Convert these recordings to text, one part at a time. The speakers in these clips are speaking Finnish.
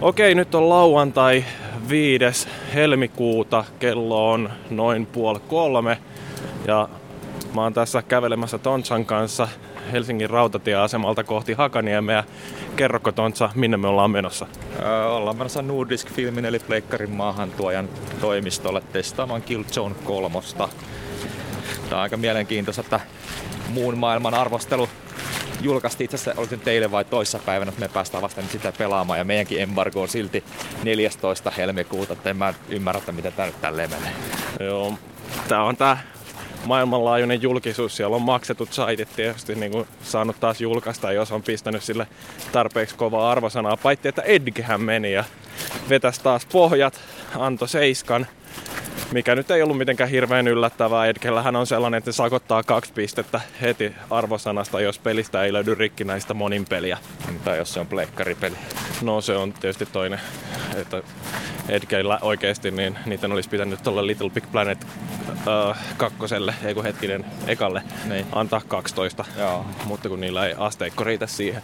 Okei, nyt on lauantai 5. helmikuuta, kello on noin puoli kolme ja mä oon tässä kävelemässä Tontsan kanssa Helsingin rautatieasemalta kohti Hakaniemeä. Kerroko Tontsa, minne me ollaan menossa? Öö, ollaan menossa Nordisk Filmin eli Pleikkarin maahantuojan toimistolle testaamaan Killzone kolmosta. Tää on aika mielenkiintoista, että muun maailman arvostelu julkaistiin itse asiassa, oliko teille vai toissapäivänä, että me päästään vasta nyt sitä pelaamaan ja meidänkin embargo on silti 14. helmikuuta, että en mä ymmärrä, että miten tää nyt tälleen menee. Joo, tää on tää maailmanlaajuinen julkisuus. Siellä on maksetut saitit tietysti niin kuin saanut taas julkaista, jos on pistänyt sille tarpeeksi kovaa arvosanaa. Paitsi, että Edgehän meni ja vetäisi taas pohjat, antoi seiskan mikä nyt ei ollut mitenkään hirveän yllättävää. Edgellähän on sellainen, että se sakottaa kaksi pistettä heti arvosanasta, jos pelistä ei löydy rikkinäistä monin peliä. Tai jos se on pleikkaripeli. No se on tietysti toinen, että Edgeillä oikeasti niin niiden olisi pitänyt tuolla Little Big Planet uh, kakkoselle, ei kun hetkinen ekalle, niin. antaa 12. Joo. Mutta kun niillä ei asteikko riitä siihen.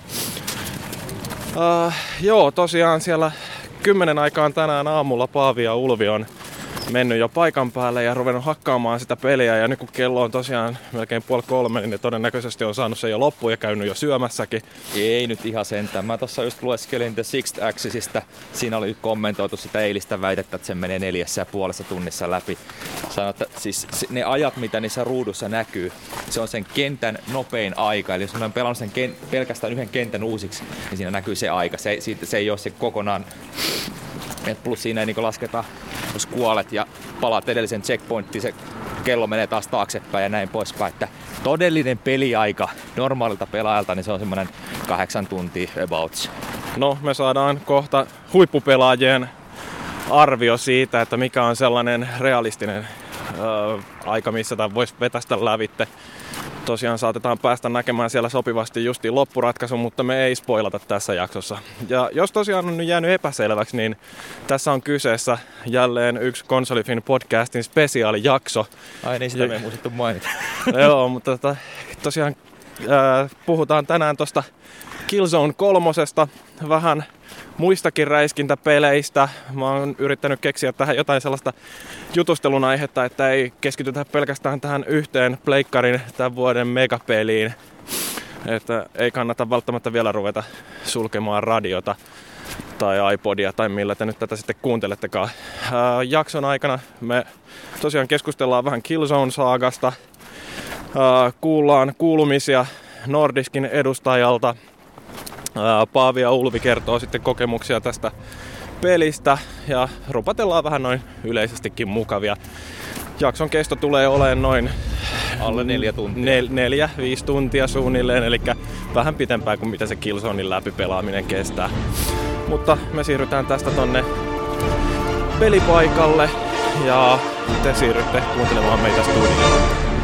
Uh, joo, tosiaan siellä kymmenen aikaan tänään aamulla Paavi ja Ulvi on mennyt jo paikan päälle ja ruvennut hakkaamaan sitä peliä. Ja nyt kun kello on tosiaan melkein puoli kolme, niin ne todennäköisesti on saanut sen jo loppuun ja käynyt jo syömässäkin. Ei nyt ihan sentään. Mä tuossa just lueskelin The Sixth Axisista. Siinä oli kommentoitu sitä eilistä väitettä, että se menee neljässä ja puolessa tunnissa läpi. Sano, että siis ne ajat, mitä niissä ruudussa näkyy, se on sen kentän nopein aika. Eli jos on pelannut sen ken- pelkästään yhden kentän uusiksi, niin siinä näkyy se aika. Se, se ei ole se kokonaan et plus siinä ei niin lasketa, jos kuolet ja palaat edellisen checkpointtiin, se kello menee taas taaksepäin ja näin poispäin. Että todellinen peliaika normaalilta pelaajalta, niin se on semmoinen kahdeksan tuntia about. No, me saadaan kohta huippupelaajien arvio siitä, että mikä on sellainen realistinen ö, aika, missä tämä voisi vetästä lävitte tosiaan saatetaan päästä näkemään siellä sopivasti justiin loppuratkaisu, mutta me ei spoilata tässä jaksossa. Ja jos tosiaan on nyt jäänyt epäselväksi, niin tässä on kyseessä jälleen yksi Konsolifin podcastin spesiaalijakso. Ai niin, sitä me ei muistettu mainita. Joo, mutta tota, tosiaan äh, puhutaan tänään tuosta Killzone kolmosesta, vähän muistakin räiskintäpeleistä. Mä oon yrittänyt keksiä tähän jotain sellaista jutustelun aihetta, että ei keskitytä pelkästään tähän yhteen pleikkarin tämän vuoden megapeliin. Että ei kannata välttämättä vielä ruveta sulkemaan radiota tai iPodia tai millä te nyt tätä sitten kuuntelettekaan. Ää, jakson aikana me tosiaan keskustellaan vähän Killzone-saagasta, ää, kuullaan kuulumisia Nordiskin edustajalta, Paavi ja Ulvi kertoo sitten kokemuksia tästä pelistä ja rupatellaan vähän noin yleisestikin mukavia. Jakson kesto tulee olemaan noin alle neljä tuntia. Nel, neljä, viisi tuntia suunnilleen, eli vähän pitempään kuin mitä se Killzonein läpipelaaminen kestää. Mutta me siirrytään tästä tonne pelipaikalle ja te siirrytte kuuntelemaan meitä studioon.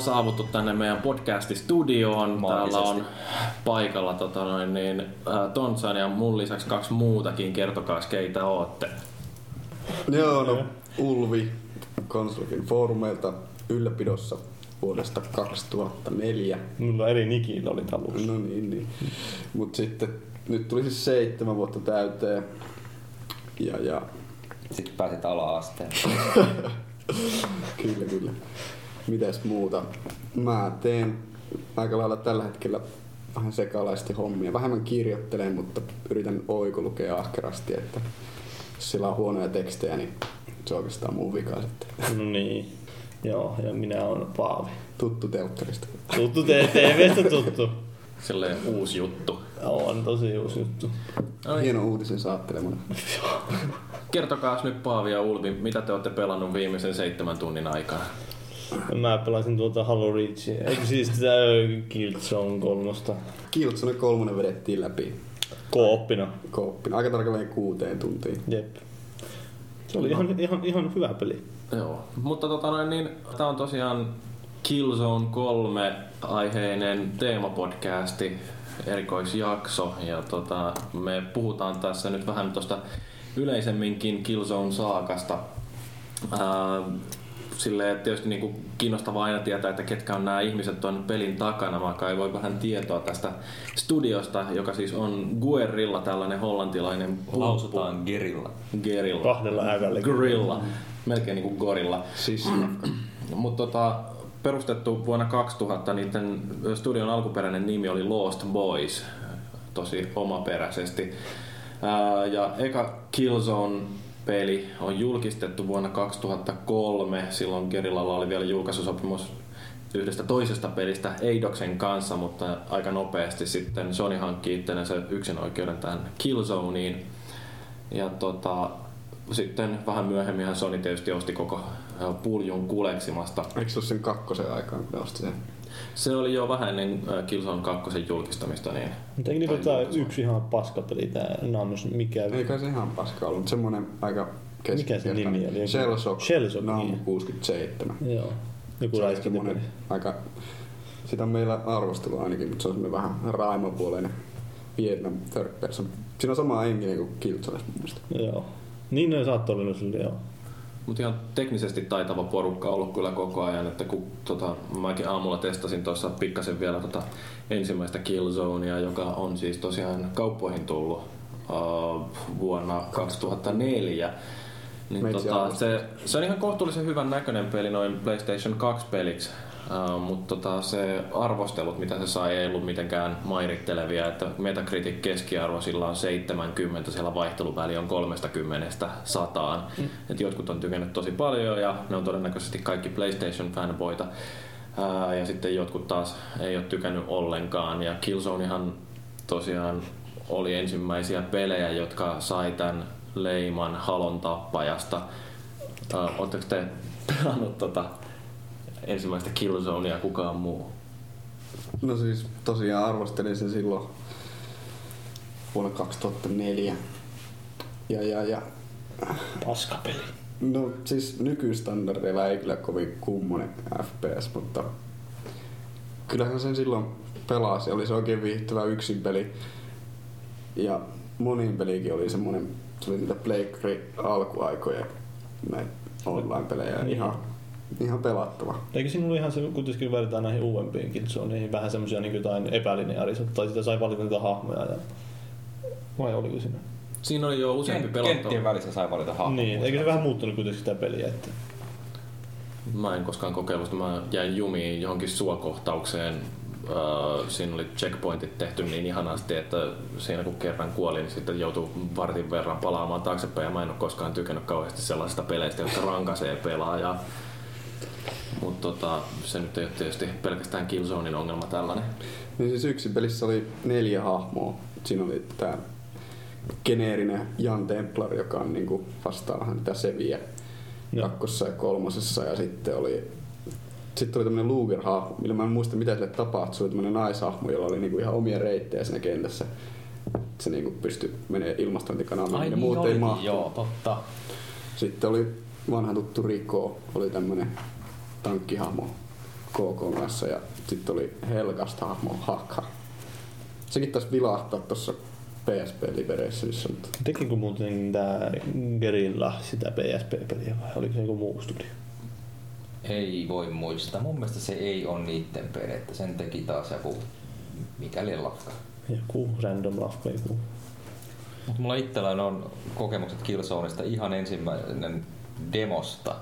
Saavuttu tänne meidän podcasti-studioon. Täällä on paikalla tota noin, niin, äh, Tontsan ja mun lisäksi kaksi muutakin. Kertokaa, keitä ootte. Joo, no Ulvi Konsolifin foorumeilta ylläpidossa vuodesta 2004. Mulla eri nikin oli alussa. No niin, niin. Mut sitten nyt tuli siis seitsemän vuotta täyteen. Ja, ja... Sitten pääsit ala-asteen. kyllä, kyllä mitäs muuta. Mä teen aika lailla tällä hetkellä vähän sekalaisesti hommia. Vähemmän kirjoittelen, mutta yritän oikolukea ahkerasti, että jos sillä on huonoja tekstejä, niin se on oikeastaan mun vika sitten. No niin. Joo, ja minä olen Paavi. Tuttu telkkarista. Tuttu TVstä tuttu. Silleen uusi juttu. On tosi uusi juttu. Ai. Hieno uutisen saattelemana. Kertokaa nyt Paavi ja Ulvi, mitä te olette pelannut viimeisen seitsemän tunnin aikana? Mä pelasin tuota Halo Reachia. Eikö siis tätä Killzone kolmosta? Killzone kolmonen vedettiin läpi Kooppina. kooppina. Aika tarkalleen kuuteen tuntiin. Jep. Se oli ihan, ihan, ihan hyvä peli. Joo, mutta tota noin, niin, tämä on tosiaan Killzone 3 aiheinen teemapodcasti, erikoisjakso ja tota, me puhutaan tässä nyt vähän tuosta yleisemminkin Killzone saakasta. Ää, silleen tietysti niinku kiinnostavaa aina tietää, että ketkä on nämä ihmiset tuon pelin takana. Mä kai vähän tietoa tästä studiosta, joka siis on Guerrilla, tällainen hollantilainen Lausutaan Gerilla. Gerilla. Kahdella ävällä. Gorilla. Melkein niinku gorilla. Siis Mutta tota, perustettu vuonna 2000, niiden studion alkuperäinen nimi oli Lost Boys, tosi omaperäisesti. Ja eka Killzone-peli on julkistettu vuonna 2003. Silloin Gerillalla oli vielä julkaisusopimus yhdestä toisesta pelistä Eidoksen kanssa, mutta aika nopeasti sitten Sony hankki itsellensä yksin oikeuden tähän Killzoneen. Ja tota, sitten vähän myöhemmin Sony tietysti osti koko ää, puljun kuleksimasta. eikö se ole sen kakkosen aikaan, kun osti sen? Se oli jo vähän ennen ää, Killzone 2 julkistamista, niin Mutta eikö niillä julkaisua. yksi ihan paskapeli tää Nanos, mikä... Eikä se ihan paska ollut, mutta semmonen aika Mikä se nimi oli? Shellshock, Shellshock, Namu niin. 67. Joo. Joku Se semmonen aika, sitä on meillä arvostelu ainakin, mutta se on semmonen vähän raimopuoleinen Vietnam third person. Siinä on sama henki kuin Killzone mun mielestä. Joo. Niin ne saattoi olla sille, joo. Mutta ihan teknisesti taitava porukka ollut kyllä koko ajan, että kun tota, mäkin aamulla testasin tuossa pikkasen vielä tota ensimmäistä Killzonea, joka on siis tosiaan kauppoihin tullut uh, vuonna 2004. Niin Meitsi tota, se, se on ihan kohtuullisen hyvän näköinen peli noin PlayStation 2 peliksi, uh, mutta tota, se arvostelut, mitä se sai, ei ollut mitenkään mairittelevia. Että Metacritic keskiarvo sillä on 70, siellä vaihteluväli on 30 sataan. Mm. Et jotkut on tykännyt tosi paljon ja ne on todennäköisesti kaikki PlayStation-fanboita. Ja sitten jotkut taas ei ole tykännyt ollenkaan. Ja Killzonehan tosiaan oli ensimmäisiä pelejä, jotka sai tämän leiman halon tappajasta. Oletteko te pelannut tota ensimmäistä Killzonea kukaan muu? No siis tosiaan arvostelin sen silloin vuonna 2004. Ja, ja, ja Paskapeli. No siis nykystandardeilla ei kyllä kovin kummonen FPS, mutta kyllähän sen silloin pelasi. Oli se oikein viihtyvä yksin peli. Ja monin pelikin oli semmonen, se oli niitä Pleikkari alkuaikoja näitä online-pelejä. Niin. Ihan, ihan pelattava. Eikö siinä ollut ihan se, kuitenkin verrataan näihin uudempiinkin zoneihin, vähän semmosia niin jotain epälineaarisuutta, tai sitä sai valita niitä hahmoja. Ja... Vai oliko siinä? Siinä oli jo useampi Kent- pelottava. Kenttien välissä sai valita hahmon. niin, eikö se vähän muuttunut kuitenkin sitä peliä? Että... Mä en koskaan kokeillut, mä jäin jumiin johonkin suokohtaukseen. Öö, siinä oli checkpointit tehty niin ihanasti, että siinä kun kerran kuoli, niin sitten joutuu vartin verran palaamaan taaksepäin. Ja mä en ole koskaan tykännyt kauheasti sellaisista peleistä, jotka rankaisee pelaajaa. Mutta tota, se nyt ei ole tietysti pelkästään Killzonein ongelma tällainen. Niin siis yksin pelissä oli neljä hahmoa. Siinä oli tää geneerinen Jan Templar, joka on niinku vastaa vähän niitä seviä Joo. kakkossa ja kolmosessa. Ja sitten oli, sitten oli tämmönen Luger-hahmo, millä mä en muista mitä sille tapahtui. Se oli tämmönen naishahmo, jolla oli niinku ihan omia reittejä siinä kentässä. Se niinku pystyi menee ilmastointikanaville, Ai ja niin muut ei mahtunut. joo. Totta. Sitten oli vanha tuttu Riko, oli tämmönen tankkihahmo KK kanssa ja sitten oli Helgasta hahmo Hakka. Sekin taisi vilahtaa tuossa PSP Liberationissa, mutta Tekikö muuten tää Gerilla sitä PSP-peliä vai oliko se joku muu studio? Ei voi muistaa. Mun mielestä se ei ole niitten peli, että sen teki taas joku mikäli lafka. Joku random lafka, joku. Mutta mulla itselläni on kokemukset Killzoneista ihan ensimmäinen demosta.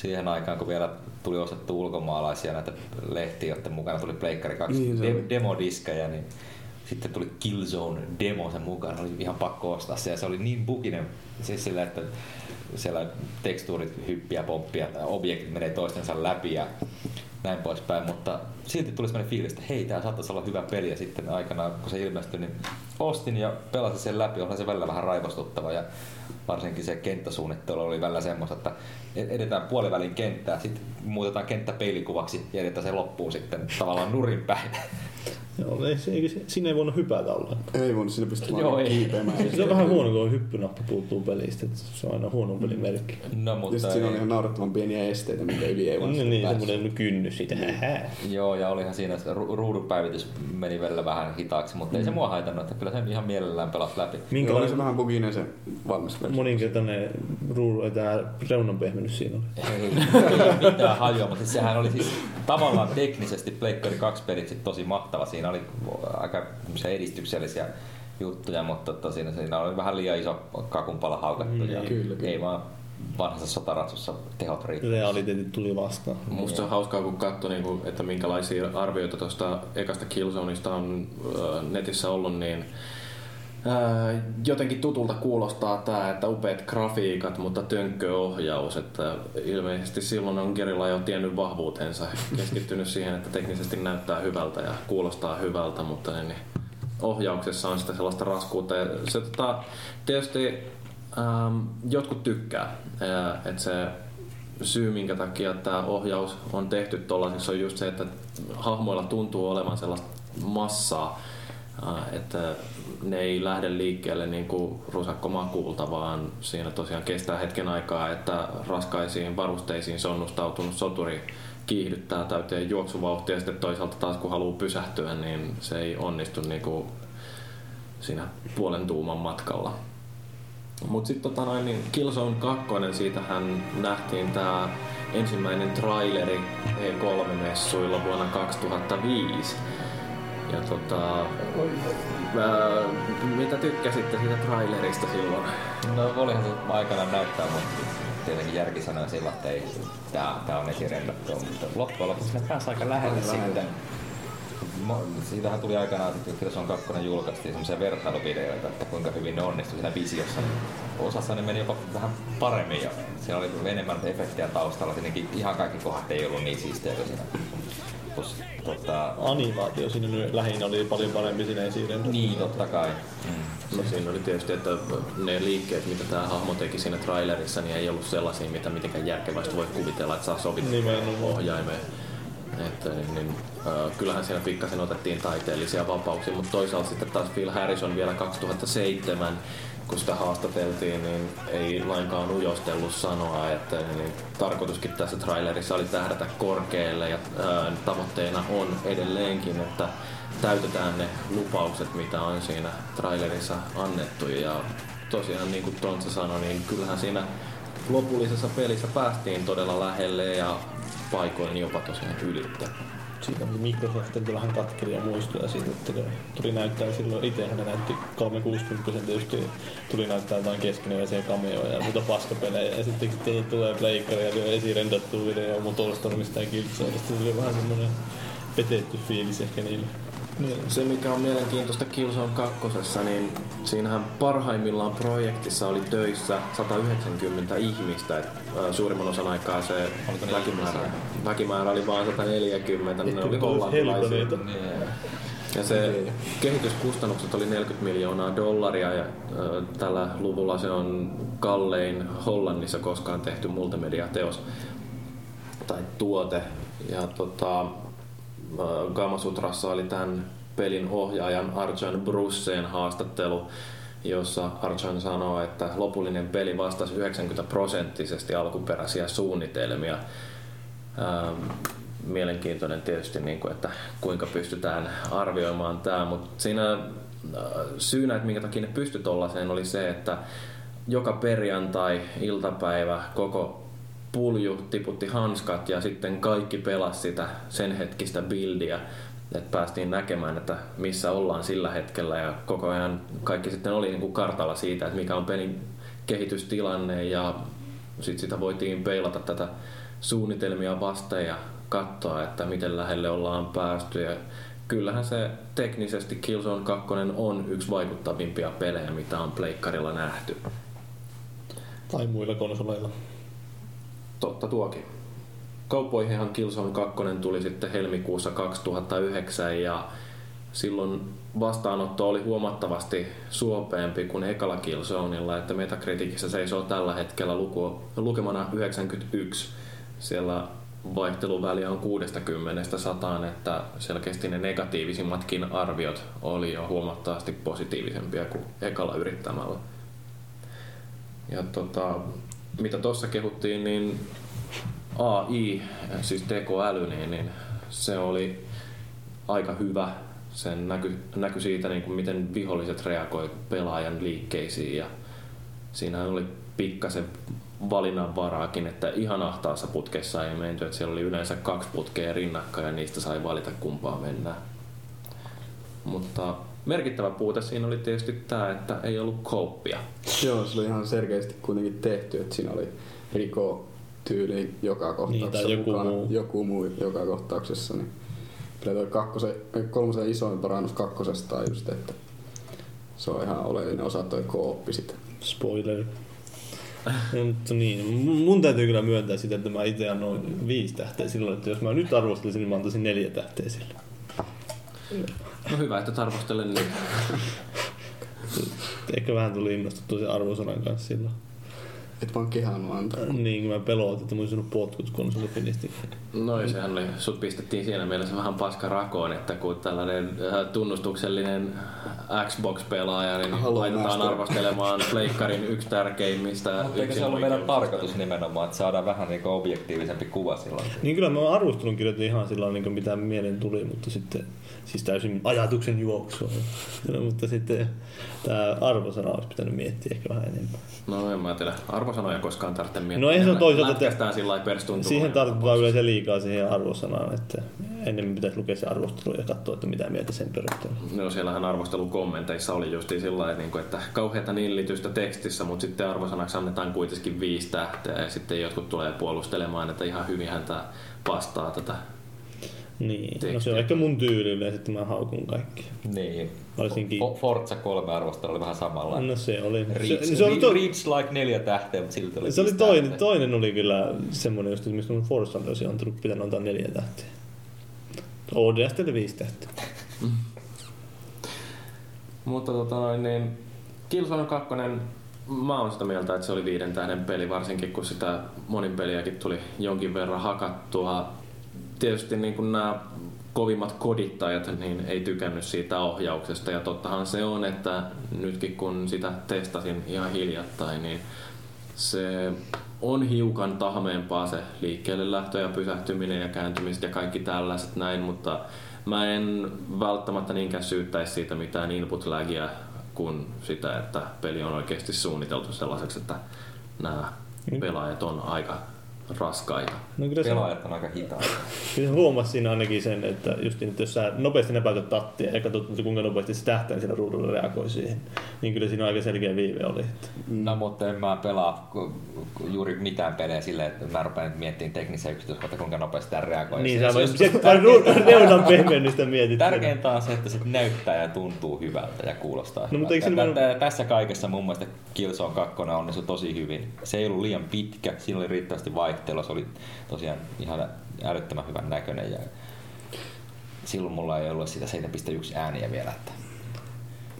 Siihen aikaan, kun vielä tuli ostettu ulkomaalaisia näitä lehtiä, joiden mukana tuli Pleikkari 2 Niin de- demodiskejä, niin sitten tuli Killzone demo sen mukana. Oli ihan pakko ostaa se ja se oli niin buginen, siis sillä, että siellä tekstuurit hyppiä, pomppia, objektit menee toistensa läpi ja näin poispäin, mutta silti tuli sellainen fiilis, että hei, tää saattaisi olla hyvä peli ja sitten aikanaan, kun se ilmestyi, niin ostin ja pelasin sen läpi, onhan se välillä vähän raivostuttava ja varsinkin se kenttäsuunnittelu oli välillä semmoista, että edetään puolivälin kenttää, sitten muutetaan kenttä peilikuvaksi ja jätetään se loppuun sitten tavallaan nurin päin. Joo, ei, se, se, siinä ei voinut hypätä olla. Ei voinut sinne pystyä Joo, vaan ei. kiipeämään. Se on vähän huono, kun hyppynappi puuttuu pelistä. että Se on aina huono pelin merkki. No Ja mutta sit siinä on ei. ihan naurettavan pieniä esteitä, mitä yli ei vaan Niin, niin semmoinen kynnys siitä. Joo, ja olihan siinä se ru- ruudun päivitys meni välillä vähän hitaaksi, mutta ei se mua haitannut, että kyllä se ihan mielellään pelasi läpi. Joo, oli se vähän buginen se valmis versio. moninkertainen ruudu, tämä reunan pehmennys siinä oli? Ei, ei mitään hajua, mutta siis sehän oli siis tavallaan teknisesti Pleikkari 2 pelit sit tosi mahtava. Siinä oli aika edistyksellisiä juttuja, mutta tota, siinä, siinä oli vähän liian iso kakunpala haukattu. ja Kyllä, kyllä. Ei vaan vanhassa sotaratsussa tehot riittää. Realiteetit tuli vastaan. Musta se on hauskaa, kun katsoi, niin että minkälaisia arvioita tuosta ekasta Killzoneista on ö, netissä ollut, niin ö, jotenkin tutulta kuulostaa tämä, että upeat grafiikat, mutta tönkköohjaus. Että ilmeisesti silloin on Gerilla jo tiennyt vahvuutensa, keskittynyt siihen, että teknisesti näyttää hyvältä ja kuulostaa hyvältä, mutta niin, ohjauksessa on sitä sellaista raskuutta. Ja se tota, tietysti ähm, jotkut tykkää, ää, että se syy, minkä takia tämä ohjaus on tehty tuollaisessa, on just se, että hahmoilla tuntuu olevan sellaista massaa, ää, että ne ei lähde liikkeelle niin kuin rusakko makuulta, vaan siinä tosiaan kestää hetken aikaa, että raskaisiin varusteisiin sonnustautunut soturi kiihdyttää täyteen juoksuvauhtia ja sitten toisaalta taas kun haluaa pysähtyä, niin se ei onnistu niin kuin siinä puolen tuuman matkalla. Mutta sitten tota noin, niin Killzone 2, siitähän nähtiin tämä ensimmäinen traileri E3-messuilla vuonna 2005. Ja tota, ää, mitä tykkäsitte siitä trailerista silloin? No olihan se aikanaan näyttää, mutta tietenkin järki sanoi silloin, että ei, tää, tää on esirendattu, mutta loppujen lopuksi ne pääsi aika lähelle Aika lähelle. sitten. Siitähän tuli aikanaan, että Killzone 2 julkaistiin semmoisia vertailuvideoita, että kuinka hyvin ne onnistui siinä visiossa. Osassa ne meni jopa vähän paremmin ja siinä oli enemmän efektejä taustalla. Tietenkin ihan kaikki kohdat ei ollut niin siistejä kuin siinä. Plus, tota, Animaatio siinä nyt lähinnä oli paljon parempi siinä esiin. niin, totta kai. Mm. No siinä oli tietysti, että ne liikkeet, mitä tämä hahmo teki siinä trailerissa, niin ei ollut sellaisia, mitä mitenkään järkevästi voi kuvitella, että saa sovittaa ohjaimeen. Että, niin, niin, äh, kyllähän siinä pikkasen otettiin taiteellisia vapauksia, mutta toisaalta sitten taas Phil Harrison vielä 2007, kun sitä haastateltiin, niin ei lainkaan ujostellut sanoa, että niin, tarkoituskin tässä trailerissa oli tähdätä korkealle ja ää, tavoitteena on edelleenkin, että täytetään ne lupaukset, mitä on siinä trailerissa annettu. Ja tosiaan niin kuin Tontsa sanoi, niin kyllähän siinä lopullisessa pelissä päästiin todella lähelle ja paikoin jopa tosiaan ylitte. Siitä oli Microsoftilta vähän katkeria muistoja siitä, että ne tuli näyttää silloin itse, ne näytti 360 tietysti tuli näyttää jotain keskeneräisiä cameoja ja muuta paskapelejä ja sitten kun tulee pleikkari ja esirendattu video Motorstormista ja Killzoneista, se oli vähän semmoinen petetty fiilis ehkä niille. Se mikä on mielenkiintoista Killzone 2, niin siinähän parhaimmillaan projektissa oli töissä 190 ihmistä. Et, ää, suurimman osan aikaa se väkimäärä, väkimäärä oli vain 140, ne Ehkä oli ne olisi hollantilaisia. Niin. Ja se kehityskustannukset oli 40 miljoonaa dollaria ja ö, tällä luvulla se on kallein Hollannissa koskaan tehty multimediateos tai tuote. Ja tota, Gamasutrassa oli tämän pelin ohjaajan Arjan Brusseen haastattelu, jossa Arjan sanoo, että lopullinen peli vastasi 90 prosenttisesti alkuperäisiä suunnitelmia. Ähm, mielenkiintoinen tietysti, niin kuin, että kuinka pystytään arvioimaan tämä, mutta siinä äh, syynä, että minkä takia ne pystyi oli se, että joka perjantai, iltapäivä, koko pulju tiputti hanskat ja sitten kaikki pelasi sitä sen hetkistä bildiä, että päästiin näkemään, että missä ollaan sillä hetkellä ja koko ajan kaikki sitten oli niin kuin kartalla siitä, että mikä on pelin kehitystilanne ja sitten sitä voitiin peilata tätä suunnitelmia vasten ja katsoa, että miten lähelle ollaan päästy. Ja kyllähän se teknisesti Killzone 2 on yksi vaikuttavimpia pelejä, mitä on pleikkarilla nähty. Tai muilla konsoleilla. Totta tuokin. Kauppoihinhan Killzone 2 tuli sitten helmikuussa 2009 ja silloin vastaanotto oli huomattavasti suopeampi kuin ekalla Killzoneilla, että Metacriticissa seisoo tällä hetkellä luku, lukemana 91. Siellä vaihteluväliä on 60 sataan, että selkeästi ne negatiivisimmatkin arviot oli jo huomattavasti positiivisempia kuin ekalla yrittämällä. Ja tota, mitä tuossa kehuttiin, niin AI, siis tekoäly, niin, niin se oli aika hyvä. Sen näky, näky siitä, niin kuin miten viholliset reagoi pelaajan liikkeisiin ja siinä oli pikkasen valinnanvaraakin, että ihan ahtaassa putkessa ei menty, että siellä oli yleensä kaksi putkea rinnakkain ja niistä sai valita kumpaa mennään. Mutta merkittävä puute siinä oli tietysti tämä, että ei ollut kouppia. Joo, se oli ihan selkeästi kuitenkin tehty, että siinä oli riko tyyli joka kohtauksessa niin, joku mukana. muu. joku muu joka kohtauksessa. Niin kyllä toi kakkosen, kolmosen isoin parannus kakkosesta on just, että se on ihan oleellinen osa toi kooppi sitä. Spoiler. No, mutta niin, mun- mun täytyy kyllä myöntää sitä, että mä itse annoin viisi tähteä silloin, että jos mä nyt arvostelisin, niin mä antaisin neljä tähteä sille. No hyvä, että arvostelen nyt. Ehkä vähän tuli innostuttua sen arvosanan kanssa silloin. Et vaan kehannut antaa. Niin, kun mä pelotin, että mä olisin saanut potkut, kun se oli finisti. No sehän oli, sut pistettiin siinä mielessä vähän paska rakoon, että kun tällainen äh, tunnustuksellinen Xbox-pelaaja, niin Hello, laitetaan master. arvostelemaan pleikkarin yksi tärkeimmistä Mutta eikö se ollut meidän tarkoitus nimenomaan, että saadaan vähän niin objektiivisempi kuva silloin? Niin kyllä mä arvostelun kirjoitin ihan sillä niin mitä mieleen tuli, mutta sitten siis täysin ajatuksen juoksua. No, mutta sitten tämä arvosana olisi pitänyt miettiä ehkä vähän enemmän. No en mä tiedä, arvosanoja koskaan tarvitse miettiä. No eihän se ole toisaalta, että- sillä. Siihen tartutaan yleensä liikaa siihen arvosanaan, että ennemmin pitäisi lukea se arvostelu ja katsoa, että mitä mieltä sen perusteella. No siellähän arvostelun kommenteissa oli justiin sillä niin kuin, että kauheata nillitystä tekstissä, mutta sitten arvosanaksi annetaan kuitenkin viisi tähteä ja sitten jotkut tulee puolustelemaan, että ihan hyvin tämä vastaa tätä. Niin, no se on ehkä mun tyyli yleensä, että mä haukun kaikki. Niin. Varsinkin- Fo- Forza 3 arvostelu oli vähän samalla. No se oli. Reach, se, se, oli, to, Reach like neljä tähteä, mutta silti oli se oli toinen, tähteä. toinen oli kyllä semmoinen, just, mistä mun Forzalle olisi antanut, pitänyt antaa neljä tähteä. ODS oli viisi tähteä. Mutta tota noin, niin Killzone 2, mä oon sitä mieltä, että se oli viiden tähden peli, varsinkin kun sitä monin peliäkin tuli jonkin verran hakattua. Tietysti niin kuin nämä kovimmat kodittajat niin ei tykännyt siitä ohjauksesta. Ja tottahan se on, että nytkin kun sitä testasin ihan hiljattain, niin se on hiukan tahmeempaa se liikkeelle lähtö ja pysähtyminen ja kääntymiset ja kaikki tällaiset näin, mutta mä en välttämättä niinkään syyttäisi siitä mitään input lagia kuin sitä, että peli on oikeasti suunniteltu sellaiseksi, että nämä pelaajat on aika raskaita. No kyllä se, Pelaajat on aika hitaita. kyllä se huomasi siinä ainakin sen, että just niin, että jos sä nopeasti näpäytät tattia ja katsot, että kuinka nopeasti se tähtäin siinä ruudulla reagoi siihen, niin kyllä siinä aika selkeä viive oli. Että No mutta en mä pelaa juuri mitään pelejä silleen, että mä rupean nyt miettimään teknisiä yksityiskohtia, kuinka nopeasti tämä reagoi. niin, Se- sä ru- reunan pehmennystä mietit. Tärkeintä on se, että se näyttää ja tuntuu hyvältä ja kuulostaa No, mutta eikö tä- Tässä kaikessa mun mielestä Killzone 2 onnistui tosi hyvin. Se ei ollut liian pitkä, siinä oli riittävästi vaihtelua, se oli tosiaan ihan älyttömän hyvän näköinen ja silloin mulla ei ollut sitä 7.1 ääniä vielä. Että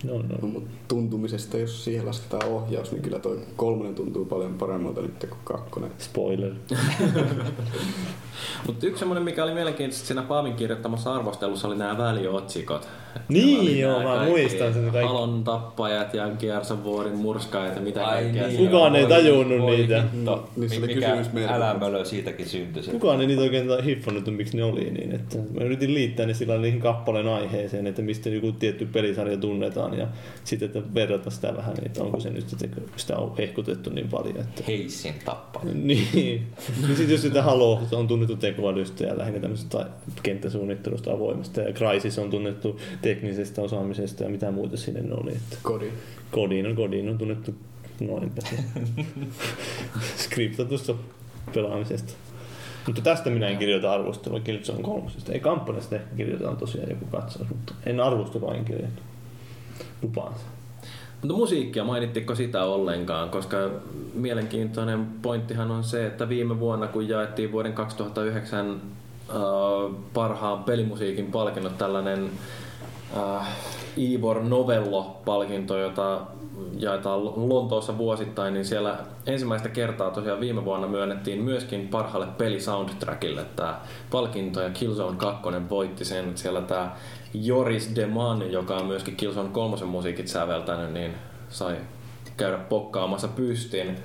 No, no. No, mut tuntumisesta, jos siihen lasketaan ohjaus, niin kyllä toi kolmonen tuntuu paljon paremmalta nyt kuin kakkonen. Spoiler. Mutta yksi semmoinen, mikä oli mielenkiintoista siinä Paavin kirjoittamassa arvostelussa, oli nämä väliotsikot. Niin, joo, mä muistan sen kaikki. Halon tappajat ja Gears of Warin murskaajat ja mitä Ai kaikkea. niin, Kukaan ei tajunnut voi niitä. hitto, Niissä oli mikä kysymysmerkit. älämölö siitäkin syntyi. se. Kukaan ei niitä oikein hiffannut, että miksi ne oli niin. Että mä yritin liittää ne sillä niihin kappaleen aiheeseen, että mistä joku tietty pelisarja tunnetaan ja sitten että verrata sitä vähän, niin että onko se nyt sitä, sitä on hehkutettu niin paljon. Että... Heissin tappaminen. Niin. niin sitten jos sitä Halo se on tunnettu tekoälystä ja lähinnä tämmöisestä kenttäsuunnittelusta avoimesta ja Crysis on tunnettu teknisestä osaamisesta ja mitä muuta sinne oli. Että Kodi. Kodin on, Kodin on tunnettu noin skriptatusta pelaamisesta. Mutta tästä minä en kirjoita arvostelua Killzone 3. Ei kampanjasta ehkä kirjoitetaan tosiaan joku katsaus, mutta en arvostelua en kirjoita. Lupaan sen. Mutta musiikkia, mainittiko sitä ollenkaan? Koska mielenkiintoinen pointtihan on se, että viime vuonna kun jaettiin vuoden 2009 äh, parhaan pelimusiikin palkinnot tällainen äh, Ivor Novello-palkinto, jota jaetaan Lontoossa vuosittain, niin siellä ensimmäistä kertaa tosiaan viime vuonna myönnettiin myöskin parhaalle pelisoundtrackille tämä palkinto ja Killzone 2 voitti sen. Siellä tämä Joris Deman, joka on myöskin Killzone 3 musiikit säveltänyt, niin sai käydä pokkaamassa pystin.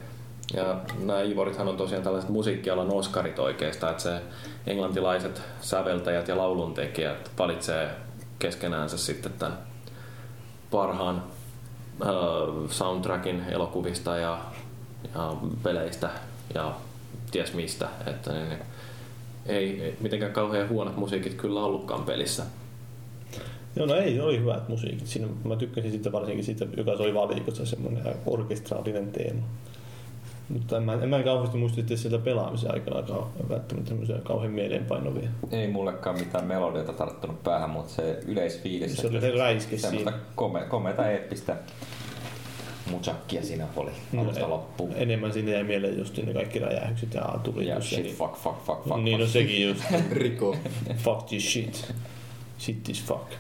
Ja nämä Ivorithan on tosiaan tällaiset musiikkialan Oscarit oikeastaan, että se englantilaiset säveltäjät ja lauluntekijät valitsee keskenäänsä sitten tämän parhaan äh, soundtrackin elokuvista ja, ja peleistä ja ties mistä. Että niin, niin, ei, mitenkään kauhean huonot musiikit kyllä ollutkaan pelissä. Joo, no ei, oli hyvät musiikit. Siinä mä tykkäsin sitten varsinkin siitä, joka soi valikossa semmoinen orkestraalinen teema. Mutta en mä, en mä kauheasti muista sitten sieltä pelaamisen aikana välttämättä tämmöisiä kauhean mieleenpainovia. Ei mullekaan mitään melodioita tarttunut päähän, mutta se yleisfiilis. Se oli se räiske siinä. Kome, komeata eeppistä muchakkia siinä oli no, alusta loppuun. Enemmän sinne jäi mieleen just ne kaikki räjähykset ja tuli. Ja shit, niin, fuck, fuck, fuck, fuck. Niin, no sekin just. Riko. fuck this shit. Shit is fuck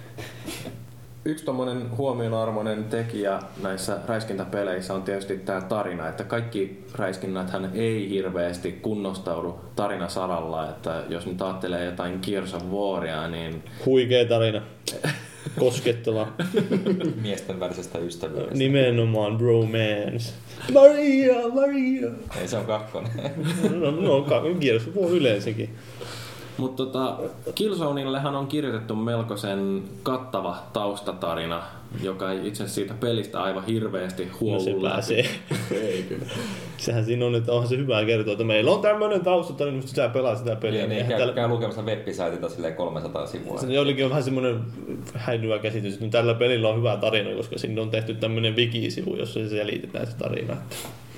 yksi tommonen huomionarvoinen tekijä näissä räiskintäpeleissä on tietysti tämä tarina, että kaikki räiskinnäthän ei hirveästi kunnostaudu tarinasaralla, että jos nyt ajattelee jotain Gears of Waria, niin... Huikea tarina. Koskettava. Miesten välisestä ystävyydestä. Nimenomaan bromance. Maria, Maria. Ei se on kakkonen. no, no, Gears of War yleensäkin. Mutta tota, Killzoneillehan on kirjoitettu melkoisen kattava taustatarina, joka ei itse asiassa siitä pelistä aivan hirveästi huolu no se pääsee. ei kyllä. Sehän siinä on, että onhan se hyvä kertoa, että meillä on tämmöinen taustatarina, mistä sä pelaa sitä peliä. Niin, niin käy, käy lukemassa web-saitilta 300 sivua. Se olikin vähän semmoinen häilyvä käsitys, että tällä pelillä on hyvä tarina, koska sinne on tehty tämmöinen wiki-sivu, jossa se selitetään se tarina.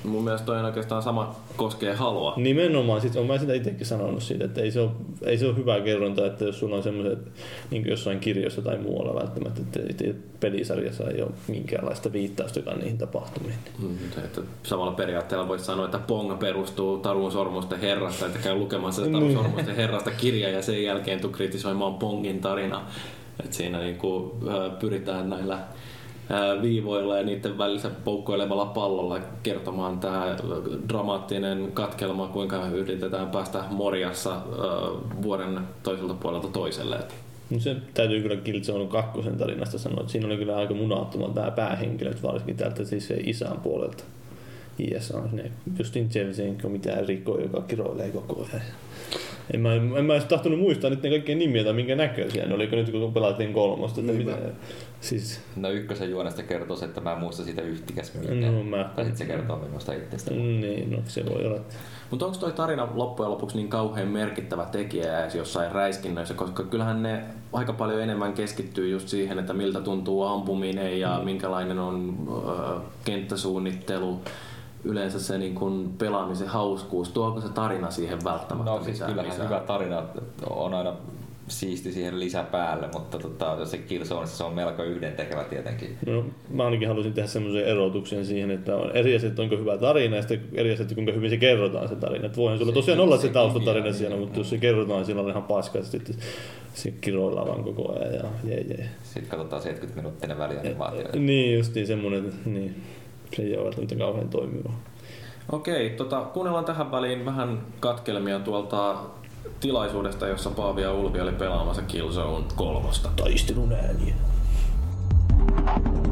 Mun mielestä toi oikeastaan sama koskee halua. Nimenomaan, sit on mä sitä itsekin sanonut siitä, että ei se ole, ei se ole hyvä kerronta, että jos sulla on semmoiset niin jossain kirjoissa tai muualla välttämättä, että pelisarjassa ei ole minkäänlaista viittaustakaan niihin tapahtumiin. Mm, että samalla periaatteella voisi sanoa, että Pong perustuu Tarun sormusten herrasta, että käy lukemassa Tarun niin. sormusten herrasta kirja ja sen jälkeen tuu kritisoimaan Pongin tarina. Että siinä niin kuin, pyritään näillä viivoilla ja niiden välissä poukkoilevalla pallolla kertomaan tämä dramaattinen katkelma, kuinka yritetään päästä Morjassa vuoden toiselta puolelta toiselle. No se täytyy kyllä Killzone kakkosen tarinasta sanoa, että siinä oli kyllä aika munauttama tämä päähenkilöt, varsinkin täältä siis isän puolelta. ISA on ne Justin Jevsenko, mitään riko, joka kiroilee koko ajan. En mä, en mä edes tahtonut muistaa nyt ne kaikkien nimiä tai minkä näköisiä ne oliko nyt kun pelattiin kolmosta. Että mitä, siis... No ykkösen juonesta kertoo se, että mä en muista sitä yhtikäs mitään. No, mä... Tai sitten se kertoo minusta itsestä. Niin, no se voi olla. Mutta onko toi tarina loppujen lopuksi niin kauhean merkittävä tekijä edes jossain räiskinnöissä, koska kyllähän ne aika paljon enemmän keskittyy just siihen, että miltä tuntuu ampuminen ja mm. minkälainen on ö, kenttäsuunnittelu yleensä se niin kun pelaamisen hauskuus, tuoko se tarina siihen välttämättä No siis kyllähän lisää? hyvä tarina on aina siisti siihen lisä päälle, mutta tota, jos se Killzone, se on melko yhdentekevä tietenkin. No, mä ainakin halusin tehdä semmoisen erotuksen siihen, että on eri asia, että onko hyvä tarina ja sitten eri asia, että kuinka hyvin se kerrotaan se tarina. Että voihan sulla tosiaan olla se taustatarina siellä, mutta jos se kerrotaan, siinä on ihan paska, että sitten se kiroillaan vaan koko ajan ja jee, jee. Sitten katsotaan 70 minuuttinen välianimaatio. Niin, justiin semmoinen, niin se ei ole välttämättä kauhean toimiva. Okei, tota, kuunnellaan tähän väliin vähän katkelmia tuolta tilaisuudesta, jossa Paavi ja Ulvi oli pelaamassa Killzone kolmosta. Taistelun ääniä. kohta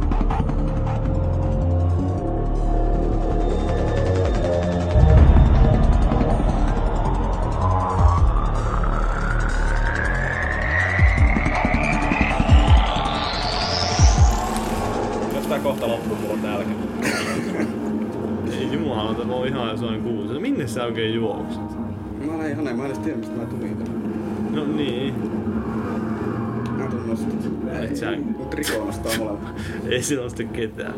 sä oikein juokset? Mä olen ihan mä en edes tiedä, mistä mä tulin. No niin. Mä tulen nostaa. Et sä... Mut Riko nostaa molemmat. Ei se nosta ketään.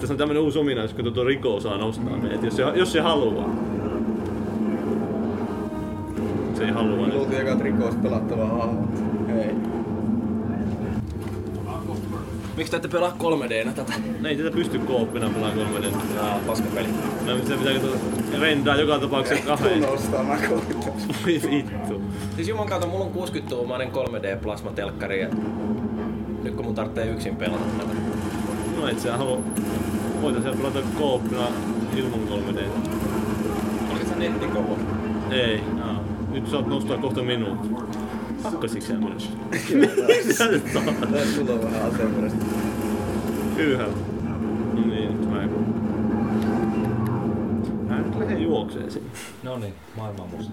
Tässä on tämmönen uusi ominaisuus, kun tuo Riko saa nostaa meitä, jos se, jos se haluaa. Se ei halua. Luultiin eka Riko olisi pelattava hahmo. Ei. Miksi te ette pelaa 3D tätä? No ei tätä pysty kooppina pelaamaan 3D. Jaa, paska peli. No se pitää katsoa rendaa joka tapauksessa kahden. Ostaa mä Voi vittu. Siis juman kautta, mulla on 60-tuumainen 3D-plasmatelkkari. nyt kun mun tarvitsee yksin pelata tätä. No et sä halua... Voitaisiin pelata kooppina ilman 3D. Oliko se nettikoulu? Ei. Aa. Nyt saat nostaa kohta minut. Hakkasiksi sä minut? Sulla on vähän asemuudesta. Ylhäällä. No niin, nyt mä en... Mä nyt lähden juokseen sinne. No niin, maailman musta.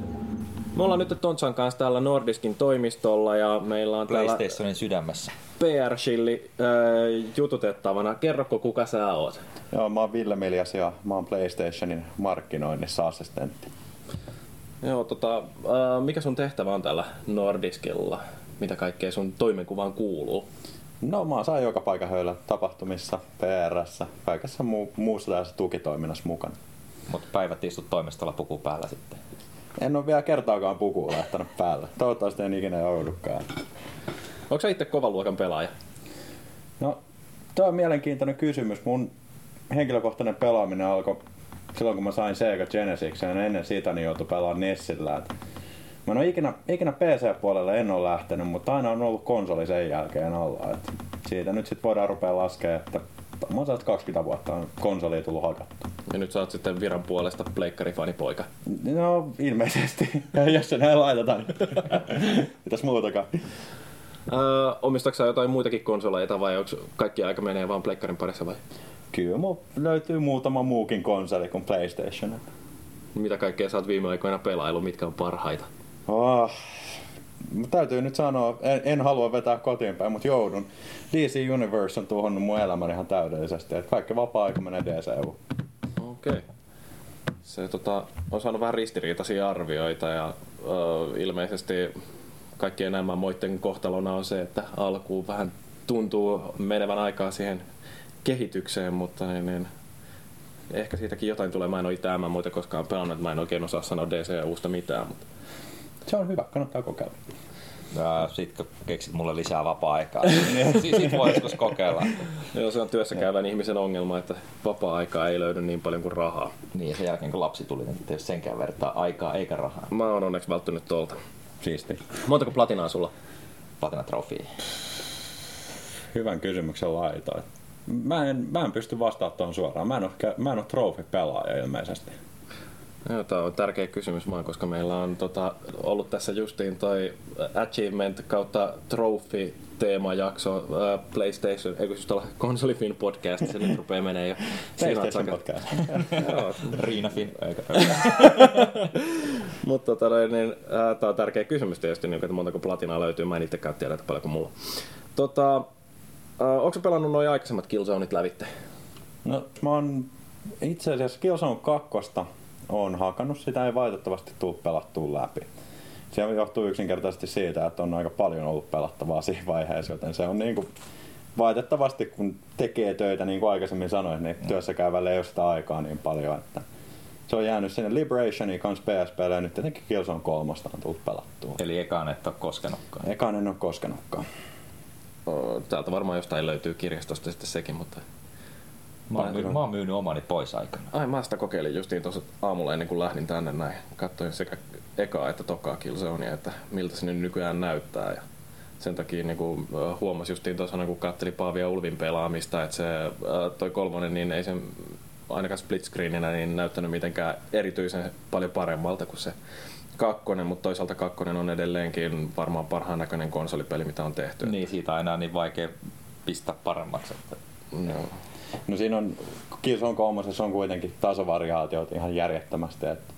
Me ollaan nyt Tontsan kanssa täällä Nordiskin toimistolla ja meillä on täällä PlayStationin sydämessä. PR-shilli äh, jututettavana. Kerroko kuka sä oot? Joo, mä oon Ville Miljas ja mä oon PlayStationin markkinoinnissa assistentti. Joo, tota, äh, mikä sun tehtävä on täällä Nordiskilla? Mitä kaikkea sun toimenkuvaan kuuluu? No mä saan joka paikan höylä tapahtumissa, PRssä, kaikessa muu, muussa tässä tukitoiminnassa mukana. Mutta päivät istut toimistolla puku päällä sitten. En ole vielä kertaakaan pukua lähtenyt päälle. Toivottavasti en ikinä joudukaan. Onko sä itse kovan luokan pelaaja? No, tämä on mielenkiintoinen kysymys. Mun henkilökohtainen pelaaminen alkoi silloin, kun mä sain Sega Genesis, ja ennen sitä niin joutui pelaamaan Nessillä. Et Mä en ole ikinä, ikinä PC-puolelle en ole lähtenyt, mutta aina on ollut konsoli sen jälkeen alla. Et siitä nyt sitten voidaan rupea laskemaan, että mä oon 20 vuotta on konsoli tullut hakattu. Ja nyt sä oot sitten viran puolesta pleikkarifanipoika. No ilmeisesti, jos se näin laitetaan. Mitäs muutakaan? Öö, omistatko jotain muitakin konsoleita vai onko kaikki aika menee vaan pleikkarin parissa vai? Kyllä löytyy muutama muukin konsoli kuin PlayStation. Mitä kaikkea sä oot viime aikoina pelailu, mitkä on parhaita? Oh, täytyy nyt sanoa, en, en halua vetää kotiin päin, mutta joudun. DC Universe on tuhonnut mun elämän ihan täydellisesti. Et kaikki vapaa-aika menee DCU. Okei. Okay. Se tota, on saanut vähän ristiriitaisia arvioita ja ö, ilmeisesti kaikkien nämä moitten kohtalona on se, että alkuun vähän tuntuu menevän aikaa siihen kehitykseen, mutta niin, niin, ehkä siitäkin jotain tulee. Mä en ole itse muita koskaan pelannut, että mä en oikein osaa sanoa DCUsta mitään. Mutta... Se on hyvä, kannattaa kokeilla. Ja sit kun keksit mulle lisää vapaa-aikaa, niin sit voi joskus kokeilla. Joo, se on työssä käyvän ihmisen ongelma, että vapaa-aikaa ei löydy niin paljon kuin rahaa. Niin, ja sen jälkeen kun lapsi tuli, niin jos senkään vertaa aikaa eikä rahaa. Mä oon onneksi välttynyt tuolta. Siisti. Montako platinaa sulla? Platina Trophy. Hyvän kysymyksen laitoit. Mä en, mä en pysty vastaamaan tuon suoraan. Mä en ole, mä en ole trophy-pelaaja ilmeisesti. Joo, tämä on tärkeä kysymys vaan, koska meillä on tota, ollut tässä justiin toi Achievement kautta Trophy teemajakso äh, PlayStation, eikö just olla Konsolifin podcast, se nyt rupeaa menee jo. PlayStation podcast. Riina Fin. Mutta tota, niin, äh, tämä on tärkeä kysymys tietysti, niin, että montako platinaa löytyy, mä en itsekään tiedä, että paljonko mulla. Tota, äh, onko pelannut noin aikaisemmat Killzoneit lävitte? No, mä oon itse asiassa Killzone 2 on hakannut, sitä ei valitettavasti tule pelattua läpi. Se johtuu yksinkertaisesti siitä, että on aika paljon ollut pelattavaa siinä vaiheessa, joten se on niin kuin, valitettavasti kun tekee töitä, niin kuin aikaisemmin sanoin, niin työssä käyvälle ei ole sitä aikaa niin paljon, että se on jäänyt sinne Liberationiin kanssa PSPlle ja nyt tietenkin Killzone 3 on tullut pelattua. Eli ekaan et ole koskenutkaan. Ekaan en ole koskenutkaan. Täältä varmaan jostain löytyy kirjastosta sitten sekin, mutta... Mä oon, myynyt, mä oon myynyt omani pois aikana. Ai mä sitä kokeilin justiin tuossa aamulla ennen kuin lähdin tänne näin. Katsoin sekä ekaa että tokaa Killzonea, että miltä se nyt nykyään näyttää. Ja sen takia niin kuin, huomasi justiin tuossa, kun katteli Paavia Ulvin pelaamista, että se toi kolmonen, niin ei sen ainakaan split screeninä niin näyttänyt mitenkään erityisen paljon paremmalta kuin se kakkonen, mutta toisaalta kakkonen on edelleenkin varmaan parhaan näköinen konsolipeli, mitä on tehty. Niin, siitä aina on niin vaikea pistää paremmaksi. Että... No. No siinä on, Killzone 3 on kuitenkin tasovariaatiot ihan järjettömästi, että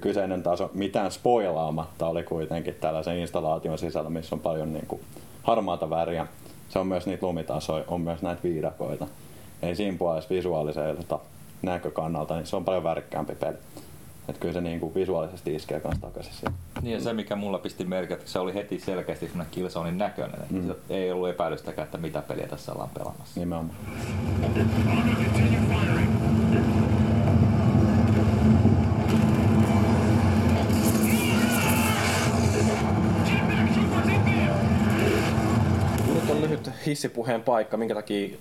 kyseinen taso mitään spoilaamatta oli kuitenkin tällaisen installaation sisällä, missä on paljon niin kuin harmaata väriä. Se on myös niitä lumitasoja, on myös näitä viidakoita. Ei siinä puolessa visuaaliselta näkökannalta, niin se on paljon värikkäämpi peli. Että kyllä se niin kuin visuaalisesti iskee kanssa takaisin siihen. Niin ja se mikä mulla pisti merkki, että se oli heti selkeästi semmoinen Killzonein näköinen. Mm. Ei ollut epäilystäkään, että mitä peliä tässä ollaan pelaamassa. Nimenomaan. Nyt on lyhyt hissipuheen paikka, minkä takia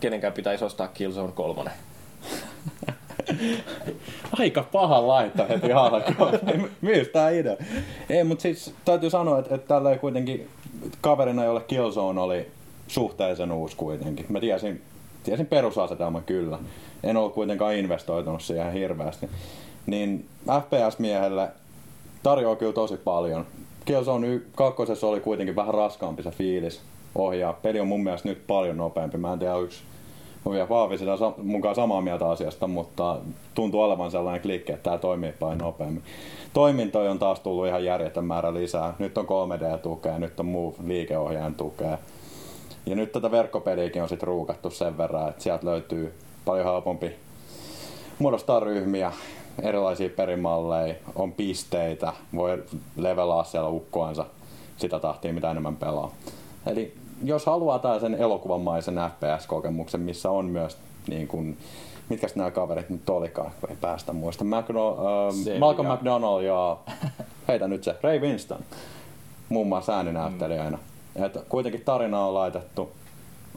kenenkään pitäisi ostaa Killzone 3. Aika paha laittaa heti alkuun. Myös tää idea. Ei, mutta siis täytyy sanoa, että, että tällä kuitenkin kaverina, jolle Killzone oli suhteellisen uusi kuitenkin. Mä tiesin, tiesin perusasetelman kyllä. En ollut kuitenkaan investoitunut siihen hirveästi. Niin FPS-miehelle tarjoaa kyllä tosi paljon. Killzone 2 oli kuitenkin vähän raskaampi se fiilis ohjaa. Peli on mun mielestä nyt paljon nopeampi. Mä en tiedä, yksi vielä Vaavi sitä mukaan samaa mieltä asiasta, mutta tuntuu olevan sellainen klikki, että tämä toimii paljon nopeammin. Toimintoja on taas tullut ihan järjetön määrä lisää. Nyt on 3D-tukea, nyt on Move-liikeohjaajan tukea. Ja nyt tätä verkkopeliäkin on sitten ruukattu sen verran, että sieltä löytyy paljon helpompi muodostaa ryhmiä, erilaisia perimalleja, on pisteitä, voi levelaa siellä ukkoansa sitä tahtia, mitä enemmän pelaa. Eli jos haluaa tällaisen elokuvamaisen FPS-kokemuksen, missä on myös niin kuin, mitkä nämä kaverit nyt olikaan, kun ei päästä muista. McDo- äh, Malcolm McDonald ja heitä nyt se, Ray Winston, muun muassa ääninäyttelijänä. Mm. Et kuitenkin tarina on laitettu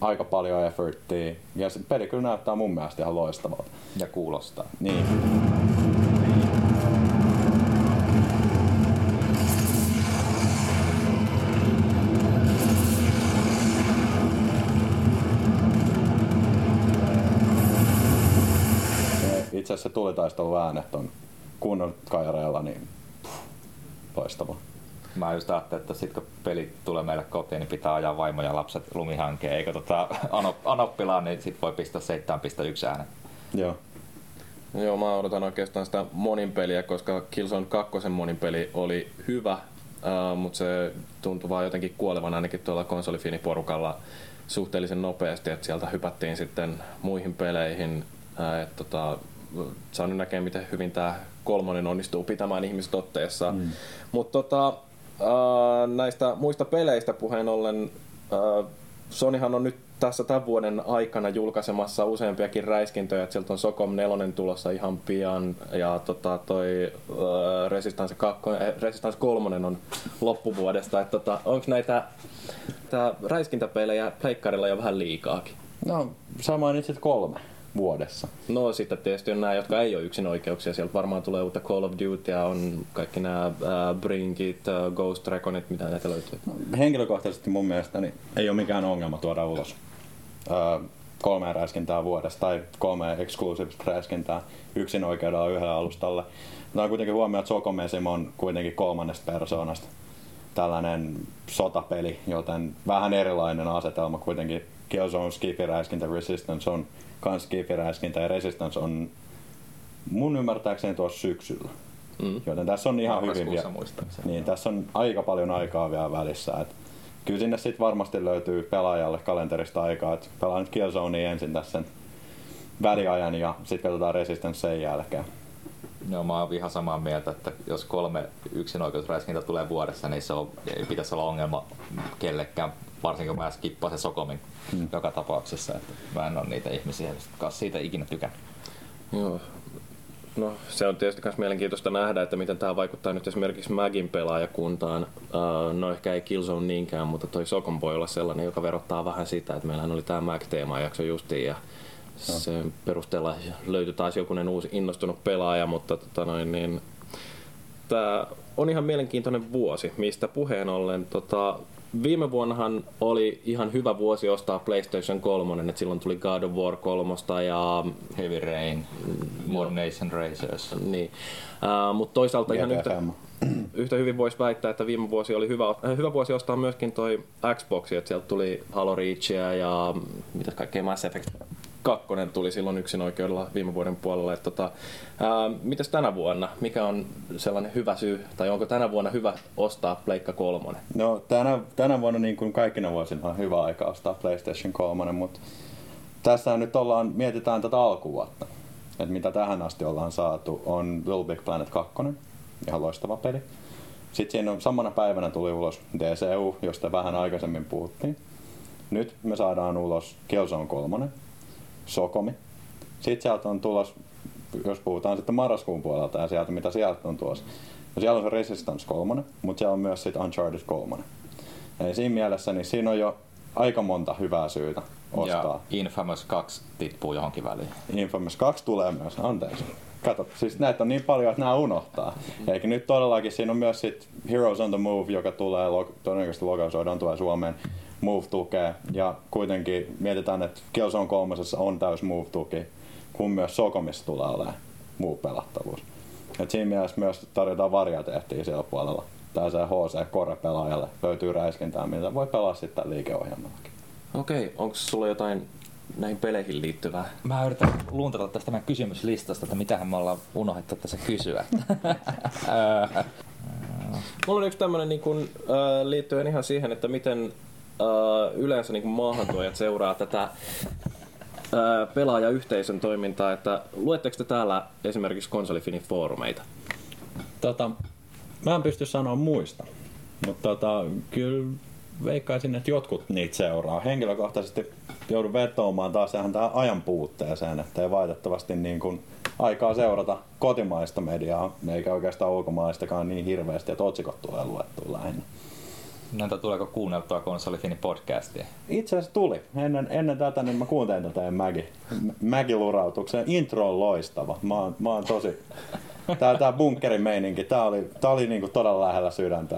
aika paljon efforttia ja se peli kyllä näyttää mun mielestä ihan loistavalta. Ja kuulostaa. Niin. Itse asiassa tulitaistelun äänet on kunnon kajareella, niin loistava. Mä just ajattelin, että sit kun peli tulee meille kotiin, niin pitää ajaa vaimo ja lapset lumihankeen, eikä tota anoppilaan, niin sit voi pistää 7.1 äänet. Joo. Joo, mä odotan oikeastaan sitä monin peliä, koska Killzone 2 monin peli oli hyvä, uh, mutta se tuntui vaan jotenkin kuolevan ainakin tuolla konsolifiniporukalla suhteellisen nopeasti, että sieltä hypättiin sitten muihin peleihin. Uh, et, tota, saanut näkemään, miten hyvin tämä kolmonen onnistuu pitämään ihmiset otteessa. Mm. Mutta tota, äh, näistä muista peleistä puheen ollen, äh, Sonyhan on nyt tässä tämän vuoden aikana julkaisemassa useampiakin räiskintöjä, että sieltä on Socom 4 tulossa ihan pian ja tota, toi äh, Resistance, 2, Resistance 3 on loppuvuodesta. Että tota, onko näitä tää räiskintäpelejä pleikkarilla jo vähän liikaakin? No, sä mainitsit kolme vuodessa. No sitten tietysti on nämä, jotka ei ole yksin oikeuksia. Sieltä varmaan tulee uutta Call of Duty ja on kaikki nämä äh, It, äh, Ghost Reconit, mitä näitä löytyy. No, henkilökohtaisesti mun mielestä niin ei ole mikään ongelma tuoda ulos äh, kolme räiskintää vuodessa tai kolme eksklusiivista räiskintää yksin oikeudella yhdellä alustalle. Tämä on kuitenkin huomioon, että Sokomesim on kuitenkin kolmannesta persoonasta tällainen sotapeli, joten vähän erilainen asetelma kuitenkin. Killzone, Skiffy, Räiskintä, Resistance on kans Skifiräiskintä ja Resistance on mun ymmärtääkseni tuossa syksyllä. Mm. Joten tässä on ihan hyvin vielä. Niin, tässä on aika paljon aikaa vielä välissä. Et kyllä sinne sitten varmasti löytyy pelaajalle kalenterista aikaa, että pelaan nyt Killzonea ensin tässä sen väliajan ja sitten katsotaan Resistance sen jälkeen. Joo, mä oon ihan samaa mieltä, että jos kolme yksinoikeusräiskintä tulee vuodessa, niin se on, ei pitäisi olla ongelma kellekään varsinkin kun mä skippasin se Sokomin hmm. joka tapauksessa, että mä en ole niitä ihmisiä, jotka siitä ikinä tykännyt. Joo. No se on tietysti myös mielenkiintoista nähdä, että miten tämä vaikuttaa nyt esimerkiksi Magin pelaajakuntaan. No ehkä ei Killzone niinkään, mutta toi Sokon voi olla sellainen, joka verottaa vähän sitä, että meillähän oli tämä Mag-teema jakso justiin ja no. Sen perusteella löytyi taas jokunen uusi innostunut pelaaja, mutta tota noin, niin, tämä on ihan mielenkiintoinen vuosi, mistä puheen ollen. Tota, viime vuonnahan oli ihan hyvä vuosi ostaa PlayStation 3, että silloin tuli God of War 3 ja Heavy Rain, More Nation Racers. Niin. Uh, mutta toisaalta ihan yhtä, yhtä hyvin voisi väittää, että viime vuosi oli hyvä, äh, hyvä vuosi ostaa myöskin toi Xbox, että sieltä tuli Halo Reachia ja mitä kaikkea Mass Effect kakkonen tuli silloin yksin oikeudella viime vuoden puolella. Että tota, ää, mitäs tänä vuonna? Mikä on sellainen hyvä syy, tai onko tänä vuonna hyvä ostaa Pleikka kolmonen? No tänä, tänä vuonna niin kuin kaikkina vuosina on hyvä aika ostaa PlayStation 3, mutta tässä nyt ollaan, mietitään tätä alkuvuotta. Että mitä tähän asti ollaan saatu, on Little Big Planet 2, ihan loistava peli. Sitten siinä on samana päivänä tuli ulos DCU, josta vähän aikaisemmin puhuttiin. Nyt me saadaan ulos Killzone 3, Sokomi. Sitten sieltä on tulos, jos puhutaan sitten marraskuun puolelta ja sieltä mitä sieltä on tuossa. No siellä on se Resistance 3, mutta siellä on myös sitten Uncharted 3. Eli siinä mielessä niin siinä on jo aika monta hyvää syytä ostaa. Ja Infamous 2 tippuu johonkin väliin. Infamous 2 tulee myös, anteeksi. Kato, siis näitä on niin paljon, että nämä unohtaa. Eikä nyt todellakin siinä on myös sit Heroes on the Move, joka tulee, todennäköisesti lokalisoidaan tulee Suomeen. Move tukee ja kuitenkin mietitään, että Killzone 3 on täys Move tuki, kun myös Sokomissa tulee olemaan Move pelattavuus. Et siinä mielessä myös tarjotaan variateettia siellä puolella. Tällaiseen HC Core pelaajalle löytyy räiskintää, mitä voi pelaa sitten liikeohjelmallakin. Okei, onko sulla jotain näihin peleihin liittyvää? Mä yritän luuntata tästä meidän kysymyslistasta, että mitähän me ollaan unohdettu tässä kysyä. Mulla on yksi tämmönen niin kun, äh, liittyen ihan siihen, että miten yleensä niin maahantuojat seuraa tätä äh, pelaajayhteisön toimintaa, että luetteko te täällä esimerkiksi konsolifinin foorumeita? Tota, mä en pysty sanoa muista, mutta tota, kyllä veikkaisin, että jotkut niitä seuraa. Henkilökohtaisesti joudun vetoamaan taas tähän ajan puutteeseen, että ei valitettavasti niin kuin aikaa seurata kotimaista mediaa, eikä oikeastaan ulkomaistakaan niin hirveästi, että otsikot tulee luettua lähinnä. Näitä tuleeko kuunneltua konsolifini podcastia? Itse asiassa tuli. Ennen, ennen tätä niin mä kuuntelin tätä Mägi, Mägi-lurautuksen. Intro on loistava. Mä oon, mä oon tosi... Tää, tää bunkerin meininki, tää oli, tää oli niinku todella lähellä sydäntä.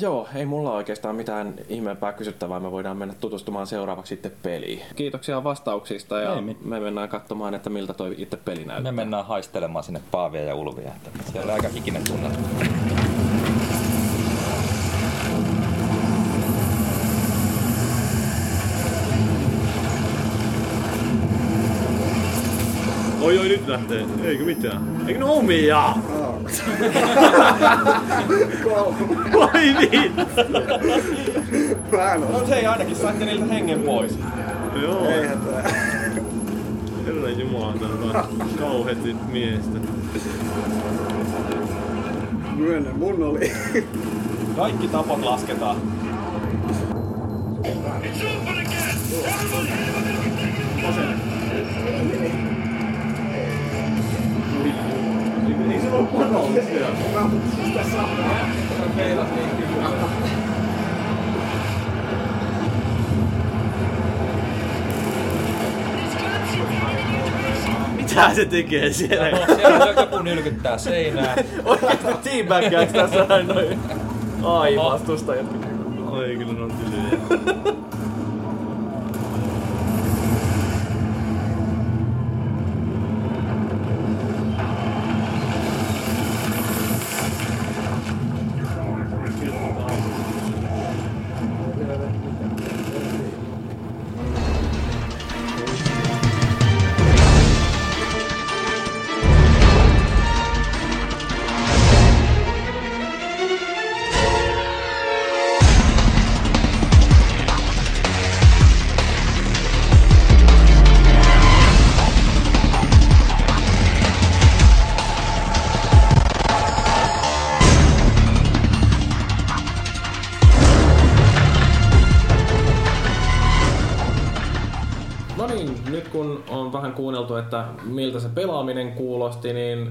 Joo, ei mulla oikeastaan mitään ihmeempää kysyttävää. Me voidaan mennä tutustumaan seuraavaksi sitten peliin. Kiitoksia vastauksista ja Ei me mennään katsomaan, että miltä toi itse peli Me näyttää. mennään haistelemaan sinne Paavia ja Ulvia. Että siellä on aika hikinen tunnelma. Oi oi nyt lähtee. Eikö mitään? Eikö ne omia? Vai niin? No hei, ainakin saitte niiltä hengen pois. Joo. Herra Jumala, täällä on kauheasti miestä. Myönnän, mun oli. Kaikki tapot lasketaan. Ei Mitä se tekee siellä? Siellä joku nylkyttää seinää. Oikeesti teabaggääks tässä näin noin ai vastustajat? Oi kyllä ne on tylyjä. Että miltä se pelaaminen kuulosti, niin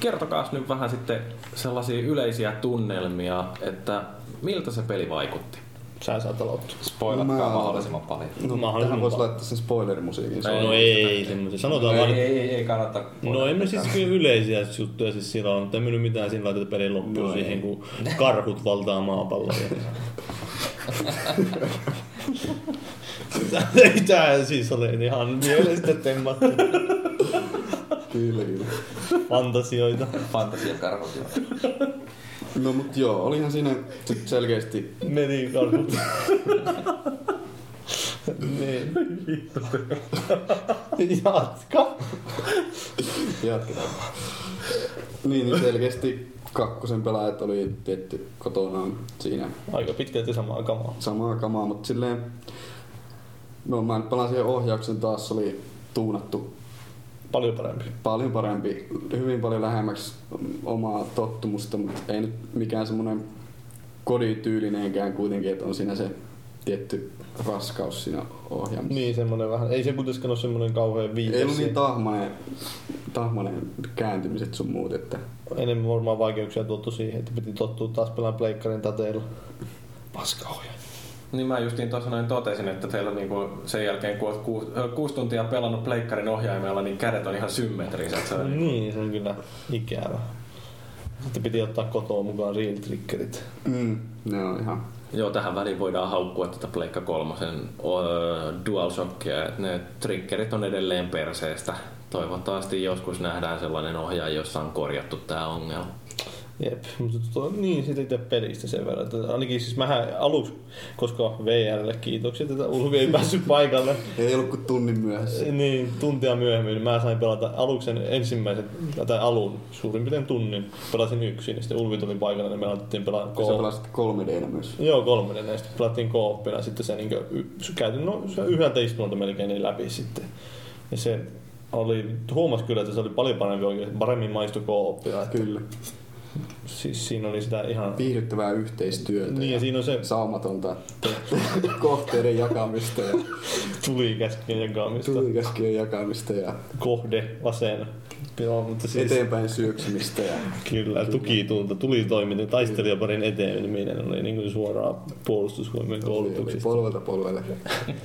kertokaa nyt vähän sitten sellaisia yleisiä tunnelmia, että miltä se peli vaikutti. Sä saat aloittaa. Spoilatkaa Mä- mahdollisimman paljon. No, Mahdollisimman tähän voisi paljon. laittaa sen spoilerimusiikin. Se No ei semmoisia. Sanotaan vaan, Ei, ei, ei, kannata. No emme siis kyllä yleisiä juttuja siis sillä on, mutta ei mennyt mitään siinä laiteta pelin loppuun No siihen, ei. kun karhut valtaa maapalloa. ei tää siis ole ihan mielestä temmattu Kyllä, kyllä. fantasioita. Fantasiakarhut. joo. No mut joo, olihan siinä sit selkeästi Meni karhut. niin. Jatka. Jatketaan. Niin, niin selkeästi kakkosen pelaajat oli tietty kotonaan siinä Aika pitkälti samaa kamaa. samaa kamaa, mutta silleen... No mä nyt pelasin ohjauksen taas, se oli tuunattu Paljon parempi. paljon parempi, hyvin paljon lähemmäksi omaa tottumusta, mutta ei nyt mikään semmoinen kodityylineenkään kuitenkin, että on siinä se tietty raskaus siinä ohjaamassa. Niin semmonen vähän. Ei se kuitenkaan ole semmonen kauhean viides. Ei ollut niin tahmanen, tahmanen kääntymiset sun muut, että Enemmän varmaan vaikeuksia tuottu siihen, että piti tottua taas pelaamaan pleikkarin tateilla. Paska ohjaa. Niin mä justiin tuossa noin totesin, että teillä niinku sen jälkeen kun olet kuusi, kuusi tuntia pelannut pleikkarin ohjaimella, niin kädet on ihan symmetriset. Se on Niin, se on kyllä ikävä. Sitten piti ottaa kotoa mukaan real triggerit. Mm, ne on ihan... Joo, tähän väliin voidaan haukkua tätä Pleikka kolmosen ö, DualShockia, että ne triggerit on edelleen perseestä. Toivottavasti joskus nähdään sellainen ohjaaja, jossa on korjattu tämä ongelma. Jep, mutta to, niin sitten itse pelistä sen verran. Että ainakin siis mähän aluksi, koska VRlle kiitokset, että Ulvi ei päässyt paikalle. Ei ollut kuin tunnin myöhässä. Niin, tuntia myöhemmin niin mä sain pelata aluksen ensimmäisen, tai alun suurin piirtein tunnin. Pelasin yksin, ja sitten Ulvi tuli paikalle, niin me alettiin pelaa Sä koop. pelasit 3 d myös. Joo, kolmonen näistä. Pelattiin kooppina, sitten se, niin y- käytin no, se yhdeltä istunolta melkein niin läpi sitten. Ja se oli, huomas kyllä, että se oli paljon parempi oikein, paremmin maistu kooppina. Että, Kyllä. Siis siinä oli sitä ihan... Viihdyttävää yhteistyötä. Niin, ja siinä on se saumatonta kohteiden jakamista ja tulikäskien jakamista, tulikäskien jakamista ja kohde, vasen. Joo, mutta siis eteenpäin syöksymistä. Ja kyllä, tukitunta, tuli toiminta, taistelijaparin eteneminen oli niin kuin suoraan puolustusvoimien oli koulutuksista. polvelta polvelle.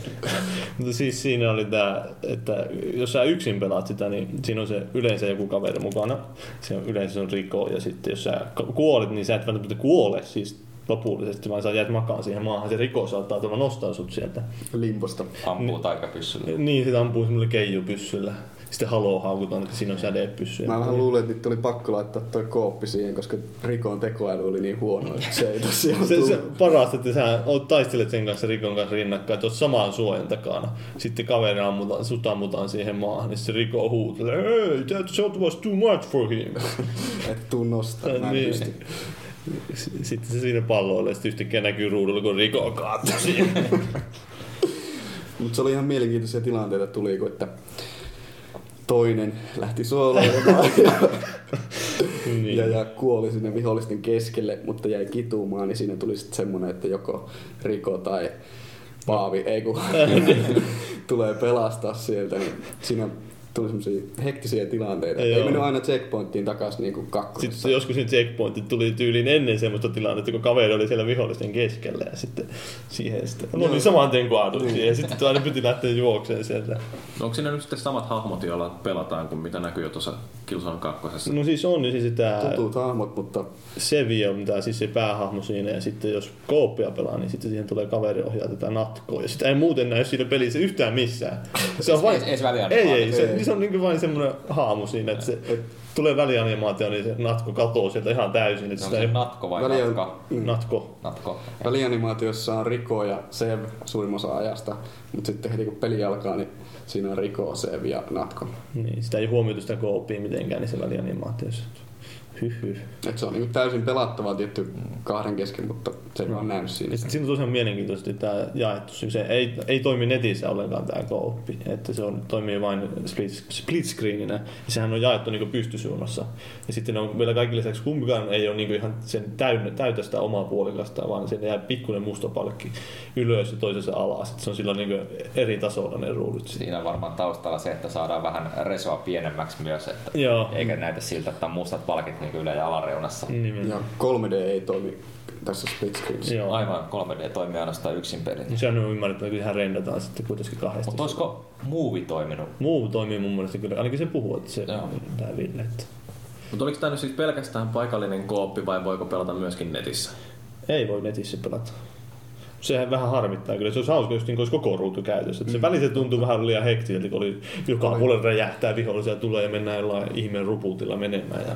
Mutta siis siinä oli tää, että jos sä yksin pelaat sitä, niin siinä on se yleensä joku kaveri mukana. Se on yleensä se on riko ja sitten jos sä kuolet, niin sä et välttämättä kuole siis lopullisesti, vaan sä jäät makaan siihen maahan. Se riko saattaa tulla nostaa sut sieltä. Limposta. Ampuu taikapyssyllä. Niin, sitä ampuu semmoilla keijupyssyllä. Sitten haloo haukutaan, että siinä on sädepyssy. Mä vähän luulen, että nyt oli pakko laittaa toi kooppi siihen, koska Rikon tekoäly oli niin huono, että se ei tosiaan Se, se parasta, että sä oot taistelet sen kanssa Rikon kanssa rinnakkain, että oot samaan suojan takana. Sitten kaveri ammutaan, sut ammutaan siihen maahan, niin se Riko huutelee, Hey, that shot was too much for him. Et tuu nostaa, mä en Niin. pysty. Sitten se siinä palloille, ja sitten yhtäkkiä näkyy ruudulla, kun Riko siihen. Mutta se oli ihan mielenkiintoisia tilanteita tuli, kun että toinen lähti sooloilemaan ja, Niin. ja, ja, kuoli sinne vihollisten keskelle, mutta jäi kitumaan, niin siinä tuli sitten semmoinen, että joko Riko tai Paavi, ei kun tulee pelastaa sieltä, niin siinä tuli semmoisia hektisiä tilanteita. Joo. Ei mennyt aina checkpointtiin takaisin niin kuin kakkosessa. Sitten joskus ne checkpointit tuli tyyliin ennen semmoista tilannetta, kun kaveri oli siellä vihollisten keskellä ja sitten siihen sitten, no niin saman tien kaaduksi ja sitten aina piti lähteä juokseen sieltä. Onko siinä nyt sitten samat hahmot, joilla pelataan kuin mitä näkyy jo tuossa Killzone 2? No siis on niin siis tää Tutut hahmot, mutta Sevi on tää siis se päähahmo siinä ja sitten jos kooppia pelaa, niin sitten siihen tulee kaveri ohjaa tätä natkoa ja sitä ei muuten näy siinä pelissä yhtään missään. Se on vain... Ei- ei se välianimaatio. Ei, ei, se, se on niin vain semmoinen haamu siinä, että se tulee välianimaatio, niin se natko katoo sieltä ihan täysin. Että Se on sitä se ei... natko vai Väliä- natka? Mm. Natko. Natko. Välianimaatiossa on Riko ja Sev suurin osa ajasta, mutta sitten heti kun peli alkaa, niin siinä on Riko, Sev ja Natko. Niin, sitä ei huomioitu sitä kooppia mitenkään niissä välianimaatioissa. Hyh, hyh. Et se on niin täysin pelattavaa tietty kahden kesken, mutta se ei vaan näy siinä. Ja sit siinä on tosiaan mielenkiintoisesti tämä jaettu. Se ei, ei toimi netissä ollenkaan tämä kooppi. Että se on, toimii vain split, split screeninä. Ja sehän on jaettu niin pystysuunnassa. Ja sitten on vielä kaikki lisäksi kumpikaan ei ole niin ihan sen täynnä, täytä sitä omaa puolikasta, vaan sinne jää pikkuinen musta palkki ylös ja toisessa alas. Se on silloin niin eri tasolla ne ruudut. Siinä on varmaan taustalla se, että saadaan vähän resoa pienemmäksi myös, että Joo. eikä näytä siltä, että on mustat palkit niin ylä- ja alareunassa. Nimen. Ja 3D ei toimi tässä split screenissä. Joo. Aivan 3D toimii ainoastaan yksin peli. Sehän on ymmärretty, että sehän rendataan sitten kuitenkin kahdesti. Mutta olisiko Movie toiminut? Muu toimii mun mielestä kyllä, ainakin se puhuu, että se Joo. tää Ville, että Mutta oliko tämä nyt siis pelkästään paikallinen kooppi vai voiko pelata myöskin netissä? Ei voi netissä pelata. Sehän vähän harmittaa kyllä. Se olisi hauska, jos niin olisi koko ruutu käytössä. Mm. Se välissä tuntuu vähän liian hektiseltä, kun oli joka puolella räjähtää vihollisia tulee ja mennään jollain ihmeen rupultilla menemään. Ja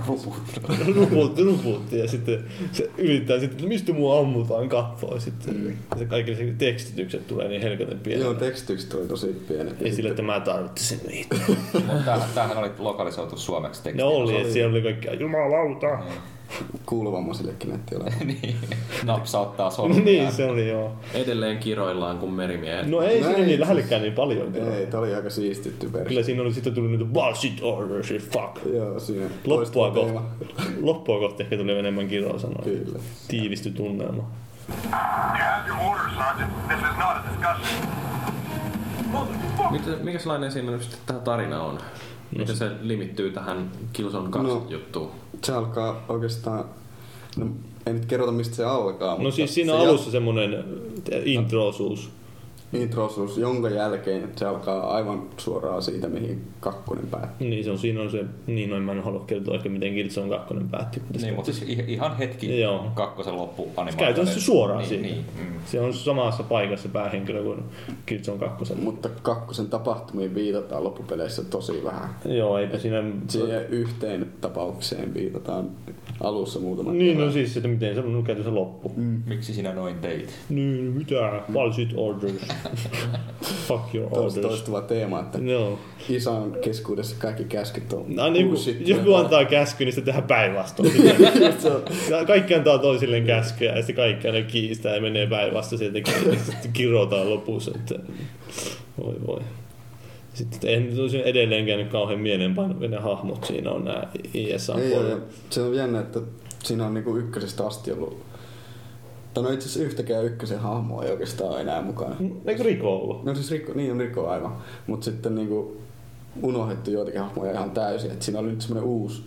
ruputti, ruputti. Ja sitten se yrittää sitten, että mistä mua ammutaan katsoa. Ja sitten mm. se kaikki se tekstitykset tulee niin helkaten pienellä. Joo, tekstitykset oli tosi pienet. Ei sille, että mä tarvitsin niitä. Tämähän, tämähän oli lokalisoitu suomeksi teksti. Ne oli, että siellä oli kaikkia jumalauta. Kuuluvammaisillekin näytti olevan. niin. Napsauttaa sormia. niin, se oli joo. Edelleen kiroillaan kuin merimiehet. No ei No siinä ei. niin lähellekään niin paljon. Ei, tää oli aika siistitty versio. Kyllä siinä oli sitten tullut niitä bullshit orders, shit, fuck. Joo, siinä Loppua kohti, loppua kohti ehkä tuli enemmän kiroa sanoa. Kyllä. Tiivistyi tunnelma. Mitä, mikäslainen siinä nyt sitten tämä tarina on? Miten se limittyy tähän Killzone 2 No. juttuun? Se alkaa oikeastaan... No, ei nyt kerrota mistä se alkaa. No mutta siis siinä se on alussa semmonen intro-osuus. Introosuus, jonka jälkeen se alkaa aivan suoraan siitä, mihin kakkonen päättyy. Niin se on, siinä on se, niin noin mä en halua kertoa ehkä miten Killzone 2 päätti. mutta Niin, se- mutta siis ih- ihan hetki Joo. kakkosen loppu animaatio. Käytännössä suoraan niin, siinä. Niin, mm. Se on samassa paikassa päähenkilö kuin Killzone 2. Mutta kakkosen tapahtumiin viitataan loppupeleissä tosi vähän. Joo, eipä siinä... Siihen yhteen tapaukseen viitataan alussa muutama Niin, kerran. no siis, että miten se on käytännössä loppu. Miksi sinä noin teit? Niin, mitä? Falsit orders. Fuck your orders. toistuva teema, että Joo. isän keskuudessa kaikki käskyt on No, niin, bullshit. joku antaa käsky, niin sitten tehdään päinvastoin. Kaikki antaa toisilleen käskyä ja sitten kaikki aina kiistää ja menee päinvastoin sitten kirotaan lopussa. Että... Voi voi. Sitten en nyt olisi edelleenkään nyt kauhean mieleenpainuvia ne hahmot siinä on nämä ISA Ei, puolella. ja se on jännä, että siinä on niinku ykkösestä asti ollut tai no itse asiassa yhtäkään ykkösen hahmoa ei oikeastaan ole enää mukana. Eikö Riko ollut? No siis Rikko, niin on Rikko aivan. Mutta sitten niinku unohdettu joitakin hahmoja ihan täysin. Et siinä oli nyt semmoinen uusi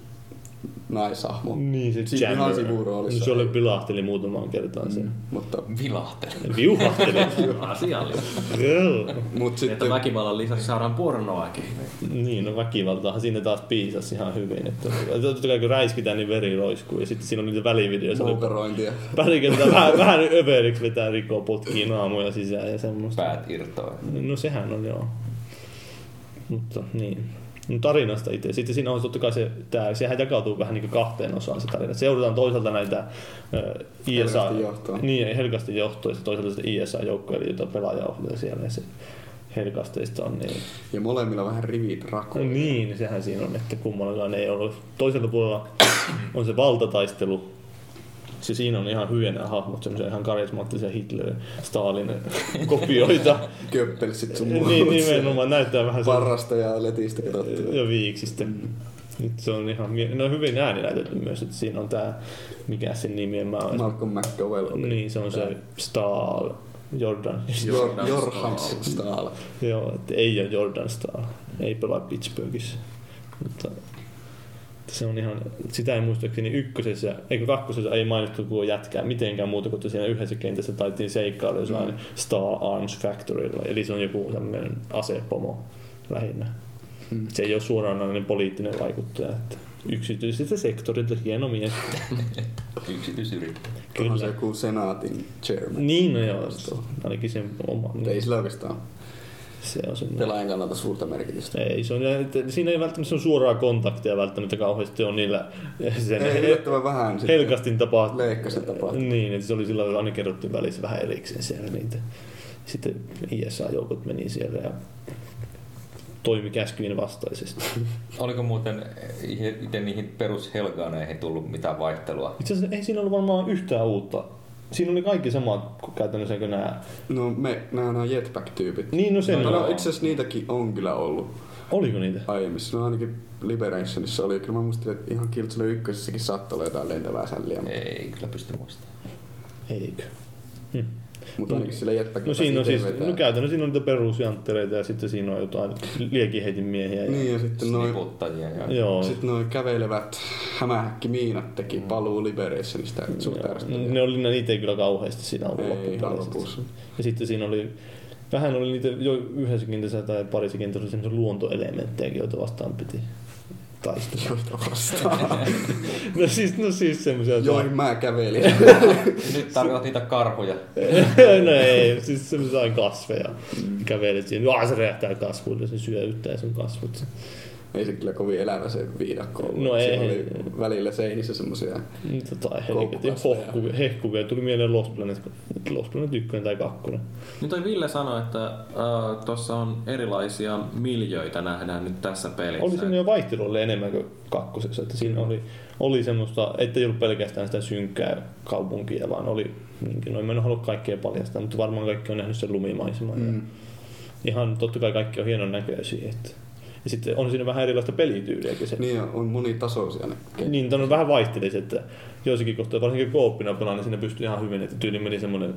naishahmo. Niin, se Siinä ihan sivuroolissa. Niin se oli vilahteli muutamaan kertaan sen. Mutta, Vilahtele. Viuhahteli. Asiallista. Joo. mut Että sitten väkivallan lisäksi saadaan pornoakin. Niin, no väkivaltaahan siinä taas piisasi ihan hyvin. Että, totta kai kun räiskitään, niin veri roiskuu. Ja sitten siinä on niitä välivideoita. moukarointia. Pari kertaa vähän, vähän överiksi vetää rikkoa potkii naamoja sisään ja semmoista. Päät irtoaa. No sehän on joo. Mutta niin. Tarinasta itse. Sitten siinä on totta kai se, tää, sehän jakautuu vähän niin kuin kahteen osaan se tarina. Seurataan toisaalta näitä äh, ISA, Helkasti johtoa. niin, helkasti johtoa ja toisaalta sitä ISA-joukkoja, eli jota pelaaja ohjaa siellä. Ja se helkasteista on niin. Ja molemmilla vähän rivit No rakoja. niin, sehän siinä on, että kummallakaan ei ollut. Toisella puolella on se valtataistelu. Se siinä on ihan hyviä nämä hahmot, semmoisia ihan karismaattisia Hitler, Stalin kopioita. Köppelsit sun niin, muut. nimenomaan näyttää vähän se Parrasta ja letistä katsottu. ja viiksistä. Nyt se on ihan, on hyvin ääninäytetty myös, että siinä on tää, mikä sen nimi on, mä oon- Malcolm McDowell oli. Niin, se on se Stahl, Jordan. Jor- Jorhans Stahl. Joo, että ei ole Jordan Stahl, ei pelaa Pittsburghissa. Mutta se on ihan, sitä ei muistaakseni ykkösessä, eikö kakkosessa ei mainittu kuin jätkää mitenkään muuta kuin siinä yhdessä kentässä taittiin seikkailla jossain Star Arms Factorylla, eli se on joku tämmöinen asepomo lähinnä. Mm. Se ei ole suoranainen poliittinen vaikuttaja, että yksityisiltä sektorilta hieno mies. Yksityisyrittäjä. Onhan se Kyllä. joku senaatin chairman. Niin, no joo, ainakin sen oma. Ei sillä oikeastaan Se on semmoinen. pelaajan kannalta suurta merkitystä. Ei, se on, siinä ei välttämättä on suoraa kontaktia välttämättä kauheasti on niillä sen Ei yllättävän vähän. Helkastin tapaa. Leikkasen tapaa. Niin, että se oli sillä lailla, aina kerrottiin välissä vähän erikseen siellä niitä. Sitten ISA-joukot meni siellä ja toimi käskyjen vastaisesti. Oliko muuten itse niihin perushelgaaneihin tullut mitään vaihtelua? Itse asiassa ei siinä ollut varmaan yhtään uutta. Siinä oli kaikki samat kuin käytännössä kuin nämä. No me, nämä on jetpack-tyypit. Niin, no sen No, no, itse asiassa niitäkin on kyllä ollut Oliko niitä? aiemmissa. No ainakin Liberationissa oli. Kyllä mä muistin, että ihan Killzone ykkösessäkin saattoi olla jotain lentävää sälliä. Ei kyllä pysty muistamaan. Eikö? Mutta ainakin sillä jetpack No siinä on siis, no käytännössä siinä on niitä perusjanttereita ja sitten siinä on jotain liekiheitin miehiä. Ja, Niin ja sitten noin ja... Joo. Sitten noin kävelevät hämähäkkimiinat teki Mm. paluu Liberationista suht ärsyttäviä. Ne oli niitä ei kyllä kauheasti siinä ollut ihan lopussa. Ja sitten siinä oli, vähän oli niitä jo yhdessä kentässä tai parissa kentässä oli semmoisia luontoelementtejäkin, joita vastaan piti taistella. Joita vastaan. no siis, no siis semmoisia... Joihin mä kävelin. Nyt tarkoitat niitä karhuja. no ei, siis semmoisia kasveja. Kävelet siinä, se räjähtää kasvuille, se syöyttää sun kasvot. Ei se kyllä kovin elävä se viidakko ollut. No ei. Siellä oli välillä seinissä semmosia Tota, helvetin Koukkukasveja. hehkuvia. Tuli mieleen Lost Planet, Lost Planet 1 tai 2. Niin toi Ville sanoi, että äh, tuossa on erilaisia miljöitä nähdään nyt tässä pelissä. Oli jo vaihtelu oli enemmän kuin kakkosessa, että siinä oli, oli semmoista, ettei ollut pelkästään sitä synkkää kaupunkia, vaan oli, niinkin, no en mä halua kaikkea paljastaa, mutta varmaan kaikki on nähnyt sen lumimaiseman. Mm. Ja Mm. ihan totta kai kaikki on hienon näköisiä. Että. Ja sitten on siinä vähän erilaista pelityyliäkin se. Niin on monitasoisia ne. Niin, on vähän vaihtelisi, että joissakin kohtaa, varsinkin kooppina pelaan, niin siinä pystyy ihan hyvin, että tyyli meni semmoinen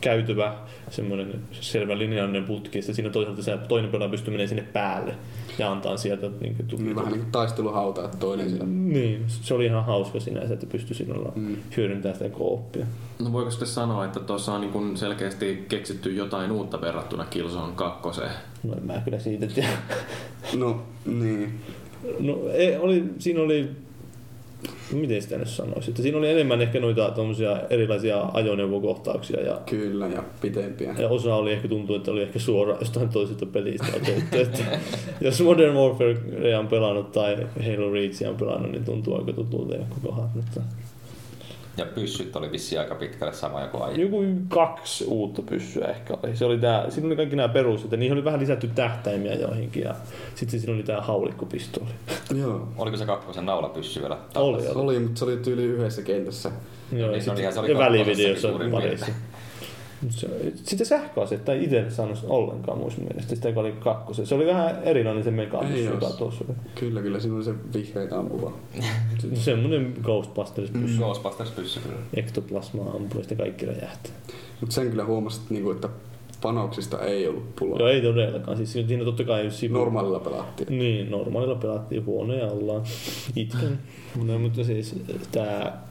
käytävä, semmoinen selvä linjallinen putki, ja siinä toisaalta se toinen pelaaja pystyy menemään sinne päälle ja antaa sieltä niin kuin, tuki. Niin vähän niin kuin taisteluhauta, että toinen siellä. Niin, se oli ihan hauska sinänsä, että pystyi sinulla mm. hyödyntämään sitä kooppia. No voiko sitten sanoa, että tuossa on niin selkeästi keksitty jotain uutta verrattuna Killzone 2? No en mä kyllä siitä tiedä. No, niin. No ei, oli, siinä oli, miten sitä nyt sanoisi, että siinä oli enemmän ehkä noita tommosia erilaisia ajoneuvokohtauksia ja, Kyllä, ja pitempiä. ja osa oli ehkä tuntuu, että oli ehkä suoraan jostain toisesta pelistä otettu. että jos Modern Warfare on pelannut tai Halo Reachia on pelannut, niin tuntuu aika tutulta joku kohdat. Mutta Ja pyssyt oli vissiin aika pitkälle sama joku aiemmin. joku kaksi uutta pyssyä ehkä oli. Se oli tää, siinä oli kaikki nämä perus, että niihin oli vähän lisätty tähtäimiä joihinkin ja sitten siinä oli tämä haulikkopistooli. Joo. Oliko se kakkosen naulapyssy vielä? Oli, oli. Oli, mutta se oli tyyli yhdessä kentässä. Joo, niin ja se oli ihan- se oli ja välivideossa parissa. Se- Sitten sähköasetta ei itse saanut ollenkaan muista mielestä, sitä joka oli kakkosen. Se oli vähän erilainen se mekanismi, joka tuossa oli. Kyllä, kyllä, siinä oli se vihreitä ampuva. Semmoinen Ghostbusters Mm. pyssy. Ghostbusters pyssy kyllä. Ektoplasmaa ampui ja sitten kaikki räjähtää. Mutta sen kyllä huomasit, niinku, että panoksista ei ollut pulaa. Joo, ei todellakaan. Siis siinä totta kai sivu... Normaalilla pelattiin. Niin, normaalilla pelattiin huoneja ollaan. Itken. no, mutta siis tää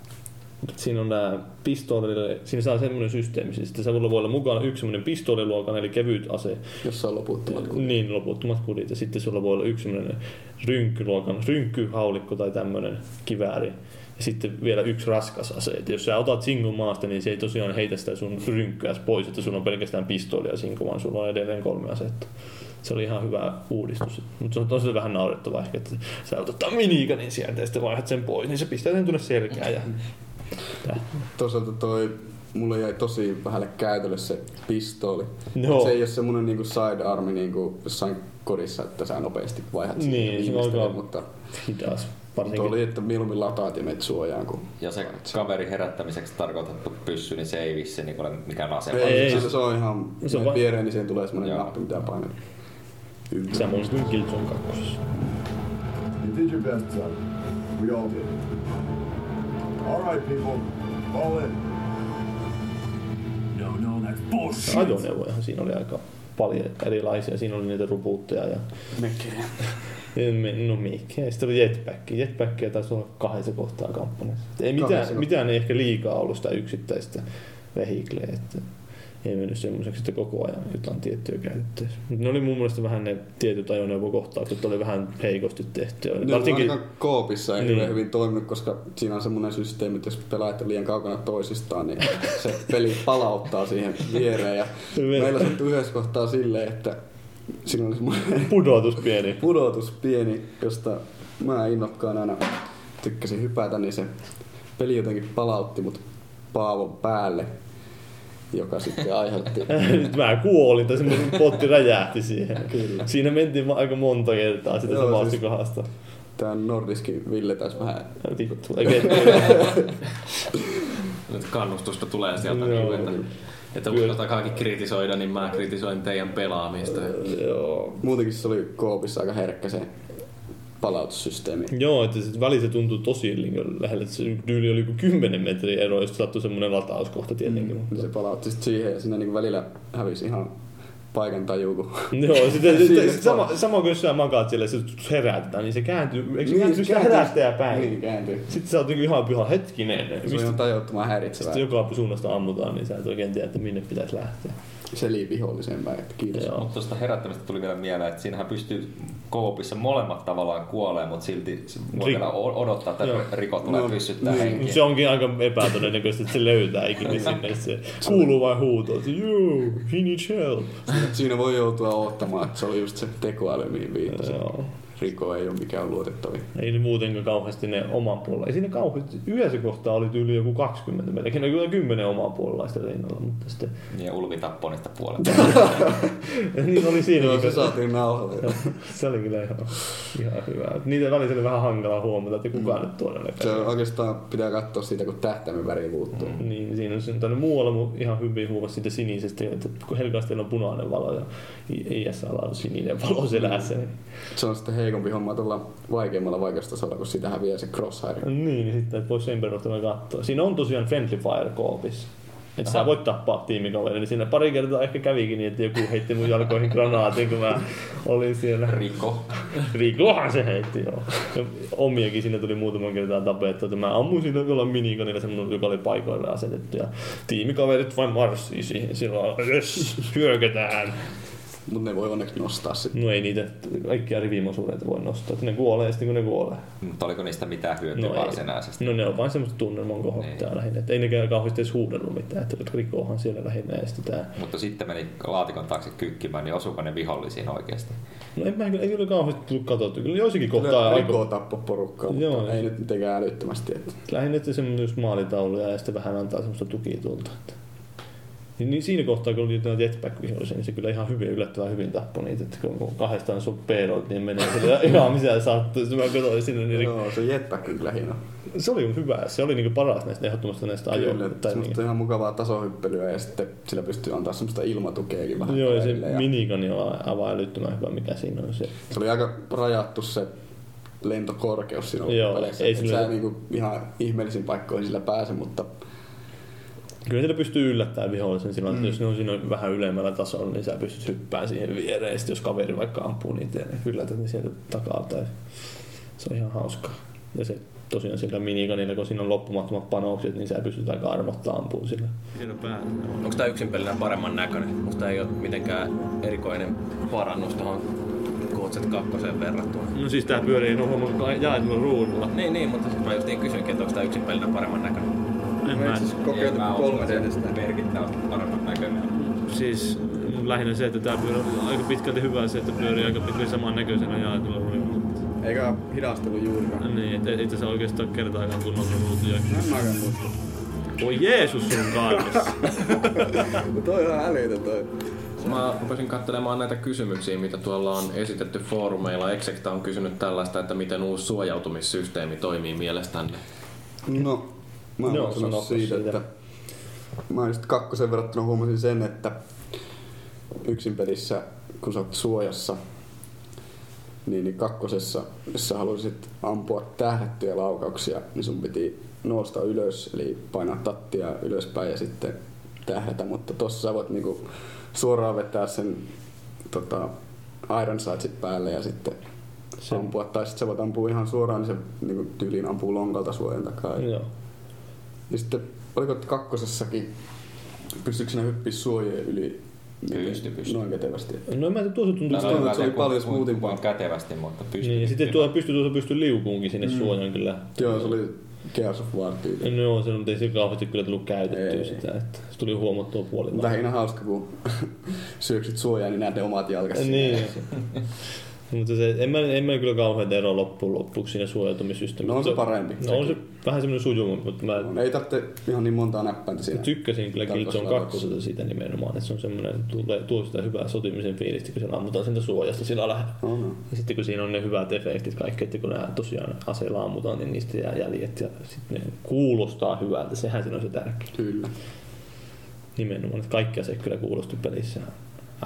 Siinä on nämä pistoolille, siinä saa semmoinen systeemi, siis että sulla voi olla mukana yksi semmoinen pistooliluokan, eli kevyt ase, Jossa on loputtomat kudit. niin loputtomat kudit, ja sitten sulla voi olla yksi semmoinen rynkkyluokan, rynkkyhaulikko tai tämmöinen kivääri, ja sitten vielä yksi raskas ase. Et jos sä otat sinkun maasta, niin se ei tosiaan heitä sitä sun rynkkyäs pois, että sulla on pelkästään pistooli ja vaan sulla on edelleen kolme asetta. Se oli ihan hyvä uudistus. Mutta se on tosiaan vähän naurettava ehkä, että sä otat tämän minikanin sieltä ja sitten vaihdat sen pois, niin se pistää sen tuonne selkään. Ja... Toisaalta toi, mulle jäi tosi vähälle käytölle se pistooli. Joo. Se ei ole semmonen niinku sidearmi niinku jossain kodissa, että sä nopeasti vaihdat Niin, se on mutta Hidas. Varsinkin oli, että mieluummin lataat ja menet suojaan kuin... Ja se kaveri herättämiseksi tarkoitettu pyssy, niin se ei vissi niin ole mikään ase. Ei, ei, se- se, se on ihan Se on viereen, niin siihen tulee semmonen Joo. nappi, mitä painat. Samoin kuin Killzone 2. You did your best, son. We all did. All right, people. Fall in. No, no, that's bullshit. Ajoneuvojahan siinä oli aika paljon erilaisia. Siinä oli niitä rupuutteja ja Mekkeä. No mikä? Sitten oli jetpack. Jetpackia taisi olla kahdessa kohtaa kampanjassa. Ei mitään, mitään ei ehkä liikaa ollut sitä yksittäistä vehikleä. Että ei mennyt semmoiseksi, että koko ajan jotain tiettyä käytettäisiin. Mutta ne oli mun mielestä vähän ne tietyt ajoneuvokohtaukset oli vähän heikosti tehty. Ne Varsinkin... koopissa ei Niin. hyvin toiminut, koska siinä on semmoinen systeemi, että jos pelaajat on liian kaukana toisistaan, niin se peli palauttaa siihen viereen. Ja meillä sattui yhdessä kohtaa silleen, että siinä oli semmoinen Pudotus pieni. pudotus pieni, josta mä innokkaan aina tykkäsin hypätä, niin se peli jotenkin palautti mut Paavon päälle, joka sitten aiheutti Nyt mä kuolin, tai semmoinen potti räjähti siihen. Kyllä. Siinä mentiin aika monta kertaa sitä Joo, samasta siis- kohdasta. tämän Nordiskin Ville taisi vähän kettu. Nyt kannustusta tulee sieltä, Joo. niin, että, että Kyllä. uskaltakaakin kritisoida, niin mä kritisoin teidän pelaamista. Joo. Muutenkin se oli koopissa aika herkkä se palautussysteemi. Joo, että se väli se tuntui tosi niin lähellä, että se tyyli oli kuin 10 metriä ero, jos sattui semmoinen latauskohta tietenkin. Mm. Mutta... Se palautti sit siihen ja siinä niinku välillä hävisi ihan paikan taju, kun Joo, sitten, sitten, Siinä sitten sama, sama kuin jos sä makaat siellä, se herätetään, niin se kääntyy, eikö se Niin, kääntyy se sitä herättäjä päin? Niin, kääntyy. Sitten sä oot niinku ihan piha, hetkinen. Se on ihan tajuttoman häiritsevää. sitten joka suunnasta ammutaan, niin sä et oikein tiedä, että minne pitäisi lähteä. Seli viholliseen päin, että kiitos. Joo. Mutta tuosta herättämistä tuli vielä mieleen, että siinähän pystyy koopissa molemmat tavallaan kuolee, mutta silti voi Rik- vielä odottaa, että Joo. Riko tulee No, pysyttää niin. henkiä. Se onkin aika epätodennäköistä, että se löytää ikinä sinne. Se kuuluu vain huuto, että joo, he needs help. Siinä voi joutua odottamaan, että se oli just se tekoäly, mihin viittasin. Joo. Riko ei ole mikään luotettavin. Ei ne muutenkaan kauheasti ne oman puolella. Ei siinä kauheasti. Yhdessä kohtaa oli tyyli joku 20 melkein. No kyllä 10 oman puolalaista rinnalla, mutta sitten... Niin, ja Ulvi tappoi niistä puolet. niin oli siinä. Joo, se saatiin nauhalle. se oli kyllä ihan, ihan hyvä. Niitä välillä oli vähän hankala huomata, että kukaan nyt tuolla Mm. Se oikeastaan pitää katsoa siitä, kun tähtäimen väri muuttuu. Niin, siinä on sen tänne muualla mu- ihan hyvin huomasi siitä sinisestä, että kun Helkasteella on punainen valo ja ISL on sininen valo selässä. Niin, Se on sitten heikompi homma tuolla vaikeimmalla vaikeustasolla, kun sitä häviää se crosshair. niin sitten et voi sen perusteella katsoa. Siinä on tosiaan Friendly Fire koopissa. Että sä voit tappaa tiimikaverin. Niin siinä pari kertaa ehkä kävikin niin, että joku heitti mun jalkoihin granaatin, kun mä olin siellä. Riko. Rikohan se heitti, joo. Ja omiakin siinä tuli muutaman kertaa tapettu, että mä ammuin siinä jollain minikanilla semmoinen, joka oli paikoille asetettu. Ja tiimikaverit vain marssii siihen silloin, jes, hyökätään. Mutta ne voi onneksi nostaa sitten. No ei niitä kaikkia rivimosuureita voi nostaa, että ne kuolee sitten kun ne kuolee. Mutta oliko niistä mitään hyötyä No ei. varsinaisesti? No ne on vain semmoista tunnelman kohottaa Niin. lähinnä. Että ei nekään kauheasti edes huudellut mitään, että rikohan siellä lähinnä ja sitten tää. Mutta sitten meni laatikon taakse kykkimään, niin osuuko ne vihollisiin oikeasti? No en mä kyllä, ei kyllä kauheasti tullut katsottu. Kyllä joissakin kohtaa Kyllä aika... Riko tappo porukkaa, mutta Joo, ei se- nyt mitenkään älyttömästi. Että. Lähinnä että semmoinen just maalitauluja ja sitten vähän antaa semmoista tukitulta. Että. Niin, niin, siinä kohtaa, kun oli näitä jetpack-vihollisia, niin se kyllä ihan hyvin, yllättävän hyvin tappoi niitä. Että kun kahdestaan sun p niin menee sille ihan missään sattuu. Sitten mä katsoin sinne, niin Joo, se jetpack on kyllä hieno. se oli hyvä. Se oli niinku paras näistä ehdottomasti näistä ajo. Kyllä, tai semmoista niin. ihan mukavaa tasohyppelyä ja sitten sillä pystyy antaa semmoista ilmatukeakin vähän. Joo, ja se välillä. minigani on aivan älyttömän hyvä, mikä siinä on se. se oli aika rajattu se lentokorkeus siinä Joo, ei sillä- sä niinku ihan ihmeellisiin paikkoihin sillä pääse, mutta Kyllä siellä pystyy yllättämään vihollisen silloin, että jos ne on siinä vähän ylemmällä tasolla, niin sä pystyt hyppään siihen viereen. Ja sitten jos kaveri vaikka ampuu niitä ne yllätät ne sieltä takaa. Tai se on ihan hauskaa. Ja se tosiaan sillä miniganilla, kun siinä on loppumattomat panokset, niin sä pystyt aika armotta ampumaan sillä. Onko tämä yksin pelinä paremman näköinen? Musta ei ole mitenkään erikoinen parannus tuohon Kuutset kakkoseen verrattuna. No siis tää pyörii no huomioon jaetulla ruudulla. Niin, niin, mutta siis mä just niin kysyinkin, että onko tämä yksin pelinä paremman näköinen. En mä, kokeiltu kolme edestä. merkittävästi paremmat näköinen. siis lähinnä se, että tää pyörii aika pitkälti hyvä se, että pyörii aika pitkälti saman näköisenä jaetulla ruudulla. Eikä hidastelu juurikaan. Niin, et, ei tässä oikeastaan kertaakaan kunnolla ruutuja. En mäkään muista. Voi Jeesus sun. Mutta toi on älytön toi. Mä rupesin katselemaan näitä kysymyksiä, mitä tuolla on esitetty foorumeilla. Execta on kysynyt tällaista, että miten uusi suojautumissysteemi toimii mielestänne. No, mä Joo, oon sanoppa siitä, siitä. että mä just kakkosen verrattuna huomasin sen, että yksin pelissä, kun sä oot suojassa, niin, niin kakkosessa, jos sä haluaisit ampua tähdättyjä laukauksia, niin sun piti nousta ylös, eli painaa tattia ylöspäin ja sitten tähdätä, mutta tossa sä voit niinku suoraan vetää sen tota, Iron Sightsit päälle ja sitten Se- ampua, tai sitten sä voit ampua ihan suoraan, niin se niinku, tyyliin ampuu lonkalta suojan takaa. Joo. Ja sitten, oliko kakkosessakin, pystyykö sinä hyppiä suojien yli Pysty, pysty. noin kätevästi? No mä tuossa tuntuu, että... se oli paljon smoothimpaa. kuin kätevästi, mutta pystyy. Niin, ja sitten tuo pystyy tuossa pystyy liukuunkin sinne mm. suojaan kyllä. Joo, se oli Gears of War tyyli. No joo, se on, ei se kauheasti kyllä tullut käytettyä Ei. sitä, että se tuli huomattua puolella. Lähinnä hauska, kun syöksyt suojaan, niin näet ne omat jalkasi. Niin. Mutta se, en, mä, en mä kyllä kauhean ero loppuun lopuksi siinä suojautumissysteemissä. No on se parempi, No on se vähän semmoinen sujuvampi, mutta mä No, ei tarvitse ihan niin montaa näppäintä siinä. tykkäsin kyllä Killzone Tarkoituslaukauksia. 2 siitä nimenomaan, että se on semmoinen, tulee, tuo sitä hyvää sotimisen fiilistä, kun siellä ammutaan siitä suojasta sillä lähellä. No, no. Ja sitten kun siinä on ne hyvät efektit kaikki, että kun nämä tosiaan aseella ammutaan, niin niistä jää jäljet ja sitten ne kuulostaa hyvältä. Sehän siinä on se tärkeä. Kyllä. Nimenomaan, että kaikki aseet kyllä kuulosti pelissä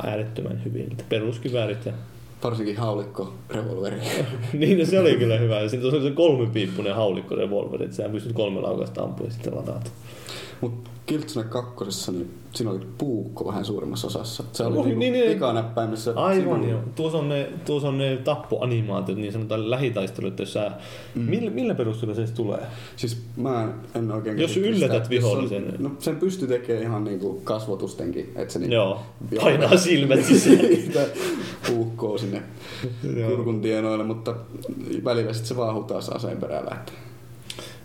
äärettömän hyviltä. Peruskiväärit ja Varsinkin haulikko revolveri. niin, no se oli kyllä hyvä. Ja sitten oli se kolmipiippunen haulikko revolveri, että sä pystyt kolme laukasta ampua ja sitten lataat. Mut Killzone kakkosessa, niin siinä oli puukko vähän suurimmassa osassa. Se oli Ohi, niinku niin, niin. pikanäppäimissä. Aivan sivulla. joo. Tuossa on ne, tuossa on ne tappoanimaatiot, niin sanotaan lähitaistelut, jos sä... Mm. Millä, millä perusteella se tulee? Siis mä en- en oikein Jos yllätät sitä, vihollisen. On, no sen pystyy tekemään ihan niinku kasvotustenkin. Että se niinku Joo. Painaa silmät sisään. Siitä puukkoo sinne kurkun tienoille, mutta välillä sit se vaan hutaa aseen perään lähtee.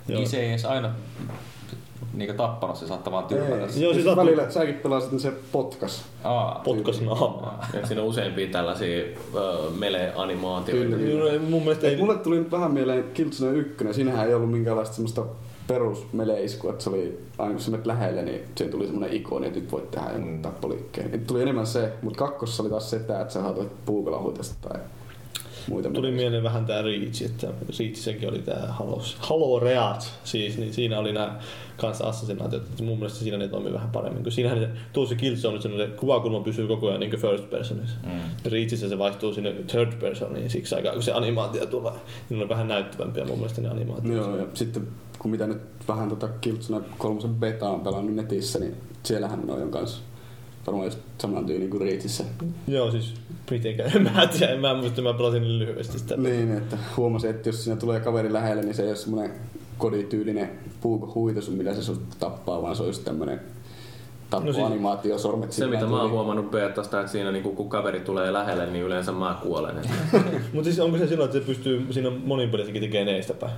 Joo. Niin se ei edes aina niinku tappanut, se saattaa vaan tyrmätä. Joo, Joo, siis siis välillä säkin pelasit, niin se potkas. Aa, Potkas naamaa. Ja siinä on useampia tällaisia mele-animaatioita. Kyllä. Mun mielestä ei... Mulle tuli nyt vähän mieleen Killzone 1, siinähän ei ollut minkäänlaista semmoista perus meleiskua, että se oli aina kun sä menet lähelle, niin siihen tuli semmoinen ikoni, että nyt voit tehdä Mm. tappoliikkeen. Nyt tuli enemmän se, mutta kakkossa oli taas se, että sä haluat huitasta tai muita. Tuli mieleen vähän tää Reach, että Reachissäkin oli tää Halo, Halo Reach, siis, niin siinä oli nämä kanssa assassinaatiot, että mun mielestä siinä ne toimii vähän paremmin, kun siinähän se, tuossa Killzone se kuvakulma pysyy koko ajan niin first personissa. Mm. Reachissä se vaihtuu sinne third personiin siksi aikaa, kun se animaatio tulee. Niin on vähän näyttävämpiä mun mielestä ne animaatiot. Joo, ja sitten kun mitä nyt vähän tota Killzone kolmosen beta on pelannut netissä, niin siellähän noin on kanssa varmaan just saman tyyliin kuin Reachissä. Joo, siis mitenkään. En mä tiedä, en mä muista, mä pelasin niin lyhyesti sitä. Niin, että huomasin, että jos siinä tulee kaveri lähelle, niin se ei ole semmoinen kodityylinen puukohuitus, millä se sut tappaa, vaan se on just tämmönen tappoanimaatio, no siis, sormet Se mitä mä oon huomannut betasta, että siinä niinku, kun kaveri tulee lähelle, niin yleensä mä kuolen. Mutta siis onko se silloin, että se pystyy siinä monin pelissäkin tekemään eestä päin?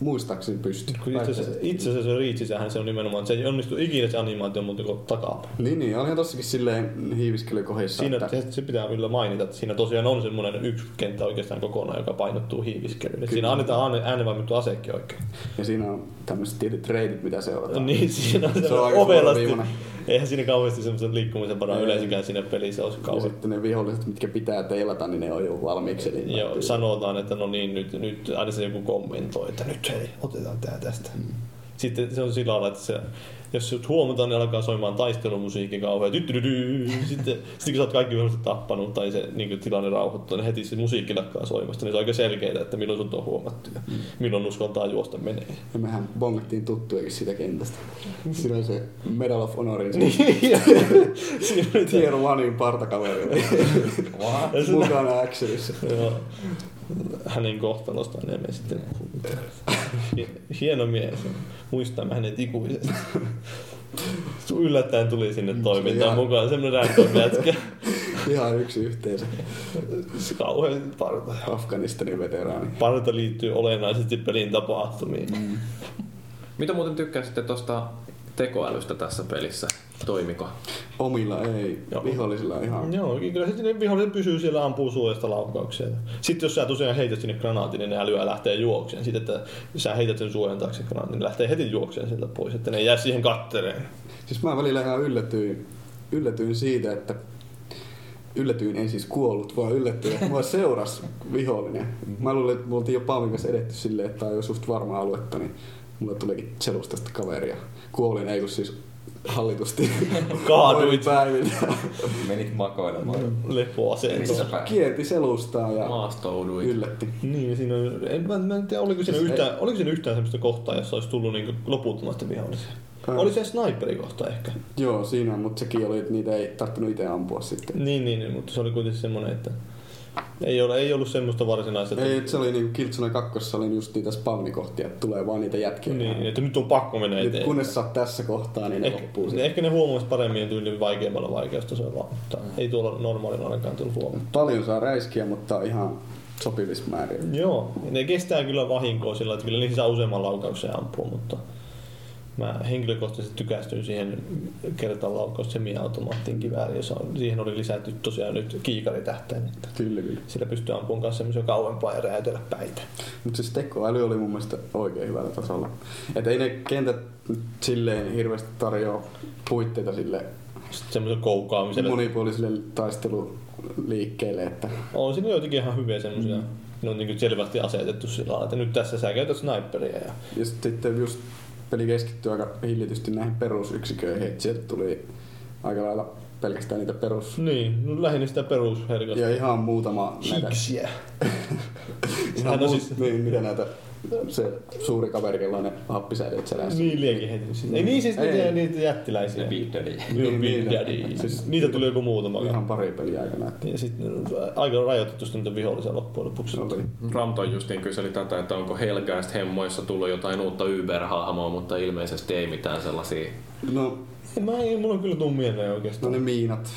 Muistaakseni pysty. Itse asiassa, itse asiassa Reachissähän se on nimenomaan, se ei onnistu ikinä se animaatio muuta kuin takapäin. Niin, niin, olihan tossakin silleen hiiviskelykohdissa. Siinä, että... se pitää kyllä mainita, että siinä tosiaan on semmoinen yksi kenttä oikeastaan kokonaan, joka painottuu hiiviskelyyn. Siinä annetaan äänenvaimittu aseekki oikein. Ja siinä on tämmöiset tietyt reitit, mitä seurataan. niin, siinä on se on ovelasti. Eihän siinä kauheasti semmoisen liikkumisen varaa yleensäkään siinä pelissä olisi kauhean. Ja sitten ne viholliset, mitkä pitää teilata, niin ne on jo valmiiksi. Joo, sanotaan, että no niin, nyt, nyt aina se joku kommentoi, että nyt hei, otetaan tää tästä. Mm. Sitten se on sillä lailla, että se jos sut huomataan, niin alkaa soimaan taistelumusiikki kauhean. Sitten, sitten kun sä oot kaikki viholliset tappanut tai se niin tilanne rauhoittuu, niin heti se musiikki lakkaa soimasta. Niin se on aika selkeää, että milloin sut on huomattu ja mm. milloin uskaltaa juosta menee. Ja mehän bongattiin tuttujakin siitä kentästä. Siinä on se Medal of Honorin. Tier Onein partakaveri. Mukana Axelissa. Hänen kohtalosta enemmän sitten. Hieno mies. Muistamme hänet ikuisesti. Yllättäen tuli sinne toimintaan mukaan semmoinen random jätkä. Ihan yksi yhteensä. Kauhean parta. Afganistanin veteraani. Parta liittyy olennaisesti pelin tapahtumiin. Mm. Mitä muuten tykkäsitte tuosta tekoälystä tässä pelissä? Toimiko? Omilla ei, Joo. vihollisilla ihan. Joo, kyllä sitten viholliset pysyy siellä ampuu suojasta laukauksia. Sitten jos sä tosiaan heität sinne granaatin, niin ne älyä lähtee juokseen. Sitten että sä heität sen suojan taakse granaatin, niin lähtee heti juokseen sieltä pois, että ne ei jää siihen kattereen. Siis mä välillä ihan yllätyin, yllätyin siitä, että yllätyin, en siis kuollut, vaan yllätyin, että mua seurasi vihollinen. Mä luulin, että me oltiin jo kanssa edetty silleen, että tämä on jo suht varma aluetta, niin mulle tulikin selustasta kaveria. Kuolin, ei kun siis hallitusti. Kaaduit. päivillä. Menit makoilemaan. Lepoasentoon. Kierti selustaa ja Maastouduit. yllätti. Niin, siinä on, en, mä, mä en tiedä, oliko siinä, siis yhtään, ei. oliko siinä yhtään sellaista kohtaa, jossa olisi tullut niin loputtomasti vihollisia. Kai. Oli se sniperikohta ehkä. Joo, siinä on, mutta sekin oli, että niitä ei tarttunut itse ampua sitten. Niin, niin, niin mutta se oli kuitenkin semmoinen, että ei, ole, ei ollut semmoista varsinaista. Ei, että se oli niinku Killzone 2 oli just niitä spawnikohtia, että tulee vaan niitä jätkiä. Niin, että nyt on pakko mennä nyt eteenpäin. Kunnes sä tässä kohtaa, niin ne ehkä, loppuu. Ne, ehkä ne huomaisi paremmin tyyliin vaikeimmalla vaikeustasolla, mutta mm. ei tuolla normaalilla ainakaan tullut huomaa. Paljon saa räiskiä, mutta ihan sopivissa määrin. Joo, ne kestää kyllä vahinkoa sillä, että kyllä niihin saa useamman laukauksen ampua, mutta mä henkilökohtaisesti tykästyin siihen kertalaukaus semi-automaattiin kivääriin, jossa siihen oli lisätty tosiaan nyt kiikaritähtäin. Että kyllä, kyllä. Sillä pystyy ampumaan kanssa semmoisia kauempaa ja räjäytellä päitä. Mutta siis tekoäly oli mun mielestä oikein hyvällä tasolla. Että ei ne kentät silleen hirveästi tarjoa puitteita sille semmoisen koukkaamiselle. Monipuolisille taisteluliikkeelle. Että... On siinä joitakin ihan hyviä semmoisia. Mm. Ne on niin selvästi asetettu sillä lailla, että nyt tässä sä käytät sniperia. Ja, ja sitten just peli keskittyy aika hillitysti näihin perusyksiköihin, että sieltä tuli aika lailla pelkästään niitä perus... Niin, no lähinnä sitä perusherkosta. Ja ihan muutama Hiksiä. ihan muut, siis... niin, mitä näitä se suuri kaveri, jolla on ne happisäiliöt selässä. Niin, lienkin heti. Siis. Ei niin siis ei, niitä, niitä jättiläisiä. Big Daddy. Niin, Big Daddy. Siis, niitä tuli joku muutama. Ihan pari peliä aikana. Ja sitten aika rajoitettu niitä vihollisia loppujen lopuksi. Oli. Ramton justiin kyseli tätä, että onko Helgeist hemmoissa tullut jotain uutta Uber-hahmoa, mutta ilmeisesti ei mitään sellaisia. No, Mä ei, mulla on kyllä tuu mieleen oikeastaan. No ne miinat.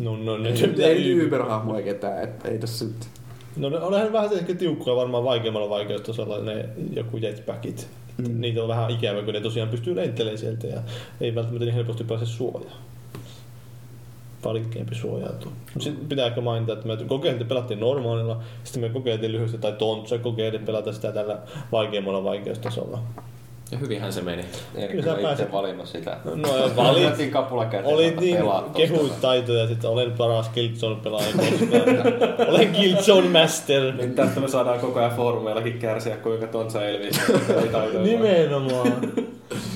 No, no ne. Ei, ei Uber-hahmoja ketään, et, ei tässä nyt. No ne on vähän ehkä tiukkoja varmaan vaikeammalla vaikeustasolla ne joku jetpackit. Mm. Niitä on vähän ikävä, kun ne tosiaan pystyy lentelemään sieltä ja ei välttämättä niin helposti pääse suojaan. Vaikeampi suojautua. Sitten pitääkö mainita, että me kokeiltiin, pelattiin normaalilla, sitten me kokeiltiin lyhyesti, tai Tontsa kokeiltiin pelata sitä tällä vaikeammalla vaikeustasolla. Ja hyvinhän se meni. Kyllä on itse valinnut sitä. No ja valit, Otettiin kapula käteen. olit että niin kehuit taitoja, että olen paras Killzone-pelaaja koskaan. olen Killzone Master. Niin tästä me saadaan koko ajan foorumeillakin kärsiä, kuinka Elvis ei taitoja. Nimenomaan.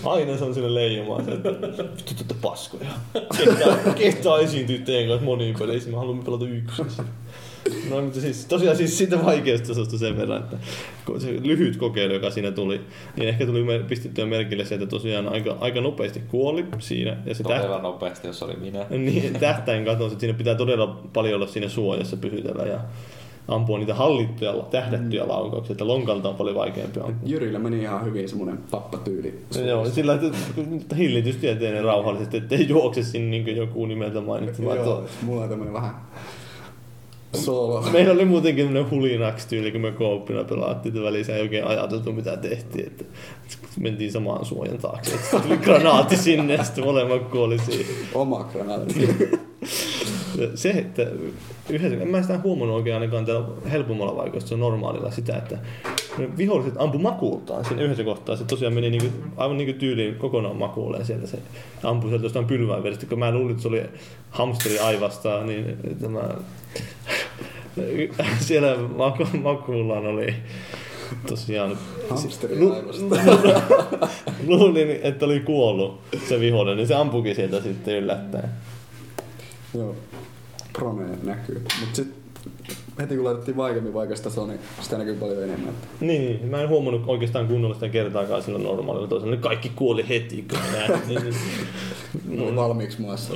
Aina se on sille leijumaan että vittu tätä paskoja. Kehtaa, kehtaa esiintyä teidän kanssa moniin peleissä, mä haluan pelata yksin. No mutta siis tosiaan siis siitä vaikeustasosta sen verran, että kun se lyhyt kokeilu, joka siinä tuli, niin ehkä tuli pistettyä merkille se, että tosiaan aika, aika nopeasti kuoli siinä. Ja se Todella nopeasti, jos oli minä. niin, tähtäin katos, että siinä pitää todella paljon olla siinä suojassa pysytellä ja ampua niitä hallittuja, tähdättyjä laukauksia, että lonkalta on paljon vaikeampi ampua. Jyrillä meni ihan hyvin semmonen pappatyyli. Joo, sillä että hillitystieteinen rauhallisesti, ettei juokse sinne niin joku nimeltä mainittu. vaan Joo, mulla on tämmönen vähän solo. Meillä oli muutenkin tämmöinen hulinaksi tyyli, kun me kooppina pelattiin, että välissä ei oikein ajateltu mitä tehtiin. Että mentiin samaan suojan taakse. Että tuli granaatti sinne ja sitten molemmat kuoli siihen. Oma granaatti. Se, että yhdessä, en mä sitä huomannut oikein ainakaan tällä helpommalla on normaalilla sitä, että viholliset ampu makuultaan siinä yhdessä kohtaa. Se tosiaan meni niinku, aivan niinku tyyliin kokonaan makuulle sieltä se ampui sieltä jostain pylväinvedestä. Kun mä luulin, että se oli hamsteri aivastaa, niin tämä siellä maku, makuullaan oli tosiaan Hamsteri Lu- aivasta. Luulin, että oli kuollut se vihollinen, niin se ampukin sieltä sitten yllättäen. Joo, Prone näkyy. Mut sit heti kun laitettiin vaikeammin vaikeasta tasoa, niin sitä näkyy paljon enemmän. Niin, mä en huomannut oikeastaan kunnolla sitä kertaakaan sillä normaalilla toisella. Ne kaikki kuoli heti, kun mä näin. Niin, niin. Valmiiksi maassa.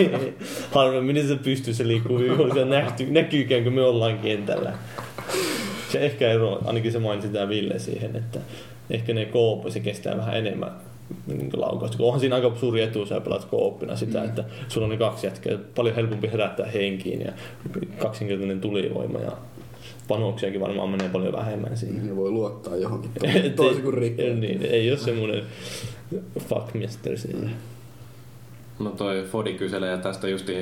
Harvemmin se pystyy se liikkuu vihollisia nähty, näkyykään, kun me ollaan kentällä. Se ehkä ero, ainakin se mainitsi tämä Ville siihen, että ehkä ne kooppi, se kestää vähän enemmän niin laukausta. Kun onhan siinä aika suuri etu, sä pelaat kooppina sitä, mm. että sulla on ne kaksi jätkää, paljon helpompi herättää henkiin ja kaksinkertainen tulivoima ja panoksiakin varmaan menee paljon vähemmän siihen. Niin voi luottaa johonkin. To- Toisin kuin Rick. niin, ei ole semmoinen fuckmister siinä. No toi Fodi kyselee tästä justi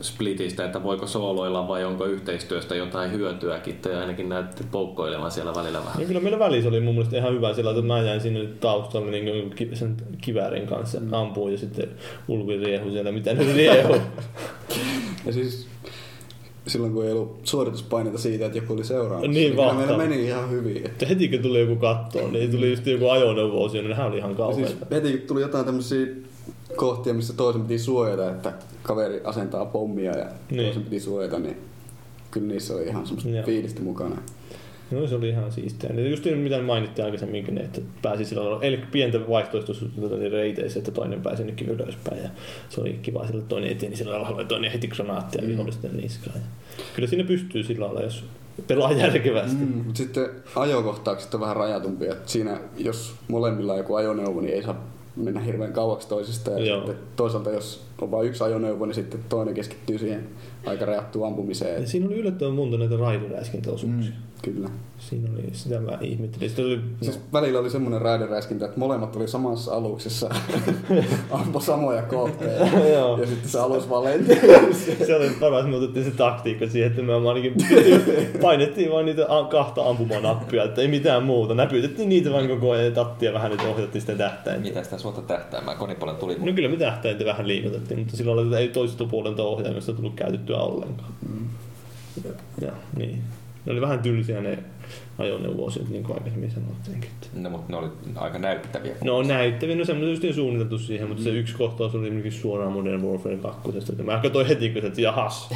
Splitistä, että voiko sooloilla vai onko yhteistyöstä jotain hyötyäkin. Te ainakin näytti poukkoilevan siellä välillä vähän. Ja kyllä meillä välissä oli mun mielestä ihan hyvä sillä, että mä jäin sinne taustalle niin sen kiväärin kanssa mm. ampuun ja sitten ulkoi riehu siellä, mitä ne riehu. Ja siis silloin kun ei ollut suorituspaineita siitä, että joku oli seuraamassa. Niin vahva. meillä meni ihan hyvin. Että Että heti kun tuli joku kattoon, niin tuli just joku ajoneuvo-osio, niin nehän oli ihan Ja kauheita. siis heti kun tuli jotain tämmöisiä kohtia, missä toisen piti suojata, että kaveri asentaa pommia ja Niin. toisen piti suojata, niin kyllä niissä oli ihan semmoista Joo. fiilistä mukana. No se oli ihan siistiä. Ja just niin, mitä mainittiin aikaisemminkin, niin että pääsi sillä lailla, eli pientä vaihtoehtoisuutta reiteissä, että toinen pääsi jonnekin ylöspäin. Ja se oli kiva sillä, toinen eteni sillä lailla, toinen heti granaattia mm. vihollisten niskaan. Ja kyllä siinä pystyy sillä lailla, jos pelaa järkevästi. Mm, mutta sitten ajokohtaukset on vähän rajatumpia. Siinä, jos molemmilla on joku ajoneuvo, niin ei saa mennä hirveän kauaksi toisista. Ja Joo. sitten toisaalta, jos on vain yksi ajoneuvo, niin sitten toinen keskittyy siihen aika rajattuun ampumiseen. Ja siinä oli yllättävän monta näitä raideräiskintäosuuksia. Mm. Kyllä. Siinä oli, sitä mä ihmettelin. Sitten oli, Siis no, välillä oli semmoinen raideräiskintä, että molemmat oli samassa aluksessa, ampui samoja kohteita. Ja sitten se alus vaan lenti. se oli paras, me otettiin se taktiikka siihen, että me ainakin painettiin vain niitä kahta ampumanappia, että ei mitään muuta. Näpytettiin niitä vain koko ajan ja tattia vähän, että ohjattiin sitä tähtäintä. Mitä sitä suota tähtäämään? Konipuolen tuli. No kyllä me tähtäintä vähän liikutettiin, mutta silloin oli, että ei toisesta puolelta ohjaimesta tullut käytettyä ollenkaan. Mm. Ja, ja, niin. Ne oli vähän tylsiä ne ajoneuvoosiot, niin kuin aikaisemmin sanottiinkin. No, mutta ne oli aika näyttäviä. No näyttäviä, no semmoisesti suunniteltu siihen, mutta se yksi kohtaus oli esimerkiksi suoraan Modern Warfare 2. Että mä katsoin heti, kun se, että jahas.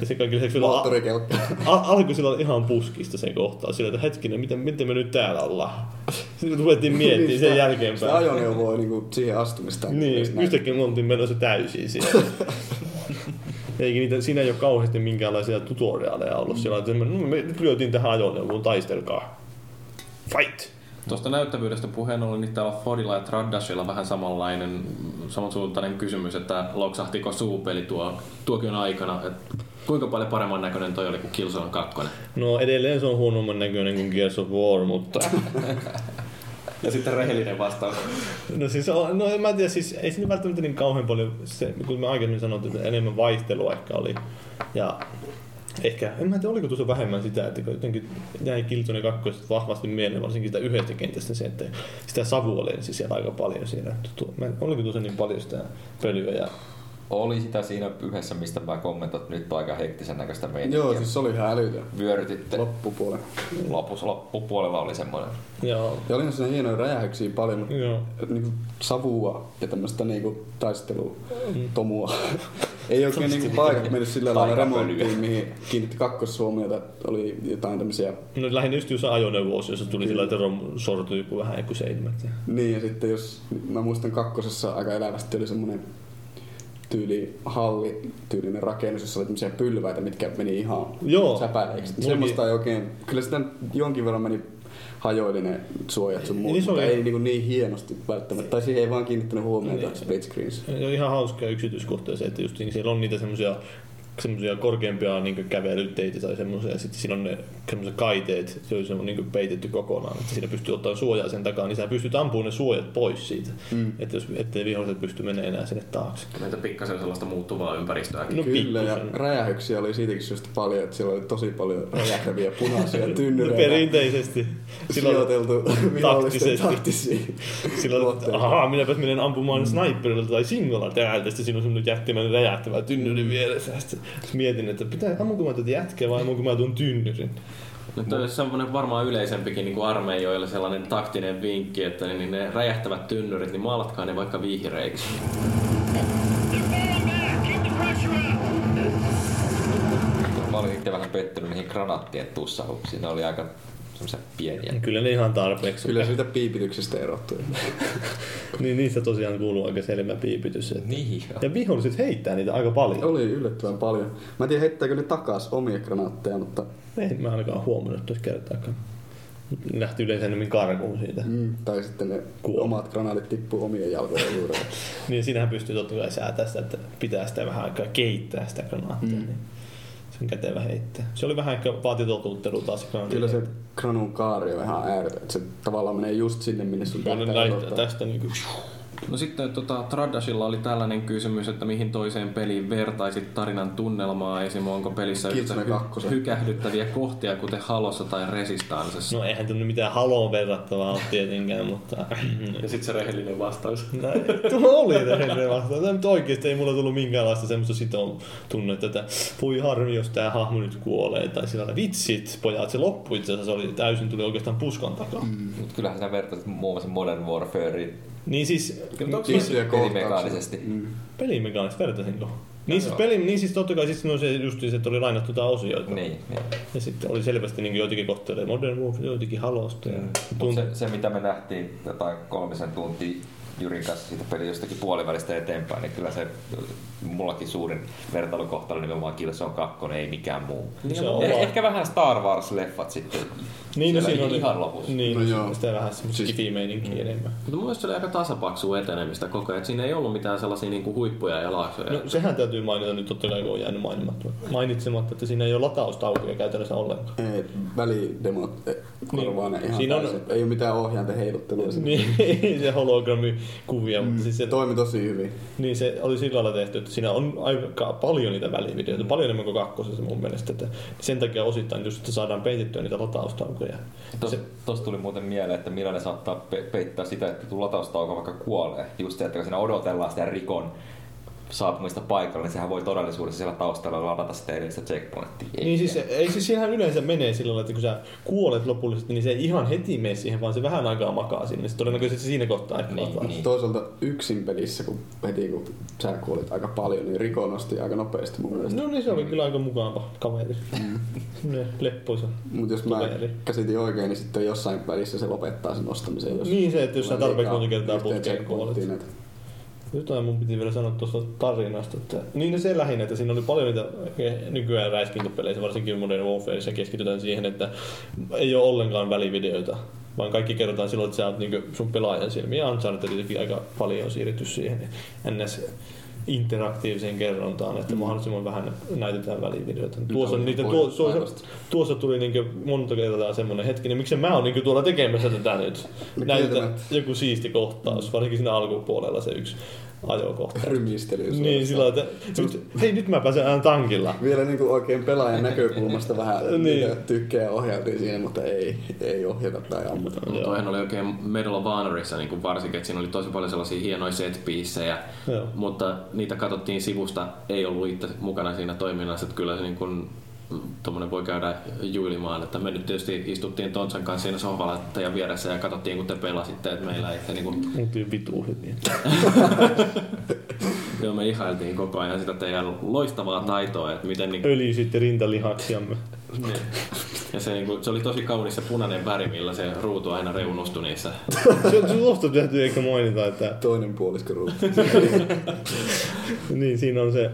Ja se kaikki lisäksi vielä Moottorikelkka. al- alkoi sillä ihan puskista se kohtaus. Sillä, että hetkinen, miten, miten me nyt täällä ollaan? Sitten ruvettiin miettimään sen Niin, Sitä jälkeenpäin. ajoneuvoa niinku siihen astumista. Niin, yhtäkkiä me oltiin menossa täysin siellä. Eikä niitä, siinä ei ole kauheasti minkäänlaisia tutoriaaleja ollut siellä. Että me, no, me nyt lyötiin tähän ajoneuvoon, taistelkaa. Fight! Tuosta näyttävyydestä puheen ollen, niin täällä Fordilla ja Traddashilla vähän samanlainen, samansuuntainen kysymys, että loksahtiko suupeli tuo, tuokion aikana, että kuinka paljon paremman näköinen toi oli kuin Killzone 2? No edelleen se on huonomman näköinen kuin Gears of War, mutta... Ja sitten rehellinen vastaus. No siis, no en mä tiedä, siis ei siinä välttämättä niin kauhean paljon, se, kun mä aikaisemmin sanoin, että enemmän vaihtelua ehkä oli. Ja Ehkä, en mä tiedä oliko tuossa vähemmän sitä, että jotenkin jäi Killzone 2 vahvasti mieleen, varsinkin sitä yhdestä kentästä se, että sitä savua lensi siellä aika paljon tuo- mä en- Oliko tuossa niin paljon sitä pölyä ja Oli sitä siinä yhdessä, mistä mä kommentoin, että nyt on aika hektisen näköistä meininkiä. Joo, siis se oli ihan älytön. Vyörytitte. Loppupuolen. Lopus, loppupuolella oli semmoinen. Joo. Ja olihan siinä hienoja räjähyksiä paljon, mutta Joo. niinku savua ja tämmöistä niinku taistelutomua. Ei oikein niinku paikat mennyt sillä lailla remonttiin, mihin kiinnitti kakkoshuomiota. Oli jotain tämmöisiä No lähinnä just jossain ajoneuvoissa, jossa tuli sillä tavalla, että rom sortui joku vähän joku seinämät. Ja... Niin, ja sitten jos, mä muistan kakkosessa aika elävästi oli semmonen tyyli halli tyylinen rakennus, jossa oli tämmöisiä pylväitä, mitkä meni ihan Joo. säpäleiksi. Semmoista ei oikein, kyllä sitä jonkin verran meni hajoili ne suojat sun muut, Niin mutta ei niin, niin hienosti välttämättä. Tai siihen ei vaan kiinnittänyt huomiota Niin. split screens. Ja ihan hauska yksityiskohta se, että just niin siellä on niitä semmoisia semmoisia korkeampia niin kävelyteitä tai semmoisia, ja sitten siinä on ne semmoiset kaiteet, joissa on niin peitetty kokonaan, että siinä pystyy ottaa suojaa sen takaa, niin sä pystyt ampumaan ne suojat pois siitä, Mm. että jos, ettei viholliset pysty menemään enää sinne taakse. Näitä pikkasen sellaista muuttuvaa ympäristöä. No Kyllä, ja räjähyksiä oli siitäkin syystä paljon, että siellä oli tosi paljon räjähtäviä punaisia tynnyreitä. Perinteisesti. Silloin sijoiteltu vihollisten taktisesti. taktisiin. Silloin, ahaa, minäpäs menen ampumaan sniperilla tai singolla täältä. Sitten siinä on semmoinen jättimäinen räjähtävä tynnyri vieressä. Sitten mietin, että pitää ammunko mä tätä jätkeä vai ammunko mä tuon tynnyrin. No toi olisi semmoinen varmaan yleisempikin niin kuin armeijoille sellainen taktinen vinkki, että niin ne räjähtävät tynnyrit, niin maalatkaa ne vaikka vihreiksi. Mä olin itse vähän pettynyt niihin granaattien tussahuksiin. Ne oli aika semmoisia pieniä. Kyllä ne ihan tarpeeksi. Kyllä siitä piipityksestä erottui. Niin niistä tosiaan kuuluu aika selvä piipitys. Että... Niin joo. Ja viholliset heittää niitä aika paljon. Oli yllättävän paljon. Mä en tiedä heittääkö ne takas omia granaatteja, mutta En mä ainakaan huomannut tuossa kertaakaan. Nähty yleensä enemmän karkuun siitä. mm, tai sitten ne Kuoli. omat granaatit tippuu omien jalkojen juurelle. Niin siinähän pystyy totta kai säätää sitä, että pitää sitä vähän aikaa keittää sitä granaattia. Mm. Niin sen kätevä heittää. Se oli vähän ehkä vaati totuttelua taas. Kyllä se granun kaari on ihan ääretön. Se tavallaan menee just sinne, minne sun odottaa. tästä niinku... No sitten tota, Tradashilla oli tällainen kysymys, että mihin toiseen peliin vertaisit tarinan tunnelmaa, esim. onko pelissä yhtä hy- hykähdyttäviä kohtia, kuten Halossa tai Resistansessa. No eihän tunnu mitään haloon verrattavaa ole tietenkään, mutta... Ja sitten se rehellinen vastaus. Näin. Tuo oli rehellinen vastaus. Tämä nyt oikeesti ei mulla tullut minkäänlaista semmoista sitoum tunnetta, että voi harmi, jos tää hahmo nyt kuolee. Tai sillä lailla, vitsit, pojat, se loppu itse asiassa oli täysin, tuli oikeastaan puskan takaa. Mm. Mut kyllähän sä vertaisit muun muassa Modern Warfareen Niin siis, Tiettyjä kohtauksia. pelimekaanisesti. Mm. pelimekaanista vertaisinko? Niin siis, peli, niin siis totta kai siis no se just se, että oli lainattu jotain osioita. Niin, niin. Ja sitten oli selvästi niin joitakin kohtia Modern Warfare, joitakin Halosta. Ja Mut tunt- se, se, mitä me nähtiin jotain kolmisen tuntia Jurin kanssa siitä peli jostakin puolivälistä eteenpäin, niin kyllä se mullakin suurin vertailukohta oli nimenomaan Killzone 2, ei mikään muu. Niin, se on Eh, ehkä vähän Star Wars-leffat sitten Niin, no siellä siinä oli, ihan lopussa. Niin, No no joo. sitä vähän semmoista Siis- meininkiä enemmän. Mutta mun mielestä se oli aika tasapaksua etenemistä koko ajan. Siinä ei ollut mitään sellaisia niinku huippuja ja laaksoja. No sehän täytyy mainita nyt totta kai, kun on jäänyt mainitsematta, mainitsematta, että siinä ei ole lataustaukoja käytännössä ollenkaan. Ei, välidemot eh, korvaa ne ihan Siinä on-. Ei ole mitään ohjainten heiluttelua. Niin, se hologrammikuvia, mutta siis se, Toimi tosi hyvin. niin se oli sillä lailla tehty, että siinä on aika paljon niitä välivideoita, paljon enemmän kuin kakkosessa mun mielestä. Että sen takia osittain just, että saadaan peitettyä niitä lataustaukoja. Tuossa tos tuli muuten mieleen, että millainen saattaa pe- peittää sitä, että tuu lataustauko vaikka kuolee. Just se, että kun siinä odotellaan sitä rikon saapumista paikalle, niin sehän voi todellisuudessa siellä taustalla ladata sitä edellistä checkpointtia. Niin siis, ei siis siinähän yleensä menee sillä lailla, että kun sä kuolet lopullisesti, niin se ei ihan heti mene siihen, vaan se vähän aikaa makaa sinne. Sitten todennäköisesti siinä kohtaa ehkä Niin, lataa. niin. Toisaalta yksin pelissä, kun heti kun sä kuolit aika paljon, niin Riko nosti aika nopeasti mun mielestä. No niin, se oli kyllä aika mukava kaveri. Ne leppoisa. Mutta jos mä Toveri. käsitin oikein, niin sitten jossain välissä se lopettaa sen nostamisen. Jos Niin se, että jos sä tarpeeksi monta kertaa putkeen kuolet. näitä. Jotain mun piti vielä sanoa tuosta tarinasta. Että, niin se lähinnä, että siinä oli paljon niitä nykyään räiskintäpeleissä, varsinkin Modern Warfareissa keskitytään siihen, että ei ole ollenkaan välivideoita, vaan kaikki kerrotaan silloin, että sä oot niinku sun pelaajan silmiä. Ja Unchartedillakin aika paljon on siirrytty siihen niin ns interaktiiviseen kerrontaan, että mahdollisimman vähän näytetään välivideoita. Tuossa, on niitä, tuo, tuossa, tuossa tuli niinku monta kertaa semmoinen hetki, niin miksi mä oon niinku tuolla tekemässä tätä nyt? Näytetään joku siisti kohtaus, varsinkin siinä alkupuolella se yksi ajokohta. Rymistely. Niin, sillä että nyt, hei nyt mä pääsen aina tankilla. Vielä niin kuin oikein pelaajan näkökulmasta vähän Niin. tykkää ohjautiin siinä, mutta ei, ei ohjata tai ammuta. Mutta toihan oli oikein Medal of Honorissa niin varsinkin, että siinä oli tosi paljon sellaisia hienoja set Joo. mutta niitä katsottiin sivusta, ei ollut itse mukana siinä toiminnassa, että kyllä se niin kuin tuommoinen voi käydä juilimaan, että me nyt tietysti istuttiin Tontsan kanssa siinä sohvalla ja vieressä ja katsottiin kun te pelasitte, että meillä ei se niin kuin, Oltiin vitu hyviä. joo, me ihailtiin koko ajan sitä teidän loistavaa taitoa, että miten niin, Öljysitte rintalihaksiamme. niin. Ja se, niin kuin, se oli tosi kaunis se punainen väri, millä se ruutu aina reunustui niissä. Se on tuosta täytyy ehkä mainita, että Toinen puolisko ruutu. niin siinä on se,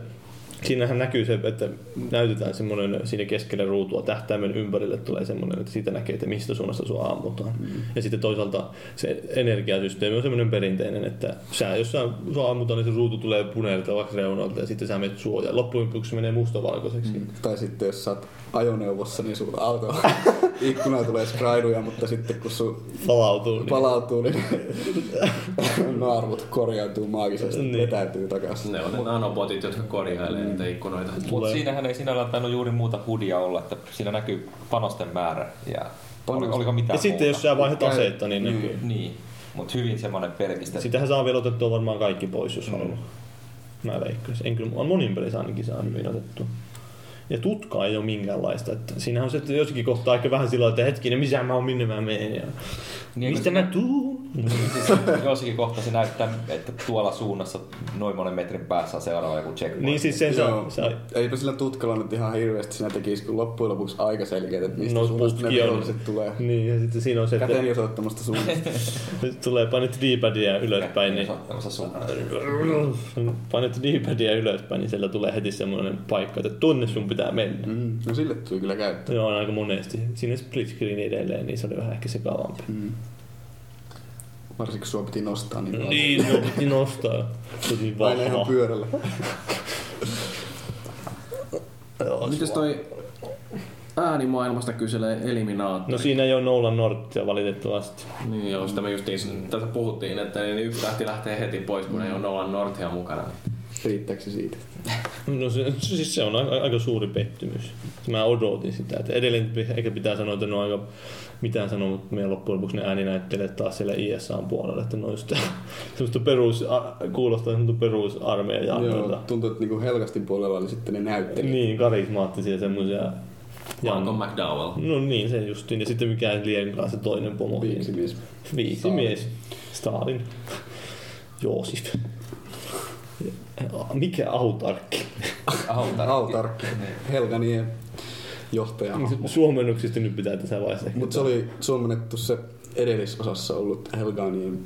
siinähän näkyy se, että näytetään semmoinen siinä keskellä ruutua tähtäimen ympärille tulee semmoinen, että siitä näkee, että mistä suunnasta sua ammutaan. Mm. Ja sitten toisaalta se energiasysteemi on semmoinen perinteinen, että sä, jos sä, sua ammutaan, niin se ruutu tulee punertavaksi reunalta ja sitten sä menet suojaan. Loppujen lopuksi se menee mustavalkoiseksi. Mm. Tai sitten jos sä oot ajoneuvossa, niin sun auto ikkuna tulee skraiduja, mutta sitten kun sun Palautuu. Niin. palautuu, niin naarmut korjautuu maagisesti, Niin. niin. vetäytyy takaisin. Ne on ne nanobotit, jotka korjailee niitä ikkunoita. Mutta siinähän ei sinällään tainnut juuri muuta hudia olla, että siinä näkyy panosten määrä. Ja oli, oliko mitään Ja sitten muuta? jos sä vaihdat aseetta, niin näkyy. Niin, mutta hyvin semmoinen pelkistä. Sitähän saa vielä otettua varmaan kaikki pois, jos haluaa. Mä veikkaisin. En kyllä, on monin pelissä ainakin saa hyvin otettua. Ja tutka ei ole minkäänlaista. Että siinähän on se, että jossakin kohtaa aika vähän sillä että hetkinen, missä mä oon, minne mä menen. Ja... Niin, Mistä mä tuun? Siis jossakin kohtaa se näyttää, että tuolla suunnassa noin monen metrin päässä on seuraava joku checkpoint. Niin siis sen Joo, saa, saa eipä sillä tutkalla nyt ihan hirveästi siinä tekisi, kun loppujen lopuksi aika selkeät, että mistä No, suunnasta ne on. viholliset tulee. Niin, ja sitten siinä on se, että Käteen osoittamasta suunnasta. nyt tulee panet D-padia ylöspäin, niin panet D-padia ylöspäin, niin siellä tulee heti semmoinen paikka, että tonne sun pitää mennä. Mm, no sille tuli kyllä käyttöön. Joo, aika monesti. Siinä split screen edelleen, niin se oli vähän ehkä sekavampi. Mm. Varsinkin kun sua piti nostaa niin paljon. Niin, se piti nostaa. Se oli niin Aina ihan pyörällä. Mites toi äänimaailmasta kyselee Eliminaattori? No siinä ei ole Nolan Northia valitettavasti. Niin joo, sitä me justiin tästä puhuttiin, että niin yksi tähti lähtee heti pois, kun ei ole Nolan Northia mukana. Riittääkö se siitä? No se, siis se on aika, aika suuri pettymys. Mä odotin sitä. Että edelleen ehkä pitää sanoa, että ne on aika mitään sanoa, mutta meidän loppujen lopuksi ne ääninäyttelijät taas siellä ISAn puolella, että ne on just semmoista perus, kuulostaa semmoista perusarmeijan Joo, tuntuu, että niinku Helgastin puolella oli sitten ne näyttelijät. Niin, karismaattisia semmoisia. Malcolm McDowell. No niin, se justiin. Ja sitten mikä lienkaan se toinen pomo. Viiksimies. Viisimies. Stalin. Joosif. Mikä autarkki? Autarkki. Helganien johtaja. Suomennuksista nyt pitää tässä vaiheessa. Mutta se oli suomennettu se edellisosassa ollut Helganien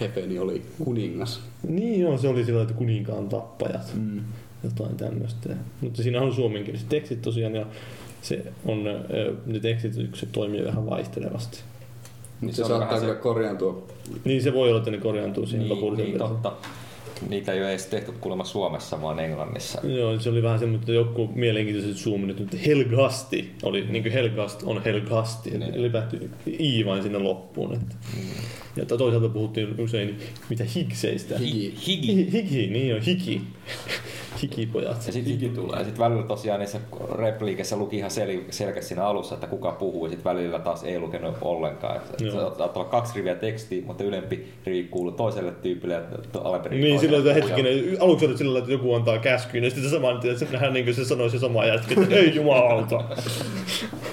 Hefeni oli kuningas. Niin joo, se oli sillä että kuninkaan tappajat. Mm. Jotain tämmöistä. Mutta siinä on suomenkieliset tekstit tosiaan ja se on, ne tekstitykset toimii vähän vaihtelevasti. Mutta se se saattaa se- korjaantua. Niin se voi olla, että ne korjaantuu siihen Niin, lopulliseen niin totta. Niitä ei ole edes tehty kuulemma Suomessa, vaan Englannissa. Joo, se oli vähän semmoinen, että joku mielenkiintoiset zoomit, että Helgasti oli, niin kuin Helgast on Helgasti, Niin. eli lipätty i vain sinne loppuun. Että. Ja toisaalta puhuttiin usein, mitä hikseistä. Higi. Higi. Hiki, niin on, hiki. Hikipojat. Ja sitten sit, sit välillä tosiaan niissä repliikeissä luki ihan sel, selkeästi siinä alussa, että kuka puhuu, ja sitten välillä taas ei lukenut ollenkaan. Se olla kaksi riviä tekstiä, mutta ylempi rivi kuuluu toiselle tyypille ja to- alempi rivi Niin, silloin että hetkinen, aluksi oli sillä että joku antaa käskyyn, ja sitten se tien, että se nähdään niin se sanoi se sama jätkä, että ei jumalauta.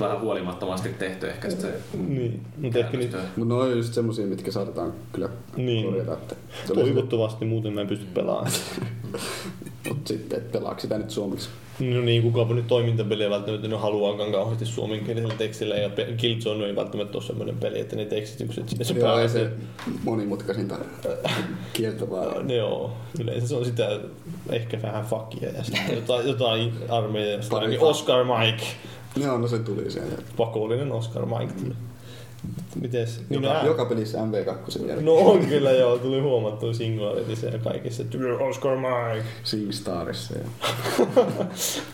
Nyt vähän huolimattomasti tehty ehkä sit se niin, mutta ehkä niin, käännöstyö. Mutta ne on just semmosia, mitkä saatetaan kyllä Niin. korjata. Että toivottavasti muuten mä en pysty pelaamaan. Mut sitten, että pelaako sitä nyt suomeksi? No niin, kukaapa nyt toimintapeliä välttämättä ne haluaakaan kauheasti suomenkielisellä tekstillä ja pe- Killzone ei välttämättä ole semmoinen peli, että ne tekstitykset sinne se Joo, ei se monimutkaisinta kieltä vaan. Ne joo, yleensä se on sitä ehkä vähän fakia ja sitten jotain, jotain armeijasta, fa- Oscar Mike, Joo, no se tuli sieltä. pakollinen Oscar Mike tuli. Mites? Niin Joka, joka pelissä MV2 jälkeen. No on kyllä joo, tuli huomattua singularitissa ja kaikissa. Oscar Mike. SingStarissa. Ja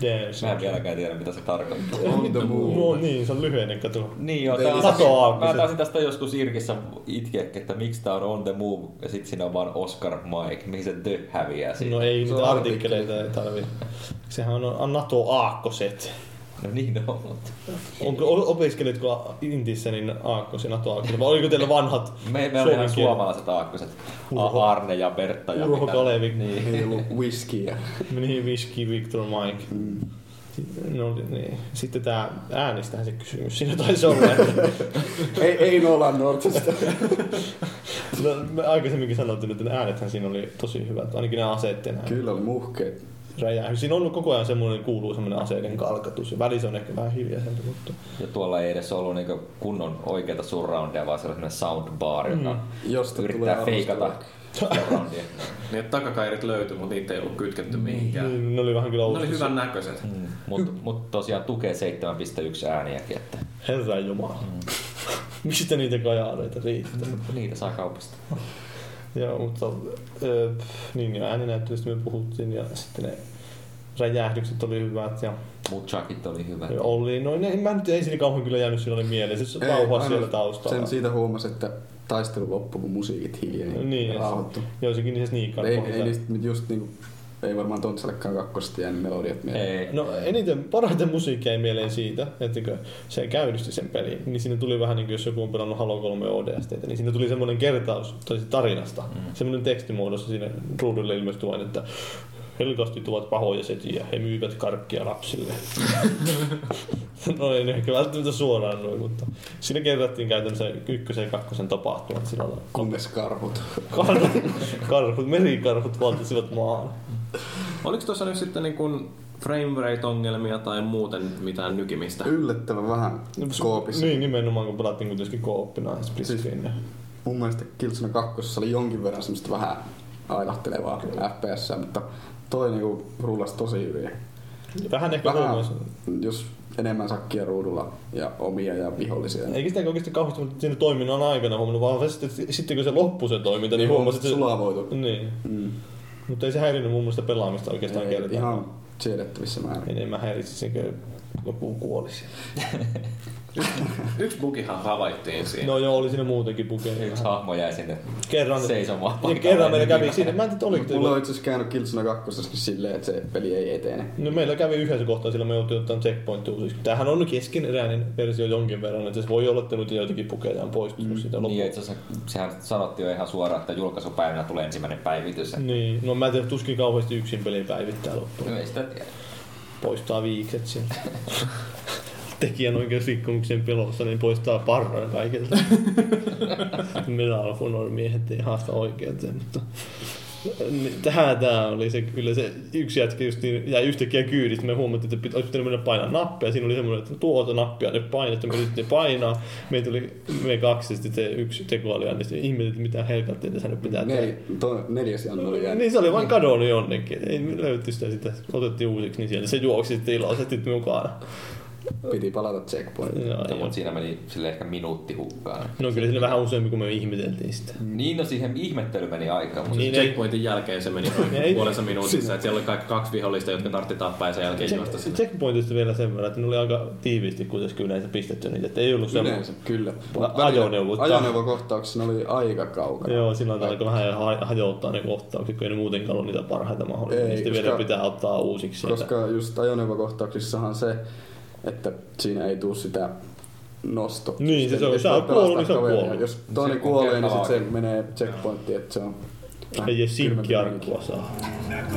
Damn. Mä en vieläkään tiedä, mitä se tarkoittaa. On the move. No niin, se on lyhyinen, kato. Niin joo, tää on, Sato Aakkoset. mä taisin tästä joskus Irkissä itkeä, että miksi tää on on the move, ja sit siinä on vaan Oscar Mike, mihin se the häviää siinä. No ei niitä artikkeleita ei tarvi. Sehän on, on NATO aakkoset. No niin on, mutta Onko, opiskelitko Intissä niin aakkosen, NATO aakkosen, vai oliko teillä vanhat me, me on ihan suomalaiset aakkoset. Urho. Arne ja Bertta ja Urho mitä- Kalevi. Niin. Ei ollut whiskyä. Niin, Whisky, Victor, Mike. No niin. Sitten tää äänistähän se kysymys siinä taisi olla. Että, ei, ei Nolan Northista. no, me aikaisemminkin sanottiin, että ne äänethän siinä oli tosi hyvät, ainakin ne aseiden äänet. Kyllä oli muhkeet. Räjähdys. Siinä on ollut koko ajan semmoinen, kuuluu semmoinen aseiden kalkatus. Ja välissä on ehkä vähän hiljaisempi, mutta... Ja tuolla ei edes ollut niinku kunnon oikeita surroundia, vaan se oli semmoinen soundbar, joka Mm. Josta yrittää tulee feikata surroundia. Niin, että takakairit löytyi, mutta niitä ei ollut kytketty mihinkään. Niin, ne oli vähän kyllä Ne oli hyvän näköiset. Mm. Mutta mut tosiaan tukee 7.1 ääniäkin, että Herra Jumala. Mistä niitä kajaareita riittää? niitä saa kaupasta. Joo, mutta niin ja ääninäyttelystä me puhuttiin ja sitten ne räjähdykset oli hyvät ja Mut Chuckit oli hyvä. ja oli, no ne, mä nyt ei siinä kauhean kyllä jäänyt silloin mieleen, lauhaa aina siellä taustalla. Sen siitä huomasi, että taistelu loppui, kun musiikit hiljeni. Niin, ja rauhoittu. Joissakin niissä sniikan Ei, ei niistä just niinku, ei varmaan Tontsallekaan kakkosta jäänyt melodiat mieleen. Ei. No eniten, parhaiten musiikki ei mieleen siitä, että kun se käynnisti sen pelin, niin siinä tuli vähän niin kuin jos joku on pelannut Halo 3 ODST, niin siinä tuli semmoinen kertaus tai tarinasta, mm. semmoinen tekstimuodossa siinä ruudulle ilmestyi vain, että Helkastit ovat pahoja setiä, he myyvät karkkia lapsille. no ei ne ehkä välttämättä suoraan noin, mutta siinä kerrattiin käytännössä ykkösen ja kakkosen tapahtumat sillä lailla. Kunnes karhut. Karhut, karhut, merikarhut valtasivat maan. Oliko tuossa nyt sitten niin kuin frame rate-ongelmia tai muuten mitään nykimistä? Yllättävän vähän koopissa. Niin, nimenomaan kun pelattiin kuitenkin kooppina split Siis- screen. Mun mielestä Killzone 2 oli jonkin verran semmoista vähän ailahtelevaa FPS, mutta toi niinku rullasi tosi hyvin. Vähän ehkä Vähän, huomasi. jos enemmän sakkia ruudulla ja omia ja vihollisia. Eikä sitä oikeasti kauheasti mutta siinä toiminnan aikana huomannut, vaan sitten, sitten kun se loppui se toiminta, niin huomasit, että se... Sulavoitu. Niin. Mm. Mutta ei se häirinyt mun mielestä pelaamista oikeastaan kertaa. ihan siedettävissä määrin. Enemmän häiritsi sen, kun joku kuolisi. Yksi bugihan havaittiin siinä. No joo, oli siinä muutenkin pukeja. Yksi hahmo jäi sinne Kerran, seisomaan ja paikalleen. kerran meillä kävi siinä, mä en tiedä oliko Mulla on itse asiassa käynyt Killzone 2 silleen, että se peli ei etene. No meillä kävi yhdessä kohtaa, sillä me joutiin ottaa checkpoint uusiksi. Tämähän on keskeneräinen versio jonkin verran, että se voi olla, että nyt joitakin pukeja on poistunut mm. siitä Niin, loppuun. itse asiassa sehän sanottiin jo ihan suoraan, että julkaisupäivänä tulee ensimmäinen päivitys. Niin, no mä en tiedä, tuskin kauheasti yksin peli päivittää loppuun. No ei sitä tiedä. Poistaa viikset sieltä. Tekijän oikeusrikkomuksen pelossa, niin poistaa parran kaikilta. Medal of Honor miehet ei haasta oikeuteen, mutta niin, Tähän tää oli se, kyllä se yksi jätkä just niin, jäi yhtäkkiä kyydistä. Me huomattiin, että pitä, olisi pitänyt mennä painaa nappia. Siinä oli semmoinen, että tuota nappia ne painat, me yritettiin painaa. Meitä oli me kaksi, ja sitten se yksi tekoäly niin sitten ihmeteltiin, että mitä helkattiin tässä nyt pitää tehdä. Nel, to, neljäs oli jäänyt. Niin se oli vain kadonnut jonnekin. Ei me löytty sitä sitten. Otettiin uusiksi, niin sieltä se juoksi sitten iloisesti mukana. Piti palata checkpointiin. No, mutta siinä meni sille ehkä minuutti hukkaan. No kyllä siinä vähän useammin, kun me ihmeteltiin sitä. Niin, no siihen ihmettely meni aikaa, mutta Niin, ei, Checkpointin jälkeen se meni Ei. noin puolessa minuutissa, että siellä oli kaikki kaksi vihollista, jotka tartti tappaa ja sen jälkeen juosta sinne. checkpointista vielä sen verran, että ne oli aika tiiviisti kuitenkin yleensä pistetty niitä, että ei ollut. Yleensä, kyllä. Ajoneuvot- Ajoneuvokohtauksessa ne oli aika kaukana. Joo, silloin alkoi vähän ha- hajouttaa ne kohtaukset, kun ei ne muutenkaan ollut niitä parhaita mahdollisia. Ei, Niin koska- vielä pitää ottaa uusiksi sieltä. Koska just ajoneuvokohtauksissahan se, että siinä ei tuu sitä nosto. Niin, se- se on- sä oot kuollut, niin sä oot kuollut. Jos toinen kuolee, niin sit se menee checkpointtiin, että se on... Ei kylmempi sinkkiarkkua saa. That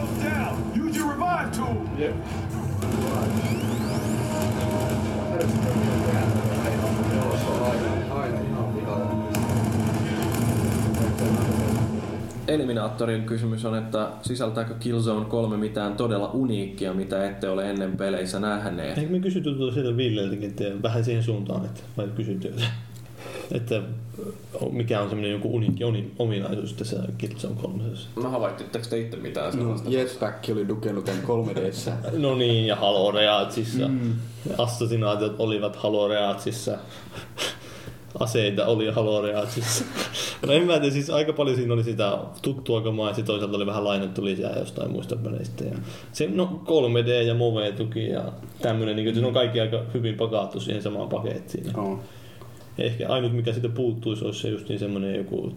Eliminaattorin kysymys on, että sisältääkö Killzone 3 mitään todella uniikkia, mitä ette ole ennen peleissä nähneet? Eikö me kysytty tuota sieltä Villeltäkin, että vähän siihen suuntaan, että vai kysytty, että, että mikä on semmoinen joku uniikki oni- ominaisuus tässä Killzone 3. No havaitteko te itse mitään No, sellaista? Jetpack oli Duke Nukem 3Dssä. No niin, ja Halo Reatsissa. Mm. Assassinaatiot olivat Halo Reatsissa. Aseita oli Halo Reatsissa. No en mä tiedä, siis aika paljon siinä oli sitä tuttua kamaa ja sitten toisaalta oli vähän lainattu lisää jostain muista peleistä. Ja se, no 3D ja Move tuki ja tämmönen, niin se on kaikki aika hyvin pakattu siihen samaan pakettiin. Oo. Ja ehkä ainut mikä siitä puuttuisi olisi se just niin semmonen joku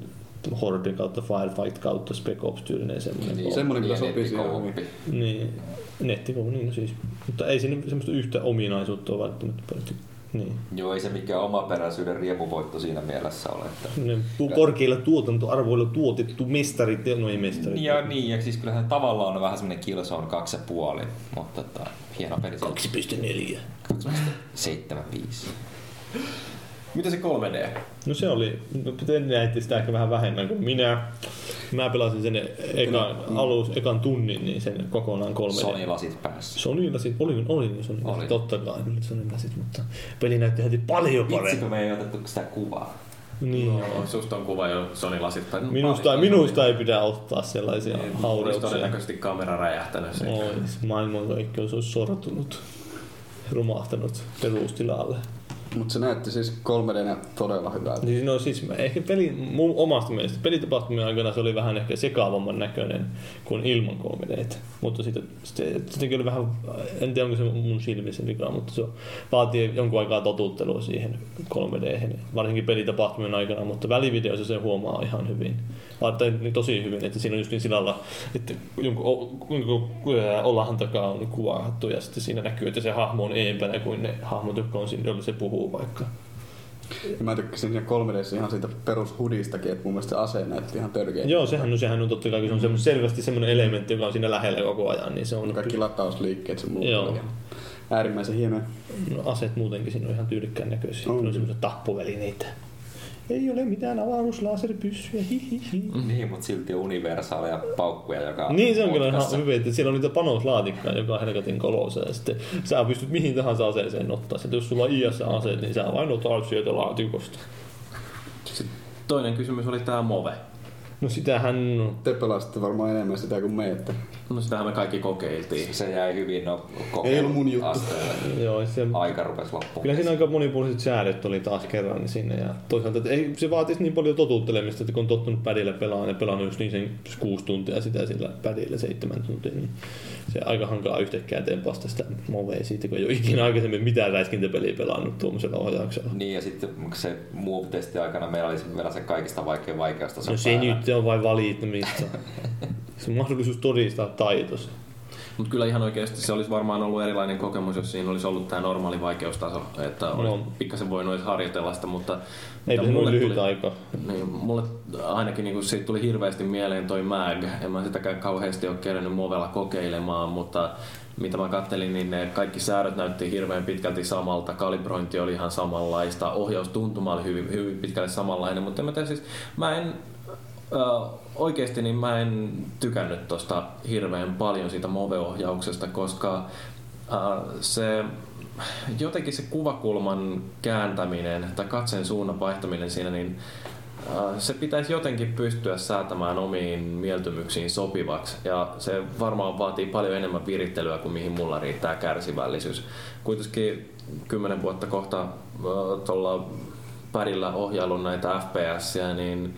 Horde kautta Firefight kautta Spec Ops tyylinen semmonen. Niin, Semmonen kyllä ja sopisi ihan nettikooppi. Niin, nettikoulu, niin no siis. Mutta ei siinä semmoista yhtä ominaisuutta ole välttämättä paljon. Niin. Joo, ei se mikään omaperäisyyden riemuvoitto siinä mielessä ole. Että... Ne tu- korkeilla tuotantoarvoilla tuotettu mestarit, no ei mestarit. Ja niin, ja siis kyllähän tavallaan on vähän semmonen Killzone 2,5, mutta tota, hieno peli. 2.4. 2,75. Mitä se 3D? No se oli, no te näitte sitä ehkä vähän vähemmän kuin minä. Mä pelasin sen ekan, alus, ekan tunnin, niin sen kokonaan 3D. Sony-lasit päässä. Sony-lasit, oli, oli ne Sony-lasit, Oli. totta kai oli Sony-lasit, mutta peli näytti heti paljon Vitsikö paremmin. me ei otettu sitä kuvaa? Niin, No, joo. susta on kuva jo Sony-lasit. Tai Minusta, minusta ei pidä ottaa sellaisia Olisi haureuksia. todennäköisesti kamera räjähtänyt sen. Ois, maailmankaikkeus olisi sortunut, romahtanut perustilalle. Mutta se näytti siis 3D todella hyvältä. Niin, no siis ehkä peli, mun omasta mielestä pelitapahtumien aikana se oli vähän ehkä sekaavamman näköinen kuin ilman 3D. Mutta sitten se, sittenkin oli vähän, en tiedä onko se mun silmissä vika, mutta se vaatii jonkun aikaa totuttelua siihen 3D, varsinkin pelitapahtumien aikana, mutta välivideossa se huomaa ihan hyvin. Tai tosi hyvin, että siinä on just niin sillä että jonkun, jonkun olahan takaa on kuvattu ja sitten siinä näkyy, että se hahmo on eempänä kuin ne hahmot, jotka on siinä, se puhuu vaikka. Ja mä tykkäsin siinä 3D ihan siitä perushudistakin, että mun mielestä se ase näytti ihan törkeä. Joo, sehän, no, sehän on totta kai, kun se on semmo- selvästi semmoinen elementti, joka on siinä lähellä koko ajan, niin se on Kaikki latausliikkeet se muut Joo. äärimmäisen hienoja. no, aseet muutenkin siinä on ihan tyylikkään näköisiä. On. On, on semmoisia tappovälineitä. Ei ole mitään avaruuslaaseripyssyjä, hihihi. Niin, mutta silti on universaaleja paukkuja, joka Niin se on kyllä ihan hyvä, että siellä on niitä panoslaatikkoja, joka on helkatin kolossa ja sitten sä pystyt mihin tahansa aseeseen ottaa. Sitten jos sulla on IS-aseet, niin sä vain otat sieltä laatikosta. Toinen kysymys oli tää Move. No sitähän, Te pelasitte varmaan enemmän sitä kuin me, että No sitähän me kaikki kokeiltiin. Se jäi hyvin no, Ei ollut mun juttu. asteelle. joo, se, Aika rupesi loppuun. Kyllä siinä aika monipuoliset säädöt oli taas kerran sinne ja toisaalta että ei, se vaatisi niin paljon totuttelemista, että kun on tottunut pädillä pelaamaan ja pelannut just niin sen kuusi tuntia sitä sillä pädillä seitsemän tuntia, niin se aika hankalaa yhtäkkiä tempasta sitä movea siitä, kun ei ole ikinä aikaisemmin mitään räiskintäpeliä pelannut tuommoisella ohjauksella. Niin, ja sitten se move-testi aikana meillä oli se- vielä se kaikista vaikein vaikeustaso No se nyt on vain valittamista. se on mahdollisuus todistaa taitos. Mutta kyllä ihan oikeasti se olisi varmaan ollut erilainen kokemus, jos siinä olisi ollut tämä normaali vaikeustaso, että olisi No. pikkasen voinut edes harjoitella sitä, mutta Ei se mulle lyhyt tuli- aika. Niin, mulle ainakin niin siitä tuli hirveästi mieleen toi MAG. En mä sitäkään kauheasti ole kerännyt Movella kokeilemaan, mutta mitä mä kattelin, niin ne kaikki säädöt näytti hirveän pitkälti samalta. Kalibrointi oli ihan samanlaista. Ohjaustuntuma oli hyvin, hyvin pitkälle samanlainen, mutta en mä tiedä, siis mä en Oikeasti niin mä en tykännyt tosta hirveän paljon siitä Move-ohjauksesta, koska ö, se jotenkin se kuvakulman kääntäminen tai katseen suunnan vaihtaminen siinä, niin se pitäisi jotenkin pystyä säätämään omiin mieltymyksiin sopivaksi ja se varmaan vaatii paljon enemmän virittelyä kuin mihin mulla riittää kärsivällisyys. Kuitenkin kymmenen vuotta kohta tuolla pärillä ohjailun näitä FPS, niin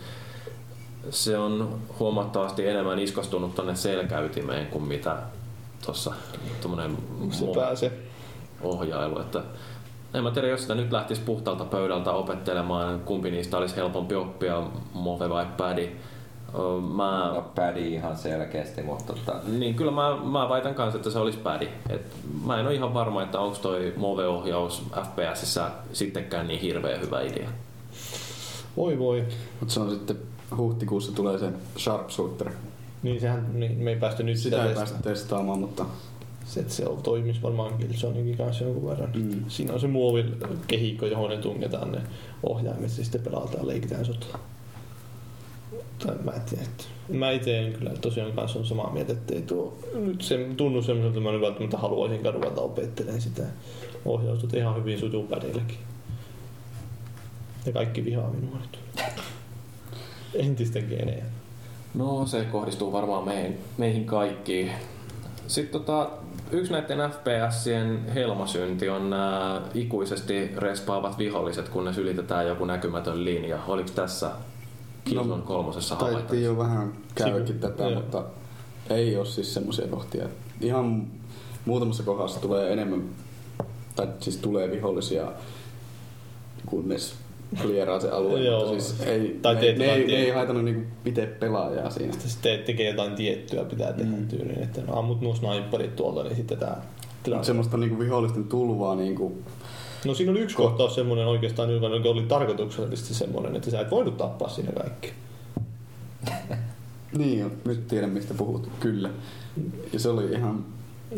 se on huomattavasti enemmän iskostunut tonne selkäytimeen kuin mitä tuossa tuommoinen ohjailu. Että en mä tiedä, jos sitä nyt lähtisi puhtaalta pöydältä opettelemaan, kumpi niistä olisi helpompi oppia, Move vai Padi. Ö, Mä, No, pädi ihan selkeästi, mutta tota, niin kyllä mä, mä väitän kanssa, että se olisi Padi. Et mä en ole ihan varma, että onko toi Move-ohjaus FPSissä sittenkään niin hirveän hyvä idea. Voi voi. Mutta se on sitten huhtikuussa tulee se Sharpshooter. Niin sehän, niin, me ei päästy nyt Sitä sitä ei testaamaan. päästä testaamaan, mutta Se, se on, toimisi varmaan Killzonekin kanssa jonkun verran. Mm. Siinä on se muovin kehikko, johon ne tungetaan ne ohjaimet ja sitten pelataan, leikitään sotaa. Tai mä en tiedä, mä itse en kyllä tosiaan kanssa on samaa mieltä, että ei tuo nyt se tunnu semmoiselta, että mä nyt välttämättä haluaisin ruveta opettelemaan sitä ohjausta, ihan hyvin sujuu pädilläkin. Ja kaikki vihaa minua nyt. Entistäkin enemmän. No se kohdistuu varmaan meihin, meihin kaikkiin. Sitten tota, yksi näiden FPSien helmasynti on nämä ikuisesti respaavat viholliset, kunnes ylitetään joku näkymätön linja. Oliko tässä Killzone kolmosessa Taidettiin havaittavissa? jo vähän käydäkin tätä, joo. mutta ei ole siis semmoisia kohtia. Ihan muutamassa kohdassa tulee enemmän, tai siis tulee vihollisia, kunnes klieraa se alue. Joo. siis ei, Tai ne, ne, ei, ne ei tiettyä. haitannut niinku itse pelaajaa siinä. Sitten tekee jotain tiettyä, pitää tehdä mm. tyyliin, että ammut nuo sniperit tuolta, niin sitten tää tilanne. Semmoista niinku vihollisten tulvaa niinku No siinä oli yksi kohtaus semmoinen oikeastaan, joka oli tarkoituksellisesti semmoinen, että sä et voinut tappaa siinä kaikki. Niin nyt tiedän mistä puhut, kyllä. Ja se oli ihan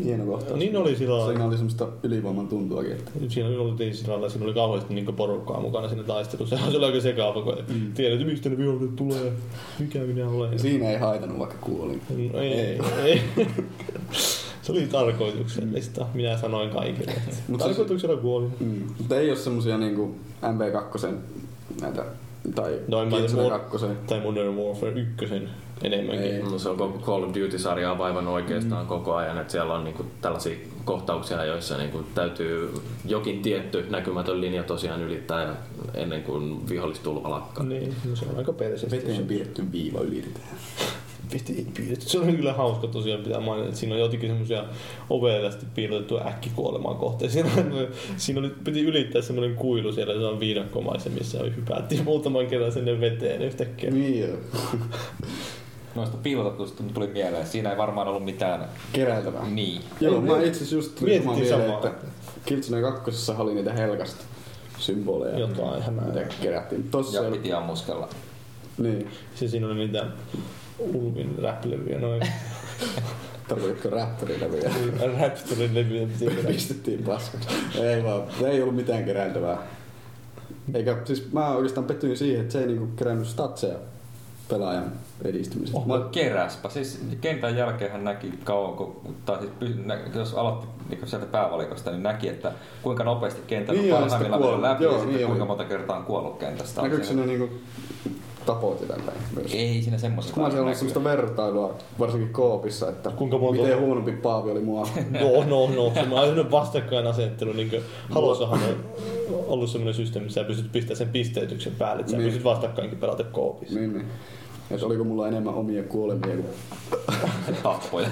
hieno kohtaus. Niin oli sillä lailla. Siinä oli semmoista ylivoiman tuntuakin. Että Siinä oli sillä lailla, siinä oli kauheasti niin porukkaa mukana siinä taistelussa. Se oli aika sekaava, kun mm. tiedät, mistä ne viholliset tulee, mikä minä olen. ja siinä ei haitannut vaikka kuolin. No ei, ei. ei. Se oli tarkoituksellista. Minä sanoin kaikille, Mut se- tarkoituksella kuolin. Mm. Mutta ei ole semmosia niinku MP2 näitä, tai Noin mor- 2. tai Modern Warfare 1 enemmänkin. Ei. No, se on koko Call of Duty-sarjaa vaivannut oikeastaan mm. koko ajan, että siellä on niinku tällaisia kohtauksia, joissa niinku täytyy jokin tietty näkymätön linja tosiaan ylittää ja ennen kuin vihollistulva lakkaa. Niin, no se on aika perseestä. Veteen piirretty viiva ylitetään. Piirretty. Se on kyllä hauska tosiaan pitää mainita, että siinä on jotenkin semmoisia ovellisesti piirrettyä äkkikuolemaa kohteen. Siinä, on- siinä oli, piti ylittää semmoinen kuilu siellä, se on viidakkomaisen, missä hypättiin muutaman kerran sinne veteen yhtäkkiä. Niin. Noista piilotetusta tuli mieleen. Siinä ei varmaan ollut mitään... Keräiltävää. Niin. Joo, mä itse asiassa just tuli mieleen, samaa. että Killzone 2 oli niitä helkasta symboleja. Jotain hämää. Mitä kerättiin. Tossa Ja piti ammuskella. Niin. Se siinä oli niitä Ulvin räplevyjä, noin Tarkoitko Raptorin-levyjä? Raptorin levyjä piti kerätä. Pistettiin paskat. Ei vaan, ei ollut mitään keräiltävää. Eikä, siis mä oikeastaan pettyin siihen, että se ei niinku kerännyt statseja pelaajan edistymisestä. Oh, Mä, keräspä. Siis kentän jälkeen hän näki kauan, kun, tai siis nä, jos aloitti niin sieltä päävalikosta, niin näki, että kuinka nopeasti kentän Niin on sitten parhaimmillaan läpi Joo, ja sitten niin kuinka oli. monta kertaa on kuollut kentästä. näkyykö siinä niinku ja tälleen myös? Ei siinä semmoista. Kun mä siellä on semmoista vertailua, varsinkin koopissa, että Kuinka monta- miten huonompi Paavi oli mua. No, no, no. Se on sellainen vastakkainasettelu. Niin Halossahan on ollut sellainen systeemi, missä sä pystyt pistämään sen pisteytyksen päälle, että sä Niin. pystyt vastakkainkin pelata koopissa. niin, niin. Et oliko mulla enemmän omia kuolemia kuin... tappoja.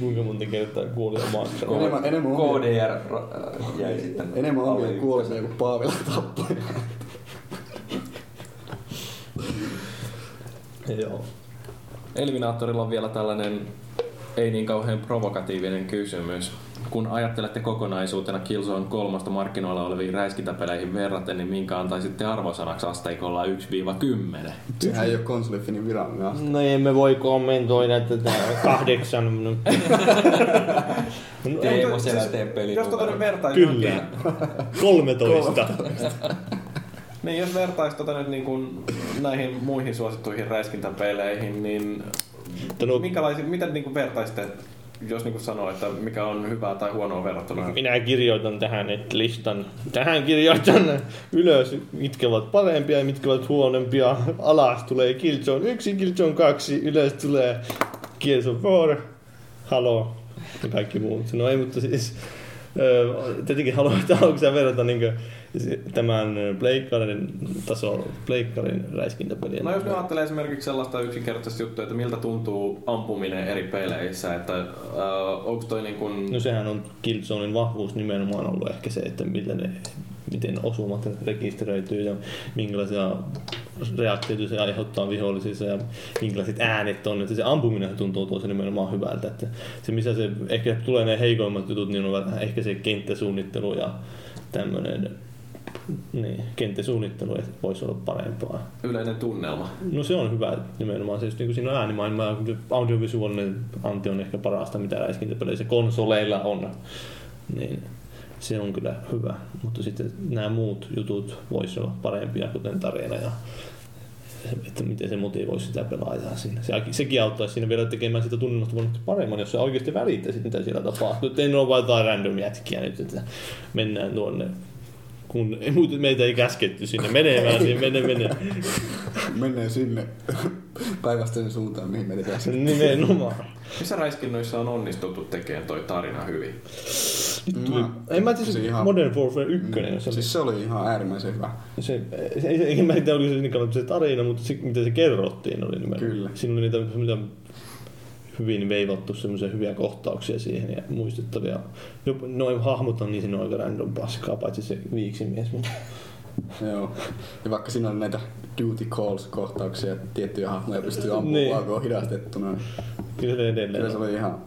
Kuinka monta kertaa kuoli omaan Enemmän, enemmän, omia, KDR äh, jäi sitten. enemmän omia kuolemia kuin Paavilla tappoja. Joo. Eliminaattorilla on vielä tällainen ei niin kauhean provokatiivinen kysymys. Kun ajattelette kokonaisuutena Killzone 3 markkinoilla oleviin räiskintäpeleihin verraten, niin minkä antaisitte arvosanaksi asteikolla 1-10? Sehän ei ole konsolifinin virallinen aste. No emme voi kommentoida tätä kahdeksan minuuttia. No, Teemo siellä tee peli. Jos tota nyt vertaisi Kyllä. johonkin- 13. Niin, jos vertaisi tota nyt niin kuin näihin muihin suosittuihin räiskintäpeleihin, niin no, minkälaisia, miten niin kuin vertaisitte, jos niin kuin sanoo, että mikä on hyvää tai huonoa verrattuna? minä kirjoitan tähän nyt listan. Tähän kirjoitan ylös, mitkä ovat parempia ja mitkä ovat huonompia. Alas tulee Killzone 1, Killzone 2, ylös tulee Gears of War, Halo ja kaikki muut. No ei, mutta siis öö, tietenkin haluan, että haluatko verrata niin tämän pleikkarin taso, pleikkarin räiskintäpeliä. No jos nyt ajattelee esimerkiksi sellaista yksinkertaista juttua, että miltä tuntuu ampuminen eri peleissä, että äh, onko toi niin kuin... No sehän on Killzonein vahvuus nimenomaan ollut ehkä se, että miten, ne, miten osumat rekisteröityy ja minkälaisia reaktioita se aiheuttaa vihollisissa ja minkälaiset äänet on. Että se ampuminen tuntuu tosi nimenomaan hyvältä. Että se missä se ehkä tulee ne heikoimmat jutut, niin on vähän ehkä se kenttäsuunnittelu ja tämmöinen niin, kenttäsuunnittelu voisi olla parempaa. Yleinen tunnelma. No se on hyvä nimenomaan. Se, just niin kuin siinä on äänimaailma audiovisuaalinen anti on ehkä parasta, mitä räiskintäpeleissä konsoleilla on. Niin se on kyllä hyvä. Mutta sitten nämä muut jutut voisi olla parempia, kuten tarina ja että miten se motivoisi sitä pelaajaa siinä. Se, sekin auttaisi siinä vielä tekemään sitä tunnelmasta paremmin, jos sä oikeasti välittäisit, mitä siellä tapahtuu. Että ei ole vain jotain random jätkiä nyt, että mennään tuonne kun muuten meitä ei käsketty sinne menemään, niin mene, mene. Menee sinne päinvastaisen suuntaan, mihin me pitäisi. Nimenomaan. Missä räiskinnoissa on onnistuttu tekemään toi tarina hyvin? Tuli, en mä tiedä, Se se ihan- Modern Warfare 1. Mm. Se, Siis se oli ihan äärimmäisen hyvä. se, se, ei, se, en mä tiedä, oliko se niin se tarina, mutta se, mitä se kerrottiin oli nimenomaan. Kyllä. Siinä oli niitä mitä hyvin veivattu semmoisia hyviä kohtauksia siihen ja muistettavia. Jopa, noin hahmot on niin aika random paskaa, paitsi se viiksimies. Mutta Joo. Ja vaikka siinä on näitä duty calls kohtauksia, että tiettyjä hahmoja pystyy ampumaan, Niin. kun on hidastettuna. Niin kyllä se edelleen kyllä se oli ihan,